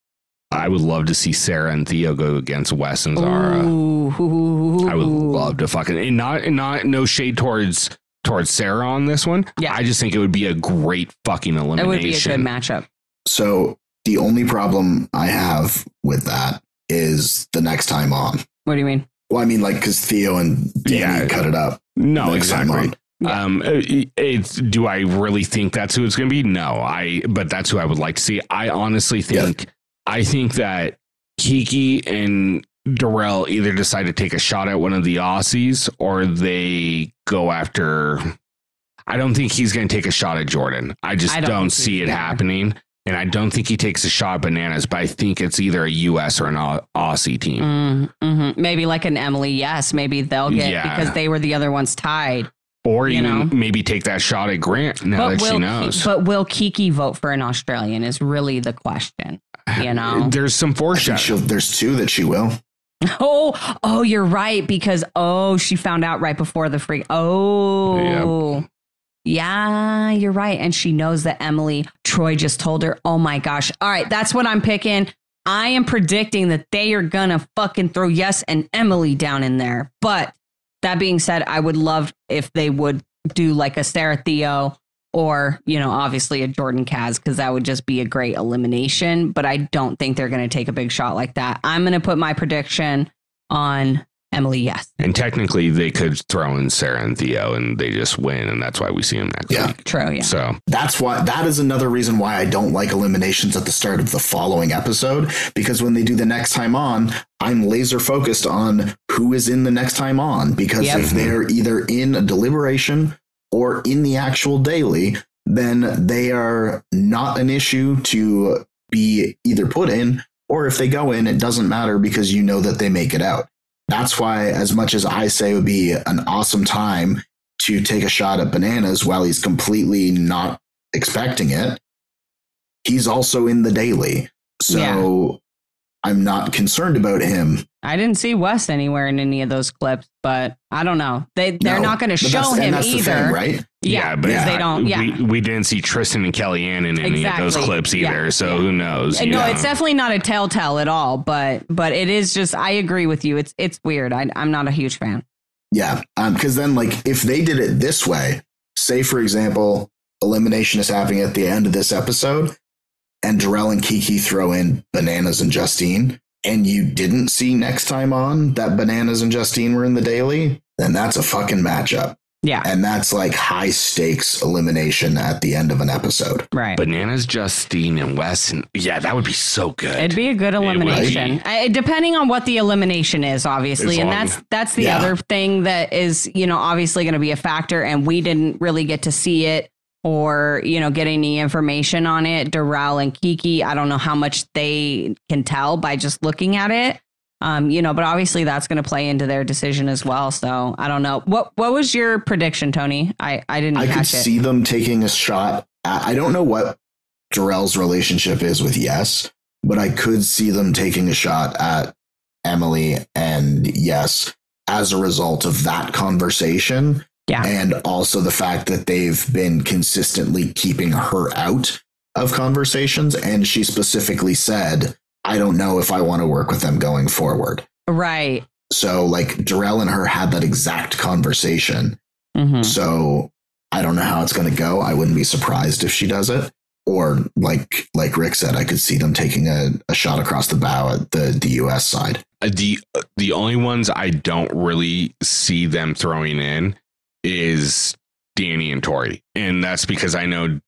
I would love to see Sarah and Theo go against Wes and Zara. Ooh, I would love to fucking and not and not no shade towards towards Sarah on this one. Yeah. I just think it would be a great fucking That elimination. would be a good matchup. So the only problem I have with that is the next time on. What do you mean? Well, I mean, like, because Theo and Danny Yeah. cut it up. No, exactly. Yeah. Um, it's do I really think that's who it's going to be? No, I. But that's who I would like to see. I honestly Yeah. I think that Kiki and Darrell either decide to take a shot at one of the Aussies or they go after. I don't think he's going to take a shot at Jordan. I just I don't, don't see it either. happening. And I don't think he takes a shot at bananas, but I think it's either a US or an Aussie team. Mm, mhm. Maybe like an Emily. Yes, maybe they'll get Yeah. because they were the other ones tied. Or You even know? maybe take that shot at Grant now that will she knows. but will Kiki vote for an Australian? Is really the question. You know. There's some I think foreshadowing. she'll, there's two that she will. Oh, oh, you're right because oh, she found out right before the freak. Oh, yeah. yeah, you're right, and she knows that Emily Troy just told her. Oh my gosh! All right, that's what I'm picking. I am predicting that they are gonna fucking throw Yes and Emily down in there. But that being said, I would love if they would do like a Sarah Theo or, you know, obviously a Jordan Kaz, because that would just be a great elimination. But I don't think they're going to take a big shot like that. I'm going to put my prediction on Emily Yes. And technically, they could throw in Sarah and Theo, and they just win, and that's why we see them next Yeah. week. True, yeah. So That's why that is another reason why I don't like eliminations at the start of the following episode because when they do the next time on, I'm laser focused on who is in the next time on because Yep. if mm-hmm. they're either in a deliberation or in the actual daily, then they are not an issue to be either put in or if they go in, it doesn't matter because you know that they make it out. That's why, as much as I say it would be an awesome time to take a shot at bananas while he's completely not expecting it, he's also in the daily. So I'm not concerned about him. I didn't see Wes anywhere in any of those clips, but I don't know. They they're No, not going to show him that's the either, thing, right? Yeah, but because they don't. Yeah, we, we didn't see Tristan and Kellyanne in any of those clips either. Yeah. So Yeah. who knows? no, know? it's definitely not a telltale at all. But but it is just. I agree with you. It's it's weird. I, I'm not a huge fan. Yeah. Um, because then like if they did it this way, say for example, elimination is happening at the end of this episode, and Darrell and Kiki throw in bananas and Justine, and you didn't see next time on that bananas and Justine were in the daily, then that's a fucking matchup. Yeah, And that's like high stakes elimination at the end of an episode. right. Bananas, Justine, and Wes. And yeah, that would be so good. It'd be a good elimination, be. I, depending on what the elimination is, obviously, As and long- that's that's the Yeah. other thing that is you know obviously going to be a factor, and we didn't really get to see it or you know get any information on it. Darrell and Kiki, I don't know how much they can tell by just looking at it. Um, you know, but obviously that's going to play into their decision as well. So I don't know. What what was your prediction, Tony? I I didn't I could it. see them taking a shot. At, I don't know what Darrell's relationship is with Yes, but I could see them taking a shot at Emily and Yes as a result of that conversation. Yeah. And also the fact that they've been consistently keeping her out of conversations. And she specifically said, I don't know if I want to work with them going forward. Right. So, like, Darrell and her had that exact conversation. hmm So, I don't know how it's going to go. I wouldn't be surprised if she does it. Or, like, like Rick said, I could see them taking a, a shot across the bow at the, the US side. Uh, the the only ones I don't really see them throwing in is Danny and Tori, and that's because I know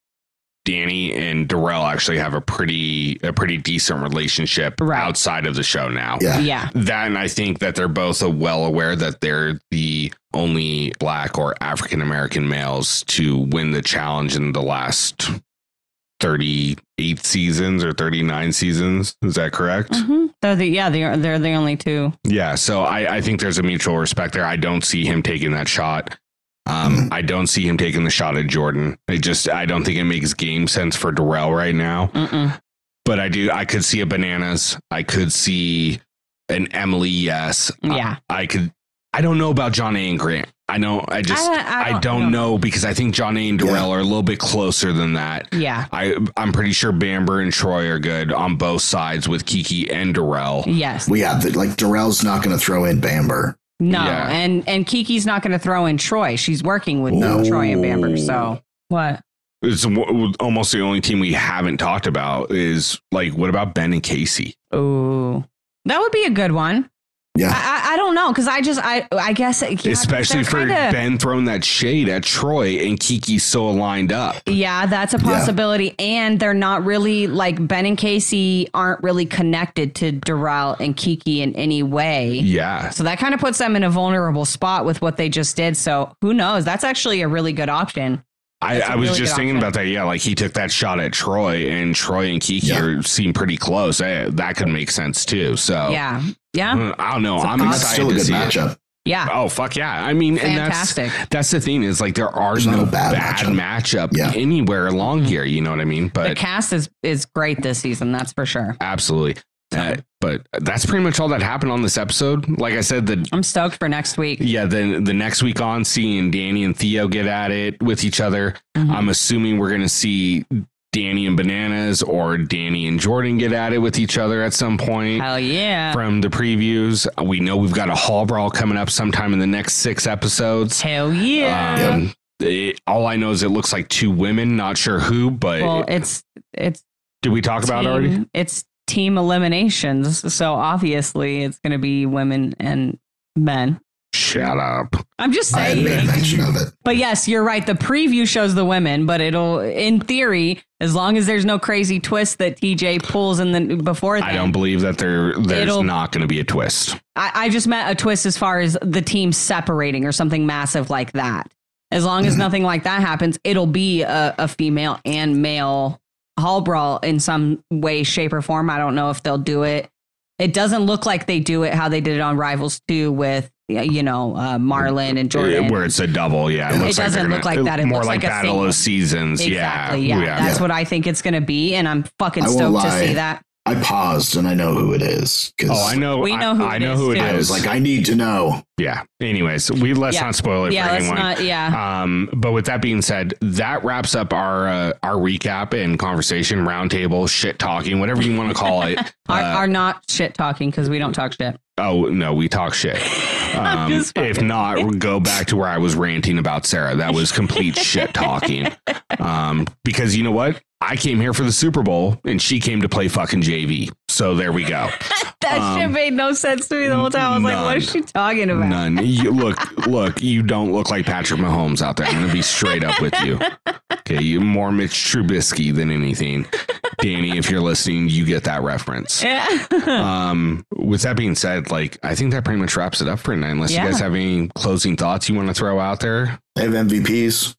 Danny and Darrell actually have a pretty a pretty decent relationship Right. outside of the show now. Yeah. Yeah. That and I think that they're both well aware that they're the only black or African American males to win the challenge in the last 38 seasons or 39 seasons. Is that correct? hmm They're the yeah they're they're the only two. Yeah, so I, I think there's a mutual respect there. I don't see him taking that shot. Um. I don't see him taking the shot at Jordan. It just I don't think it makes game sense for Darrell right now. Mm-mm. But I do I could see a bananas. I could see an Emily. Yes. Yeah. I, I could. I don't know about Jonna. and Grant. I know. I just I, I don't, know because I think Jonna. and Darrell are a little bit closer than that. Yeah. I I'm pretty sure Bamber and Troy are good on both sides with Kiki and Darrell. Yes. Well, yeah, the, like, Darrell's not going to throw in Bamber. No. Yeah. And and Kiki's not going to throw in Troy. She's working with No. Troy and Bamber. So what? It's almost the only team we haven't talked about is like, what about Ben and Casey? Oh, that would be a good one. Yeah. I, I, don't know because I just I I guess yeah, Especially for kinda- Ben throwing that shade at Troy and Kiki so aligned up. Yeah, that's a Yeah. possibility. And they're not really like Ben and Casey aren't really connected to Darrell and Kiki in any way. Yeah. So that kind of puts them in a vulnerable spot with what they just did. So who knows? That's actually a really good option. I, That's a I was really just thinking option. about that. Yeah, like he took that shot at Troy, and Troy and Kiki Yeah. seem pretty close. Eh, that could make sense too. So Yeah. Yeah. uh, I don't know. It's a I'm poss- That's excited still a to good see it. matchup. Yeah. Oh fuck yeah! I mean, and that's Fantastic. that's the thing is like there are There's no not bad bad, matchup, Yeah. anywhere along here. You know what I mean? But the cast is is great this season, that's for sure. absolutely. Uh, but that's pretty much all that happened on this episode. Like I said, the I'm stoked for next week. yeah, then the next week on, seeing Danny and Theo get at it with each other. Mhm. I'm assuming we're gonna see Danny and Bananas or Danny and Jordan get at it with each other at some point. Hell yeah. From the previews, we know we've got a hall brawl coming up sometime in the next six episodes. Hell yeah. Um, it- all I know is it looks like two women. Not sure who, but well, it's it's did we talk about it already? It's team eliminations, so obviously it's going to be women and men. Shut up. I'm just I had saying. made mention of it. But yes, you're right. The preview shows the women, but it'll, in theory, as long as there's no crazy twist that TJ pulls in the before I don't believe that there there's not going to be a twist. I, I just meant a twist as far as the team separating or something massive like that. As long as Mhm. nothing like that happens, it'll be a, a female and male hall brawl in some way, shape, or form. I don't know if they'll do it. It doesn't look like they do it how they did it on Rivals 2 with, you know, uh, Marlon and Jordan. Where it's a double, yeah. It looks doesn't they're look like that. It more looks like, like a Battle single. of Seasons. Exactly. Yeah. Yeah. That's what I think it's going to be. And I'm fucking I won't stoked to see that. I paused and I know who it is. 'cause Oh, I know. We know I, who I it know is, who it too. I was like, I need to know. yeah. Anyways, we let's Yeah. not spoil it Yeah. for Let's anyone. not. Yeah. Um, but with that being said, that wraps up our uh, our recap and conversation, roundtable, shit talking, whatever you want to call it. Are, Uh, are not shit talking because we don't talk shit. oh no, we talk shit. Um, if not, go back to where I was ranting about Sarah. That was complete shit talking. Um, because you know what? I came here for the Super Bowl, and she came to play fucking JV. So there we go. That Um, shit made no sense to me the whole time. I was like, what is she talking about? None. You, look, look. You don't look like Patrick Mahomes out there. I'm gonna be straight up with you. Okay, you more Mitch Trubisky than anything. Danny, if you're listening, you get that reference. Yeah. Um, with that being said, like I think that pretty much wraps it up for tonight. Unless Yeah. you guys have any closing thoughts you want to throw out there. They have MVPs.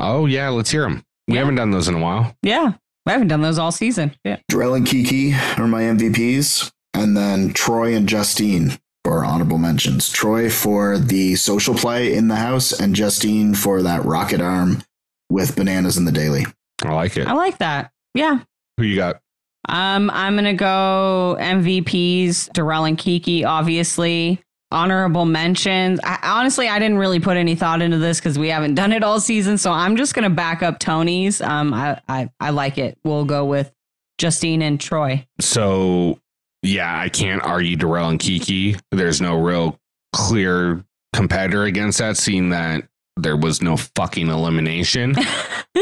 Oh yeah, let's hear them. We Yeah. haven't done those in a while. yeah. We haven't done those all season. Yeah. Darrell and Kiki are my MVPs. And then Troy and Justine for honorable mentions. Troy for the social play in the house, and Justine for that rocket arm with bananas in the daily. I like it. I like that. Yeah. Who you got? Um, I'm gonna go MVPs, Darrell and Kiki, obviously. Honorable mentions. I, honestly, I didn't really put any thought into this because we haven't done it all season. So I'm just gonna back up Tony's. Um, I, I I like it. We'll go with Justine and Troy. So yeah, I can't argue Darrell and Kiki. There's no real clear competitor against that, seeing that there was no fucking elimination.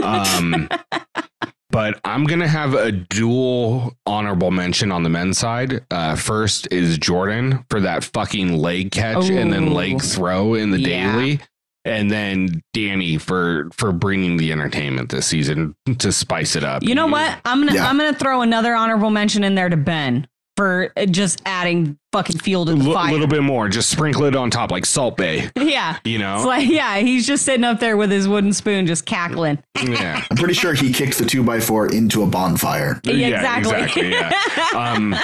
Um, but I'm gonna have a dual honorable mention on the men's side. Uh, first is Jordan for that fucking leg catch and then leg throw in the Yeah. daily, and then Danny for for bringing the entertainment this season to spice it up. You know what? I'm gonna Yeah. I'm gonna throw another honorable mention in there to Ben for uh, just adding fucking fuel to A the li- fire. A little bit more, just sprinkle it on top like Salt Bae. yeah. You know, It's like, yeah, he's just sitting up there with his wooden spoon, just cackling. yeah. I'm pretty sure he kicked the two by four into a bonfire. Yeah, exactly. exactly, yeah. Um,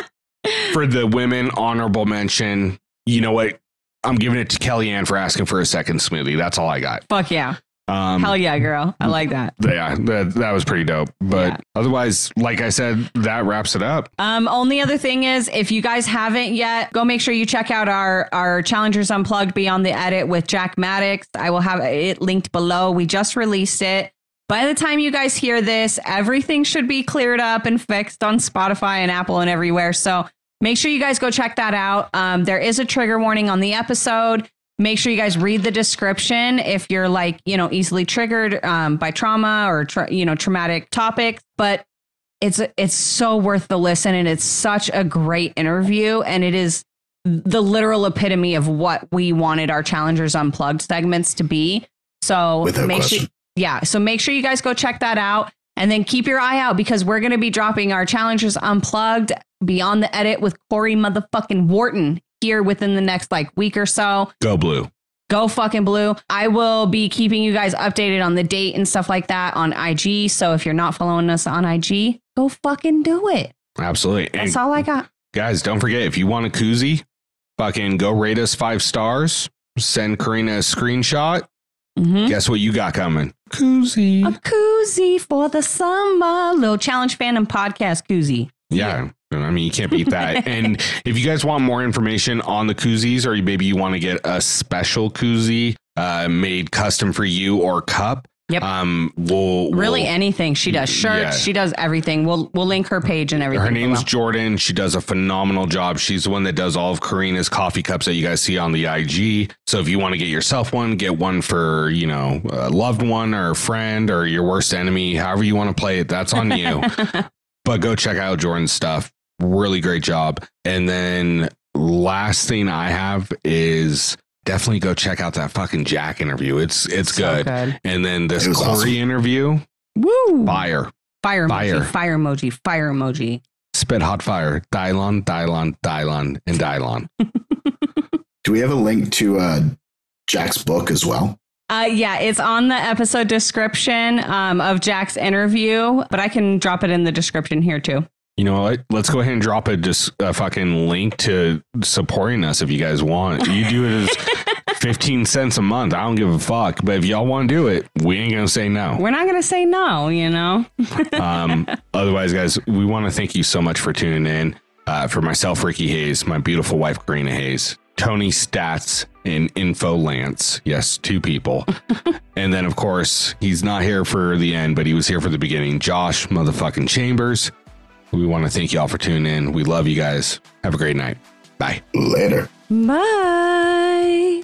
for the women, honorable mention. You know what? I'm giving it to Kellyanne for asking for a second smoothie. That's all I got. Fuck yeah. Um, Hell yeah, girl. I like that. yeah, that, that was pretty dope. But Yeah. otherwise, like I said, that wraps it up. Um, only other thing is, if you guys haven't yet, go make sure you check out our our Challengers Unplugged Beyond the Edit with Jack Maddox. I will have it linked below. We just released it. By the time you guys hear this, everything should be cleared up and fixed on Spotify and Apple and everywhere. So make sure you guys go check that out. Um, there is a trigger warning on the episode. Make sure you guys read the description if you're like, you know, easily triggered um, by trauma or, tra- you know, traumatic topics. But it's it's so worth the listen and it's such a great interview and it is the literal epitome of what we wanted our challengers unplugged segments to be so Without make question. sure yeah so make sure you guys go check that out and then keep your eye out because we're going to be dropping our challengers unplugged beyond the edit with cory motherfucking wharton here within the next like week or so Go blue. go fucking blue. I will be keeping you guys updated on the date and stuff like that on IG. So if you're not following us on IG, go fucking do it. Absolutely. And That's all I got. guys, don't forget if you want a koozie, fucking go rate us five stars. Send Corrina a screenshot. Mm-hmm. Guess what you got coming? Koozie. A koozie for the summer. Little challenge fan and podcast koozie. Yeah. I mean, you can't beat that. and if you guys want more information on the koozies, or maybe you want to get a special koozie uh, made custom for you or cup, Yep. um, we'll Really we'll- anything. She does shirts. Yeah. She does everything. We'll we'll link her page and everything. Her name's below. Jordan. She does a phenomenal job. She's the one that does all of Corrina's coffee cups that you guys see on the IG. So if you want to get yourself one, get one for, you know, a loved one or a friend or your worst enemy, however you want to play it, that's on you. but go check out Jordan's stuff. Really great job. And then last thing I have is definitely go check out that fucking Jack interview. It's it's So good. And then this It Cory awesome. interview, Woo. fire. Fire emoji. Fire. Fire emoji. Fire emoji. Spit hot fire. Dylon, Dylon, Dylon, and Dylon. Do we have a link to uh, Jack's book as well? Uh, yeah, it's on the episode description um, of Jack's interview, but I can drop it in the description here too. You know what? Let's go ahead and drop a just a fucking link to supporting us if you guys want. You do it as 15 cents a month. I don't give a fuck. But if y'all want to do it, we ain't going to say no. We're not going to say no, you know? Um, otherwise, guys, we want to thank you so much for tuning in. Uh, for myself, Ricky Hayes, my beautiful wife, Corrina Hayes, Tony Stats, and Info Lance. Yes, two people. and then, of course, he's not here for the end, but he was here for the beginning. Josh, motherfucking Chambers. We want to thank you all for tuning in. We love you guys. Have a great night. Bye. Later. Bye.